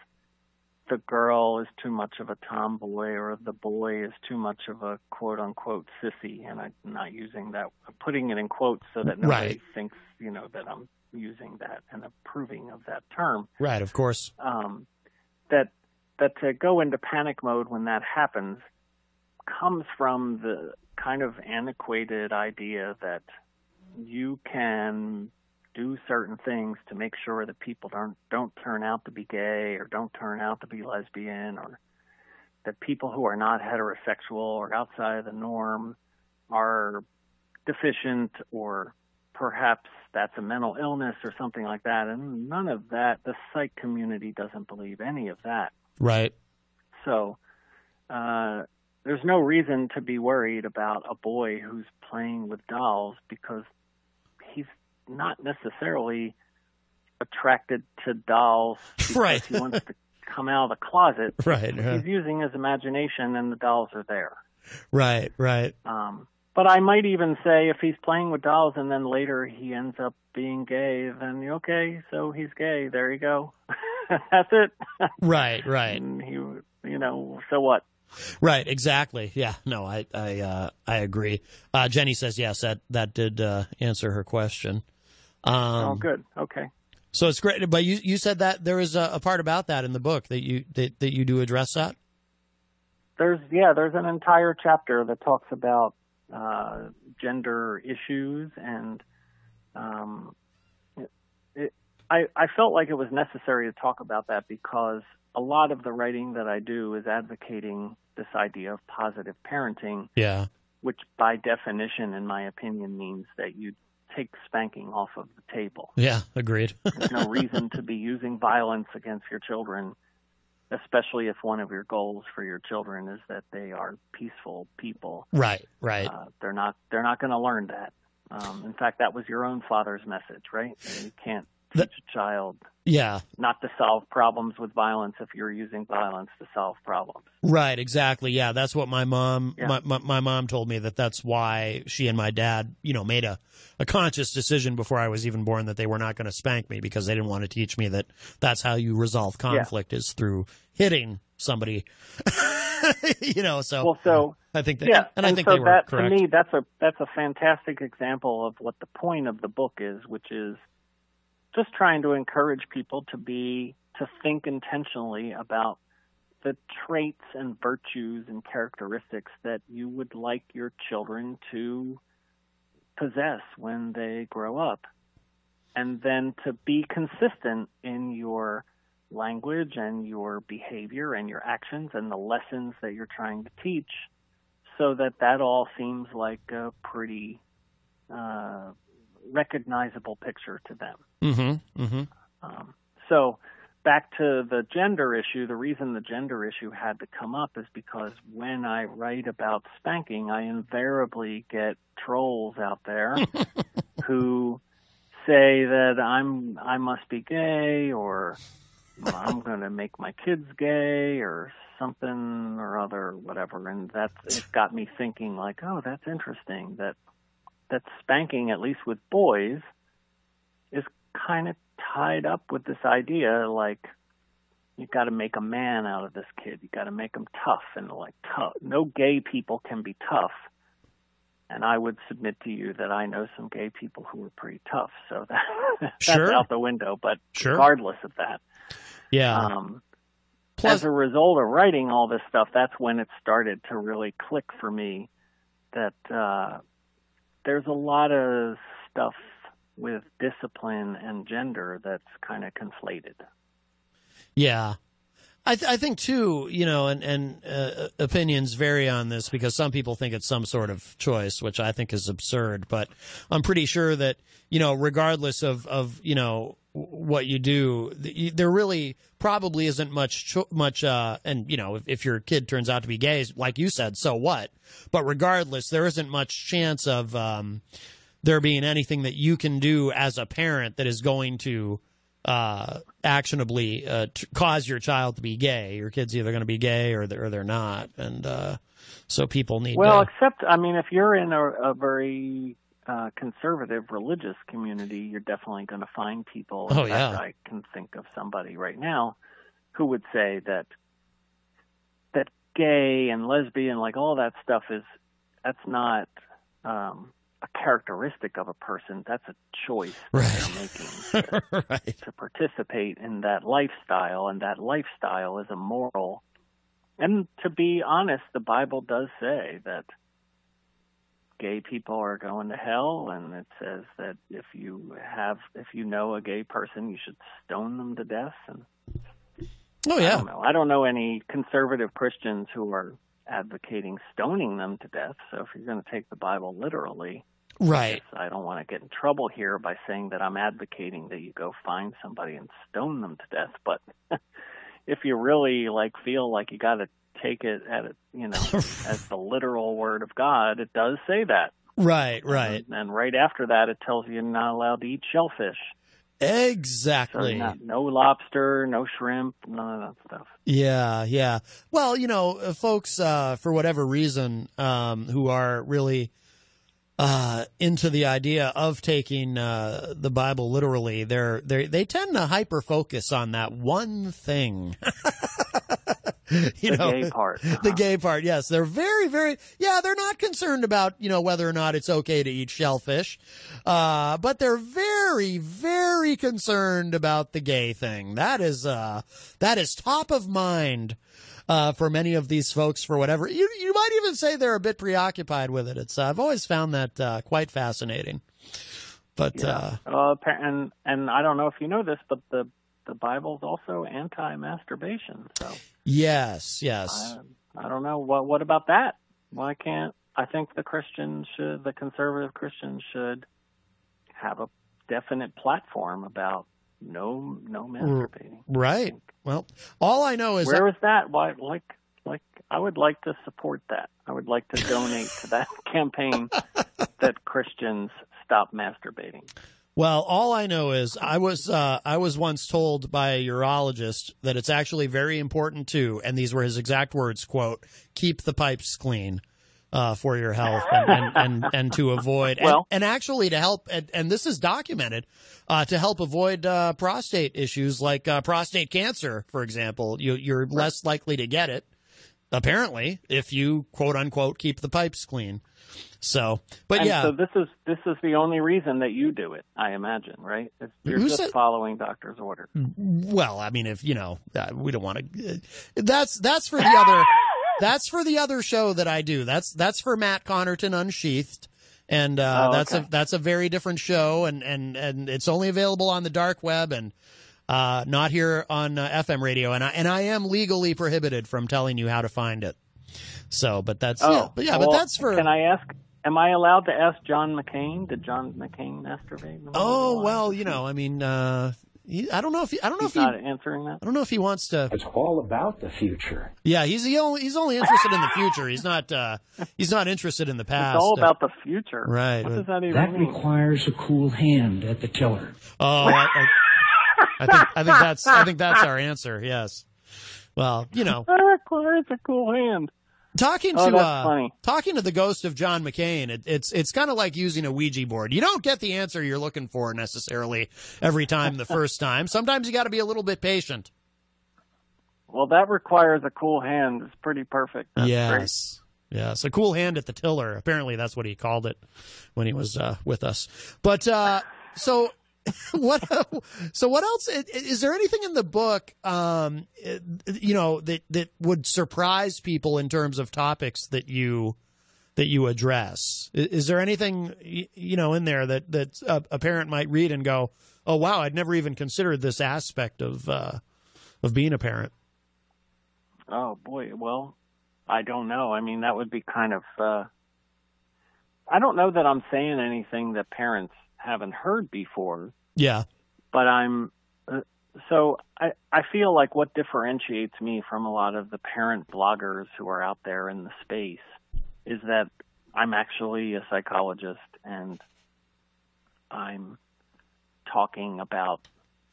the girl is too much of a tomboy or the boy is too much of a quote unquote sissy, and I'm not using that, I'm putting it in quotes so that nobody Right. thinks you know that I'm using that and approving of that term. Right, of course. Um, that that to go into panic mode when that happens comes from the kind of antiquated idea that you can do certain things to make sure that people don't don't turn out to be gay or don't turn out to be lesbian or that people who are not heterosexual or outside of the norm are deficient or perhaps that's a mental illness or something like that and none of that the psych community doesn't believe any of that Right. so uh, there's no reason to be worried about a boy who's playing with dolls because not necessarily attracted to dolls because Right. he wants to come out of the closet. Right, right. He's using his imagination and the dolls are there. Right, right. Um, but I might even say if he's playing with dolls and then later he ends up being gay, then okay, so he's gay. There you go. That's it. Right, right. And he, you know, so what? Right, exactly. Yeah, no, I I uh, I agree. Uh, Jenny says yes. That that did uh, answer her question. Um, oh, good. Okay. So it's great. But you you said that there is a, a part about that in the book that you that, that you do address that. There's yeah, there's an entire chapter that talks about uh, gender issues and um, it, it, I I felt like it was necessary to talk about that because a lot of the writing that I do is advocating this idea of positive parenting, Yeah. which by definition, in my opinion, means that you take spanking off of the table. Yeah. Agreed. There's no reason to be using violence against your children, especially if one of your goals for your children is that they are peaceful people. right. Right. Uh, they're not. They're not going to learn that. Um, in fact, that was your own father's message, right? You can't teach a child yeah. not to solve problems with violence if you're using violence to solve problems. Right, exactly. Yeah, that's what my mom Yeah. my, my my mom told me that that's why she and my dad, you know, made a a conscious decision before I was even born that they were not going to spank me because they didn't want to teach me that that's how you resolve conflict is through hitting somebody. you know, so Well, so I think that yeah, and I think so they were that to me that's a that's a fantastic example of what the point of the book is, which is just trying to encourage people to be to think intentionally about the traits and virtues and characteristics that you would like your children to possess when they grow up. And then to be consistent in your language and your behavior and your actions and the lessons that you're trying to teach so that that all seems like a pretty uh, recognizable picture to them. Mm-hmm. Mm-hmm. Um, so back to the gender issue, the reason the gender issue had to come up is because when I write about spanking, I invariably get trolls out there who say that I'm I must be gay or I'm going to make my kids gay or something or other whatever and that's it got me thinking like oh that's interesting that that spanking at least with boys is kind of tied up with this idea like you've got to make a man out of this kid you've got to make him tough and like tough no gay people can be tough and I would submit to you that I know some gay people who are pretty tough so that that's Sure. out the window but Sure. regardless of that Yeah. um, as a result of writing all this stuff, that's when it started to really click for me that uh, there's a lot of stuff with discipline and gender that's kind of conflated. Yeah. I, th- I think too, you know, and, and uh, opinions vary on this because some people think it's some sort of choice, which I think is absurd. But I'm pretty sure that, you know, regardless of, of you know, what you do, there really probably isn't much, much, uh, and, you know, if, if your kid turns out to be gay, like you said, so what? But regardless, there isn't much chance of um, there being anything that you can do as a parent that is going to uh, actionably uh, t- cause your child to be gay. Your kid's either going to be gay or they're, or they're not, and uh, so people need Well, to. except, I mean, if you're in a, a very uh, conservative religious community, you're definitely going to find people. Oh, yeah. I can think of somebody right now who would say that that gay and lesbian, like all that stuff, is that's not um, a characteristic of a person. That's a choice that they're making to, to participate in that lifestyle, and that lifestyle is immoral. And to be honest, the Bible does say that gay people are going to hell, and it says that if you have, if you know a gay person, you should stone them to death. And Oh I yeah, don't know. I don't know any conservative Christians who are advocating stoning them to death. So if you're going to take the Bible literally, right. I don't want to get in trouble here by saying that I'm advocating that you go find somebody and stone them to death. But if you really like feel like you got to take it at it, you know, as the literal word of God, it does say that. Right, right. And, and right after that, it tells you you're not allowed to eat shellfish. Exactly. So not, no lobster, no shrimp, none of that stuff. Yeah, yeah. Well, you know, uh, folks, uh, for whatever reason, um, who are really uh, into the idea of taking uh, the Bible literally, they're they they tend to hyper focus on that one thing. you the know, gay part. the gay part. Yes, they're very, very. Yeah, they're not concerned about you know whether or not it's okay to eat shellfish, uh, but they're very, very concerned about the gay thing. That is uh, that is top of mind. Uh, for many of these folks, for whatever you you might even say they're a bit preoccupied with it. It's uh, I've always found that uh, quite fascinating. But uh, Uh, and and I don't know if you know this, but the the Bible's also anti-masturbation. So yes, yes. I, I don't know what what about that. Why can't I think the Christians should the conservative Christians should have a definite platform about no no mm, masturbating. Right. Well, all I know is Where is that? Why like like I would like to support that. I would like to donate to that campaign that Christians stop masturbating. Well, all I know is I was uh, I was once told by a urologist that it's actually very important too, and these were his exact words: "quote Keep the pipes clean." Uh, for your health and, and, and, and to avoid and, Well- and actually to help and, and this is documented uh, to help avoid uh, prostate issues like uh, prostate cancer for example you, you're less likely to get it apparently if you quote unquote keep the pipes clean so but and yeah so this is this is the only reason that you do it, I imagine, right? It's, you're Who just said- following doctor's order. Well, I mean, if you know, uh, we don't want to. That's that's for the other. That's for the other show that I do. That's that's for Matt Connarton Unsheathed, and uh, Oh, that's okay. a that's a very different show, and and and it's only available on the dark web and uh, not here on uh, FM radio. And I and I am legally prohibited from telling you how to find it. So, but that's oh, yeah, but yeah, but that's for. Can I ask? Am I allowed to ask John McCain? Did John McCain masturbate? Oh well, you know, I mean, uh, he, I don't know if he, I don't know He's if he, not answering that. I don't know if he wants to. It's all about the future. Yeah, he's the only he's only interested in the future. He's not uh he's not interested in the past. It's all about the future. Right. What does that even That mean? requires a cool hand at the tiller. Oh, I, I, I think I think that's I think that's our answer. Yes. Well, you know, That requires a cool hand. talking Oh, to uh, talking to the ghost of John McCain, it, it's it's kind of like using a Ouija board. You don't get the answer you're looking for necessarily every time the first time. Sometimes you got to be a little bit patient. Well, that requires a cool hand. It's pretty perfect. That's great. yes. Yes, a cool hand at the tiller. Apparently, that's what he called it when he was uh, with us. But uh, so what? So what else? Is there anything in the book, um, you know, that that would surprise people in terms of topics that you that you address? Is there anything you know in there that that a, parent might read and go, "Oh wow, I'd never even considered this aspect of uh, of being a parent." Oh boy, well, I don't know. I mean, that would be kind of. uh I don't know that I'm saying anything that parents haven't heard before, Yeah. but I'm. Uh, so I I feel like what differentiates me from a lot of the parent bloggers who are out there in the space is that I'm actually a psychologist and I'm talking about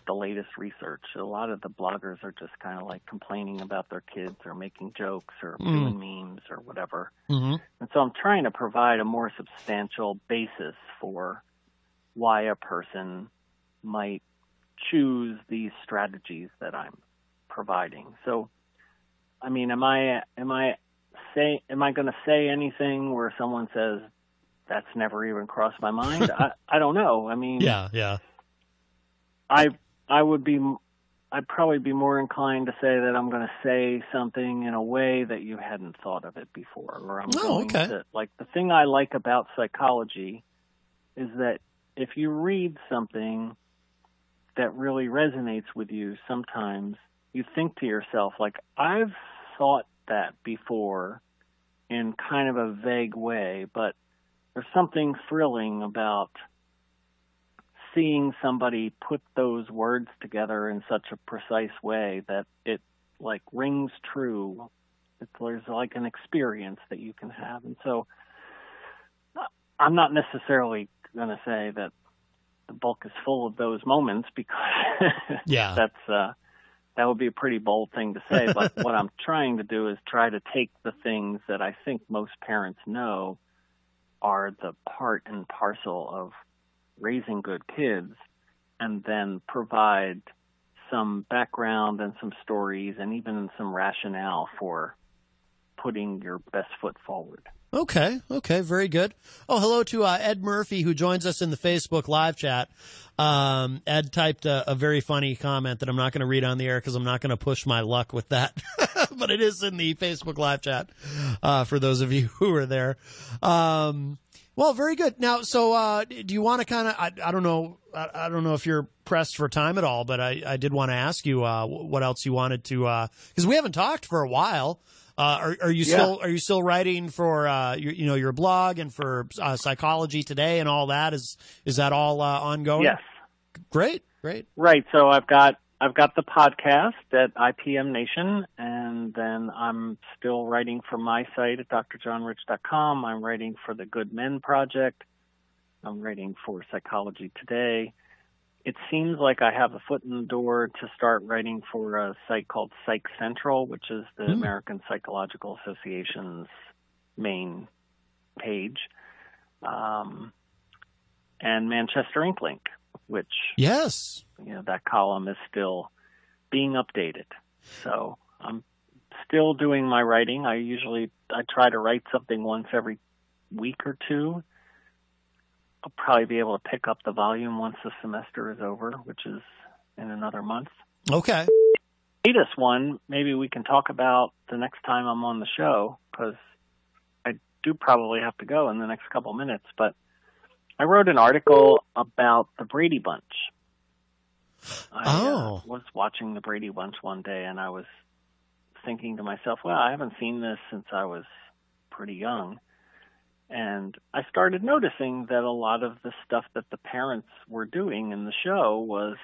the latest research. A lot of the bloggers are just kind of like complaining about their kids or making jokes or Mm. doing memes or whatever. Mm-hmm. And so I'm trying to provide a more substantial basis for why a person might choose these strategies that I'm providing. So, I mean, am I am I say am I going to say anything where someone says that's never even crossed my mind? I I don't know. I mean, Yeah. Yeah. I I would be I'd probably be more inclined to say that I'm going to say something in a way that you hadn't thought of it before, or I'm Oh, going okay. to like the thing I like about psychology is that if you read something that really resonates with you, sometimes you think to yourself like I've thought that before in kind of a vague way, but there's something thrilling about seeing somebody put those words together in such a precise way that it like rings true. It's, there's like an experience that you can have, and so uh, I'm not necessarily going to say that the book is full of those moments because Yeah. that's uh, that would be a pretty bold thing to say. But what I'm trying to do is try to take the things that I think most parents know are the part and parcel of raising good kids, and then provide some background and some stories and even some rationale for putting your best foot forward. Okay, okay, very good. Oh, hello to uh, Ed Murphy who joins us in the Facebook live chat. Um, Ed typed a, a very funny comment that I'm not going to read on the air because I'm not going to push my luck with that, but it is in the Facebook live chat uh, for those of you who are there. Um, well, very good. Now, so uh, do you want to kind of? I, I don't know. I, I don't know if you're pressed for time at all, but I, I did want to ask you uh, what else you wanted to because we haven't talked for a while. Uh, are, are you Yeah. still are you still writing for uh, your, you know your blog and for uh, Psychology Today and all that? Is is that all uh, ongoing? Yes. Great, great. Right. So I've got I've got the podcast at IPM Nation, and then I'm still writing for my site at drjohnrich.com. I'm writing for the Good Men Project. I'm writing for Psychology Today. It seems like I have a foot in the door to start writing for a site called Psych Central, which is the Hmm. American Psychological Association's main page, um, and Manchester Inklink, which Yes. You know that column is still being updated. So I'm still doing my writing. I usually I try to write something once every week or two. I'll probably be able to pick up the volume once the semester is over, which is in another month. Okay. Latest one, maybe we can talk about the next time I'm on the show because I do probably have to go in the next couple minutes. But I wrote an article about the Brady Bunch. I Oh. uh, was watching the Brady Bunch one day and I was thinking to myself, well, I haven't seen this since I was pretty young. And I started noticing that a lot of the stuff that the parents were doing in the show was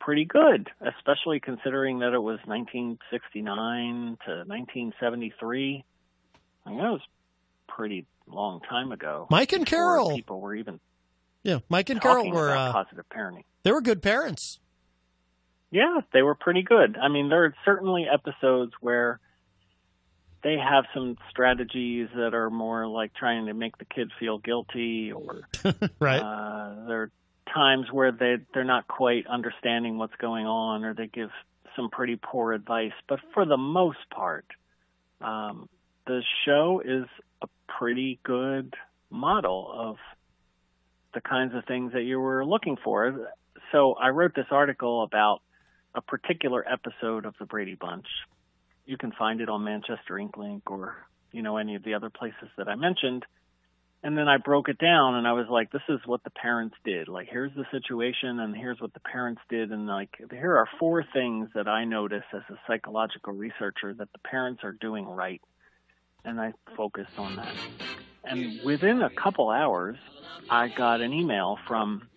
pretty good, especially considering that it was 1969 to 1973. I mean, that was pretty long time ago. Mike and Carol. People were even Yeah, Mike and Carol were uh, positive parenting. they were good parents. Yeah, they were pretty good. I mean, there are certainly episodes where they have some strategies that are more like trying to make the kid feel guilty, or right. uh, there are times where they they're not quite understanding what's going on, or they give some pretty poor advice. But for the most part, um, the show is a pretty good model of the kinds of things that you were looking for. So I wrote this article about a particular episode of the Brady Bunch. You can find it on Manchester Inklink or you know any of the other places that I mentioned. And then I broke it down and I was like, this is what the parents did. Like, here's the situation and here's what the parents did. And like, here are four things that I notice as a psychological researcher that the parents are doing right. And I focused on that. And within a couple hours, I got an email from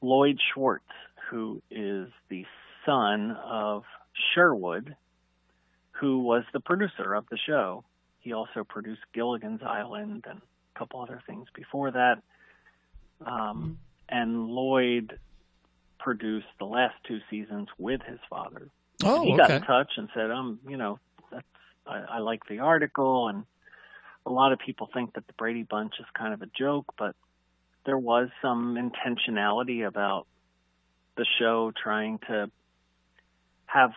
Lloyd Schwartz, who is the son of Sherwood, who was the producer of the show. He also produced Gilligan's Island and a couple other things before that. Um, and Lloyd produced the last two seasons with his father. Oh, And he got in touch and said, "Um, you know, that's I, I like the article, and a lot of people think that the Brady Bunch is kind of a joke, but there was some intentionality about the show trying to have,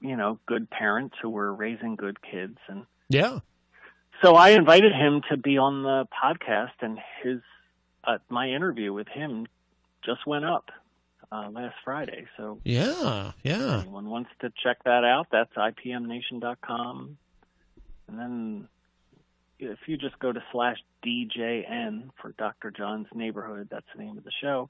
you know, good parents who were raising good kids and Yeah. so I invited him to be on the podcast, and his uh, my interview with him just went up uh, last Friday. So Yeah. Yeah. anyone wants to check that out, that's ipmnation.com, and then if you just go to slash DJN for Dr. John's Neighborhood, that's the name of the show,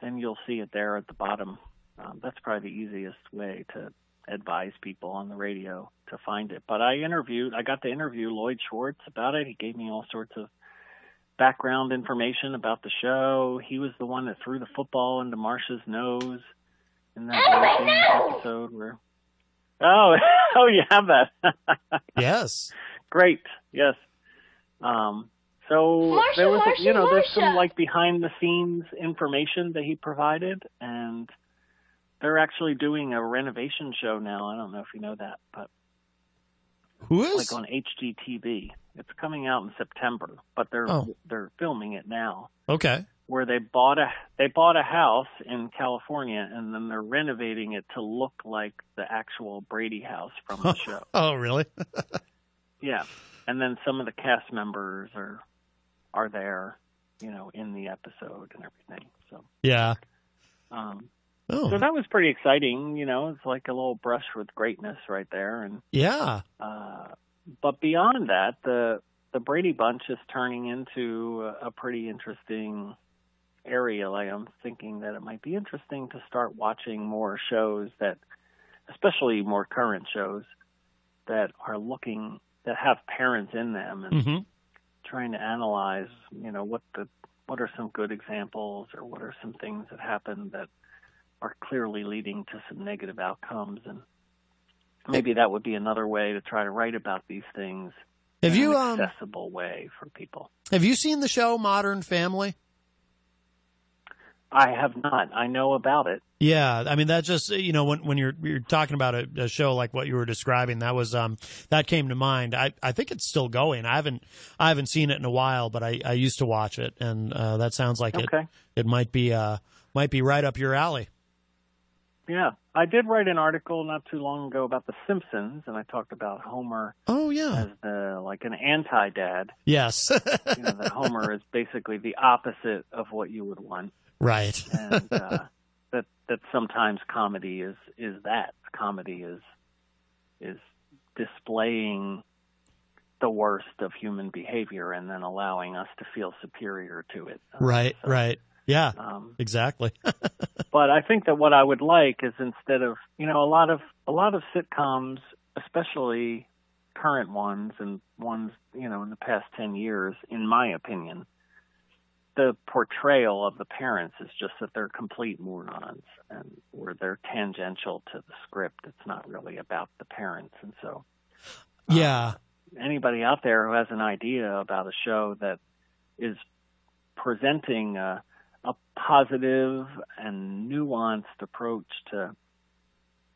then you'll see it there at the bottom. Um, that's probably the easiest way to advise people on the radio to find it. But I interviewed, I got to interview Lloyd Schwartz about it. He gave me all sorts of background information about the show. He was the one that threw the football into Marsha's nose in that very famous episode where Oh, oh, you have that. yes. Great. Yes. Um, so Marsha, there was, Marsha, you know, there's some like behind the scenes information that he provided, and they're actually doing a renovation show now. I don't know if you know that, but Who is? like on HGTV. It's coming out in September, but they're Oh. they're filming it now. Okay. Where they bought a they bought a house in California and then they're renovating it to look like the actual Brady house from the show. Oh, really? Yeah, and then some of the cast members are are there, you know, in the episode and everything. So, yeah. um, Oh. so that was pretty exciting. You know, it's like a little brush with greatness right there. And Yeah. uh, but beyond that, the the Brady Bunch is turning into a, a pretty interesting area. Like I'm thinking that it might be interesting to start watching more shows that, especially more current shows that are looking that have parents in them and hmm trying to analyze, you know, what the what are some good examples or what are some things that happen that are clearly leading to some negative outcomes and maybe that would be another way to try to write about these things Have in you, an um, accessible way for people. Have you seen the show Modern Family? I have not. I know about it. Yeah, I mean that just you know when when you're you're talking about a, a show like what you were describing, that was um that came to mind. I I think it's still going. I haven't I haven't seen it in a while, but I I used to watch it, and uh, that sounds like Okay. it it might be uh might be right up your alley. Yeah. I did write an article not too long ago about the Simpsons and I talked about Homer Oh yeah. as the like an anti dad. Yes. you know, that Homer is basically the opposite of what you would want. Right. and uh, that that sometimes comedy is is that comedy is is displaying the worst of human behavior and then allowing us to feel superior to it. right. Right. Yeah. Um, exactly. but I think that what I would like is instead of you know a lot of a lot of sitcoms, especially current ones and ones you know in the past ten years, in my opinion, the portrayal of the parents is just that they're complete morons and where they're tangential to the script. It's not really about the parents, and so um, yeah. anybody out there who has an idea about a show that is presenting a, a positive and nuanced approach to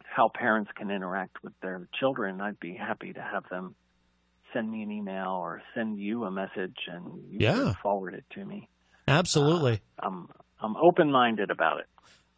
how parents can interact with their children, I'd be happy to have them send me an email or send you a message and you Yeah. can forward it to me. Absolutely. I'm I'm open minded about it.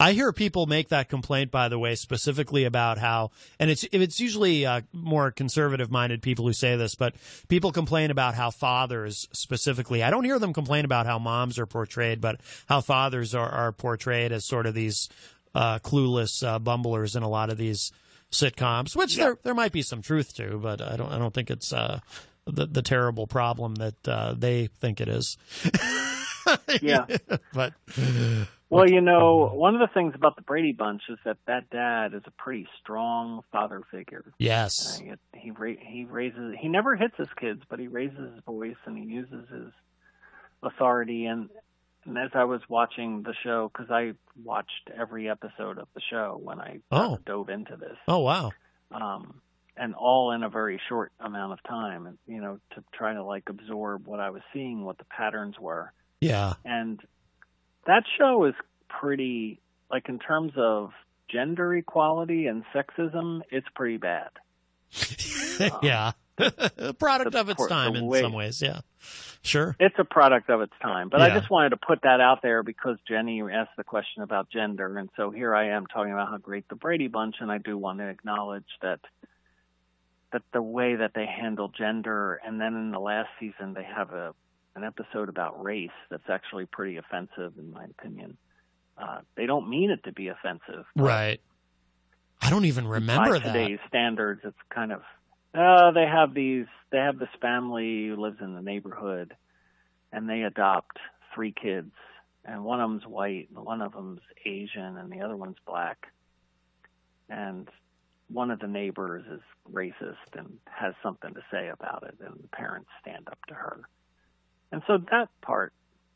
I hear people make that complaint, by the way, specifically about how, and it's it's usually uh, more conservative-minded people who say this, but people complain about how fathers, specifically, I don't hear them complain about how moms are portrayed, but how fathers are, are portrayed as sort of these uh, clueless uh, bumblers in a lot of these sitcoms, which there there might be some truth to, but I don't I don't think it's uh, the the terrible problem that uh, they think it is. Yeah. but Well, you know, one of the things about the Brady Bunch is that that dad is a pretty strong father figure. yes, Uh, he he, ra- he raises he never hits his kids, but he raises his voice and he uses his authority. And, and as I was watching the show, because I watched every episode of the show when I Oh. dove into this, oh wow, um, and all in a very short amount of time, and you know, to try to like absorb what I was seeing, what the patterns were yeah. and that show is pretty like in terms of gender equality and sexism it's pretty bad um, yeah. a product of its time in way- some ways. Yeah. Sure. it's a product of its time but i just wanted to put that out there because jenny asked the question about gender and so here i am talking about how great the brady bunch and i do want to acknowledge that that the way that they handle gender and then in the last season they have a an episode about race that's actually pretty offensive in my opinion uh, they don't mean it to be offensive Right. I don't even remember by that. today's standards, it's kind of uh, they have these they have this family who lives in the neighborhood, and they adopt three kids, and one of them's white, and one of them's Asian, and the other one's black, and one of the neighbors is racist and has something to say about it, and the parents stand up to her, and so that part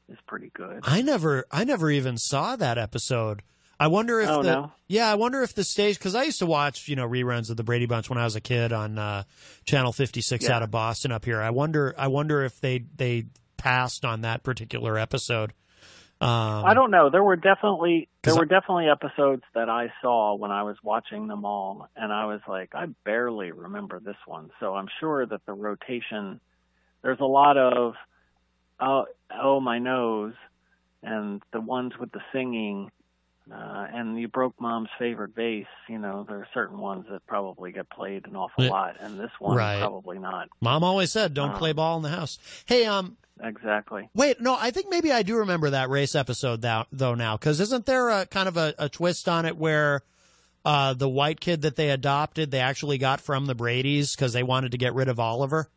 is pretty good. I never I never even saw that episode. I wonder if Oh, the no? yeah, I wonder if the stage because I used to watch you know reruns of the Brady Bunch when I was a kid on uh, Channel 56 Yeah. out of Boston up here. I wonder I wonder if they they passed on that particular episode. Um, I don't know. There were definitely there 'Cause I- were definitely episodes that I saw when I was watching them all, and I was like, I barely remember this one. So I'm sure that the rotation, there's a lot of, oh, oh my nose, and the ones with the singing, uh, and you broke mom's favorite vase. You know, there are certain ones that probably get played an awful lot, and this one Right. probably not. Mom always said, "Don't Um, play ball in the house." Hey, um, Exactly. Wait, no, I think maybe I do remember that race episode thou- though now, because isn't there a kind of a, a twist on it where uh, the white kid that they adopted they actually got from the Brady's because they wanted to get rid of Oliver?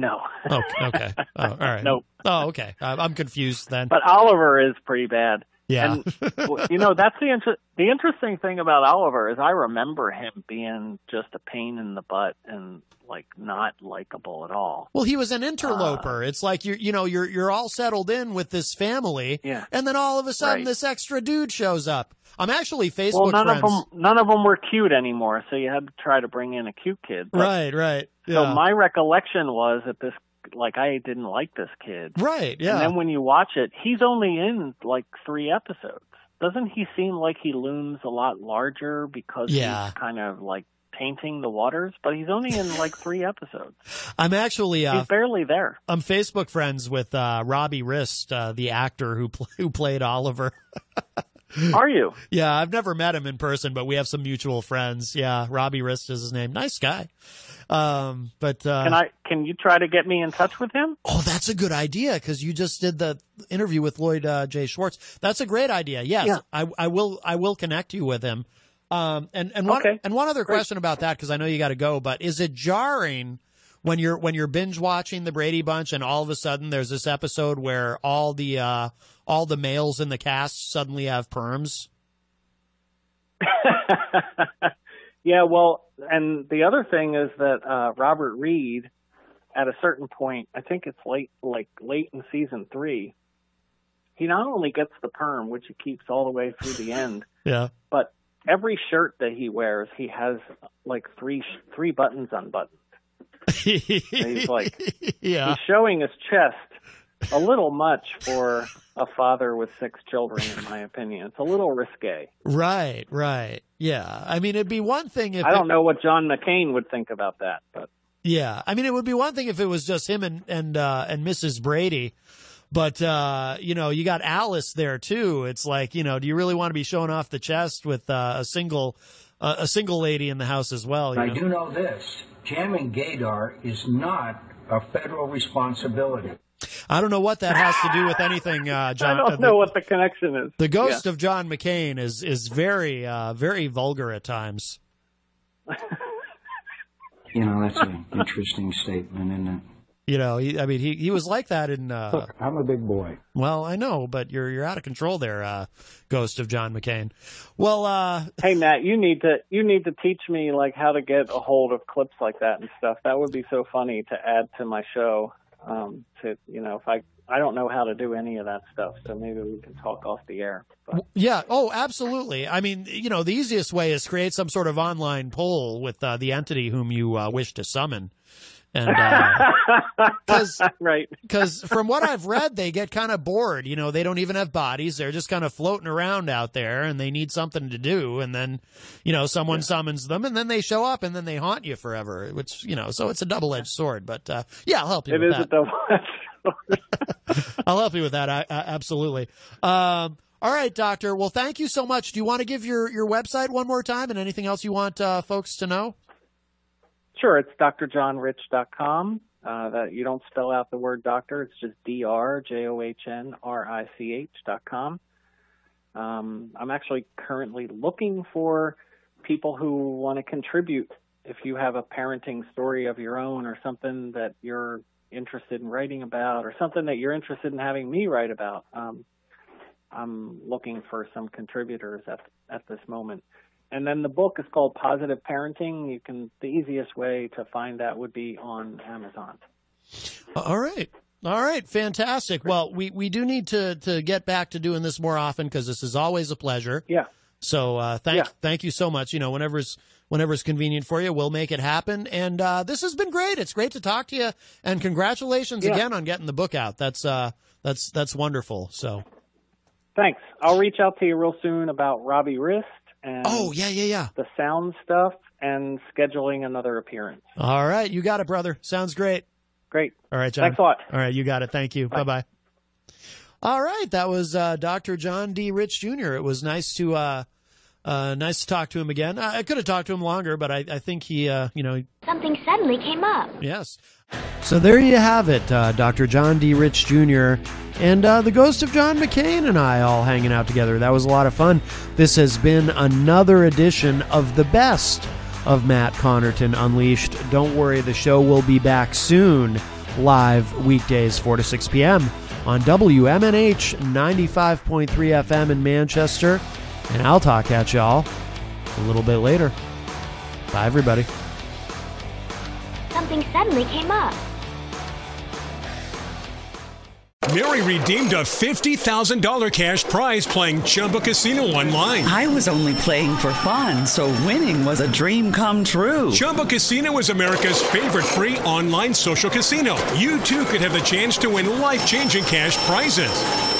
No. Oh, okay. Oh, all right. Nope. Oh, okay. I'm confused then. But Oliver is pretty bad. Yeah. And, you know, that's the inter- the interesting thing about Oliver is I remember him being just a pain in the butt and like not likable at all. Well, he was an interloper. Uh, it's like you're, you know, you're you're all settled in with this family, Yeah. and then all of a sudden Right. this extra dude shows up. I'm actually Facebook well, none friends. of them none of them were cute anymore, so you had to try to bring in a cute kid. But- Right, right. So my recollection was that this like I didn't like this kid. Right, yeah. And then when you watch it, he's only in like 3 episodes. Doesn't he seem like he looms a lot larger because Yeah. he's kind of like painting the waters, but he's only in like 3 episodes. I'm actually uh, He's barely there. I'm Facebook friends with uh, Robbie Rist, uh, the actor who pl- who played Oliver. Are you? Yeah, I've never met him in person, but we have some mutual friends. Yeah, Robbie Rist is his name. Nice guy. Um, but uh, Can I can you try to get me in touch with him? Oh, that's a good idea because you just did the interview with Lloyd uh, J. Schwartz. That's a great idea. Yes, Yeah. I, I will. I will connect you with him. Um, and and one Okay. and one other Great. question about that because I know you got to go. But is it jarring when you're when you're binge watching the Brady Bunch and all of a sudden there's this episode where all the uh, all the males in the cast suddenly have perms? Yeah, well, and the other thing is that uh, Robert Reed, at a certain point, I think it's late, like late in season three, he not only gets the perm, which he keeps all the way through the end, Yeah. but every shirt that he wears, he has like three three buttons unbuttoned. He's like, yeah. he's showing his chest a little much for a father with six children, in my opinion. It's a little risque. Right. Right. Yeah. I mean, it'd be one thing if I don't know what John McCain would think about that, but Yeah, I mean, it would be one thing if it was just him and and uh, and Mrs. Brady, but uh, you know, you got Alice there too. It's like, you know, do you really want to be showing off the chest with uh, a single uh, a single lady in the house as well? You I know? do know this jamming gaydar is not a federal responsibility. I don't know what that has to do with anything, uh, John. I uh, don't the- know what the connection is. The ghost of John McCain is is very uh, very vulgar at times. You know, that's an interesting statement, isn't it? You know, he, I mean, he he was like that in. Uh, Look, I'm a big boy. well, I know, but you're you're out of control there, uh, ghost of John McCain. Well, uh, Hey Matt, you need to you need to teach me like how to get a hold of clips like that and stuff. That would be so funny to add to my show. Um, to you know, if I I don't know how to do any of that stuff, so maybe we can talk off the air. Yeah. Oh, absolutely. I mean, you know, the easiest way is create some sort of online poll with uh, the entity whom you uh, wish to summon. And because right, because from what I've read, they get kind of bored. You know, they don't even have bodies; they're just kind of floating around out there, and they need something to do. And then, you know, someone summons them, and then they show up, and then they haunt you forever. Which you know, so it's a double edged sword. But uh, yeah, I'll help you It with is that. a double I'll help you with that. I, I, absolutely. Um, all right, doctor. Well, thank you so much. Do you want to give your, your website one more time and anything else you want uh, folks to know? Sure, it's drjohnrich.com. Uh, that you don't spell out the word doctor; it's just D R J O H N R I C H dot com. Um, I'm actually currently looking for people who want to contribute. If you have a parenting story of your own, or something that you're interested in writing about, or something that you're interested in having me write about, um, I'm looking for some contributors at at this moment. And then the book is called Positive Parenting. You can the easiest way to find that would be on Amazon. All right. All right, fantastic. Well, we, we do need to, to get back to doing this more often because this is always a pleasure. Yeah. So uh, thank Yeah. thank you so much. You know, whenever's whenever's convenient for you, we'll make it happen. And uh, this has been great. It's great to talk to you. And congratulations Yeah. again on getting the book out. That's uh that's that's wonderful. So Thanks. I'll reach out to you real soon about Robbie Rist and Oh, yeah, yeah, yeah. the sound stuff and scheduling another appearance. all right, you got it, brother. Sounds great. Great. All right, John. Thanks a lot. All right, you got it. Thank you. Bye bye. All right, that was uh, Dr. John D. Rich Jr. It was nice to uh, uh, nice to talk to him again. I, I could have talked to him longer, but I, I think he, uh, you know, Something suddenly came up. Yes. So there you have it, uh, Dr. John D. Rich Jr. and uh, the ghost of John McCain and I all hanging out together. That was a lot of fun. This has been another edition of the best of Matt Connarton Unleashed. Don't worry, the show will be back soon, live weekdays 4 to 6 p.m. on WMNH 95.3 FM in Manchester. And I'll talk at y'all a little bit later. Bye, everybody. Something suddenly came up. Mary redeemed a $50,000 cash prize playing Chumba Casino online. I was only playing for fun, so winning was a dream come true. Chumba Casino is America's favorite free online social casino. You too could have the chance to win life changing cash prizes.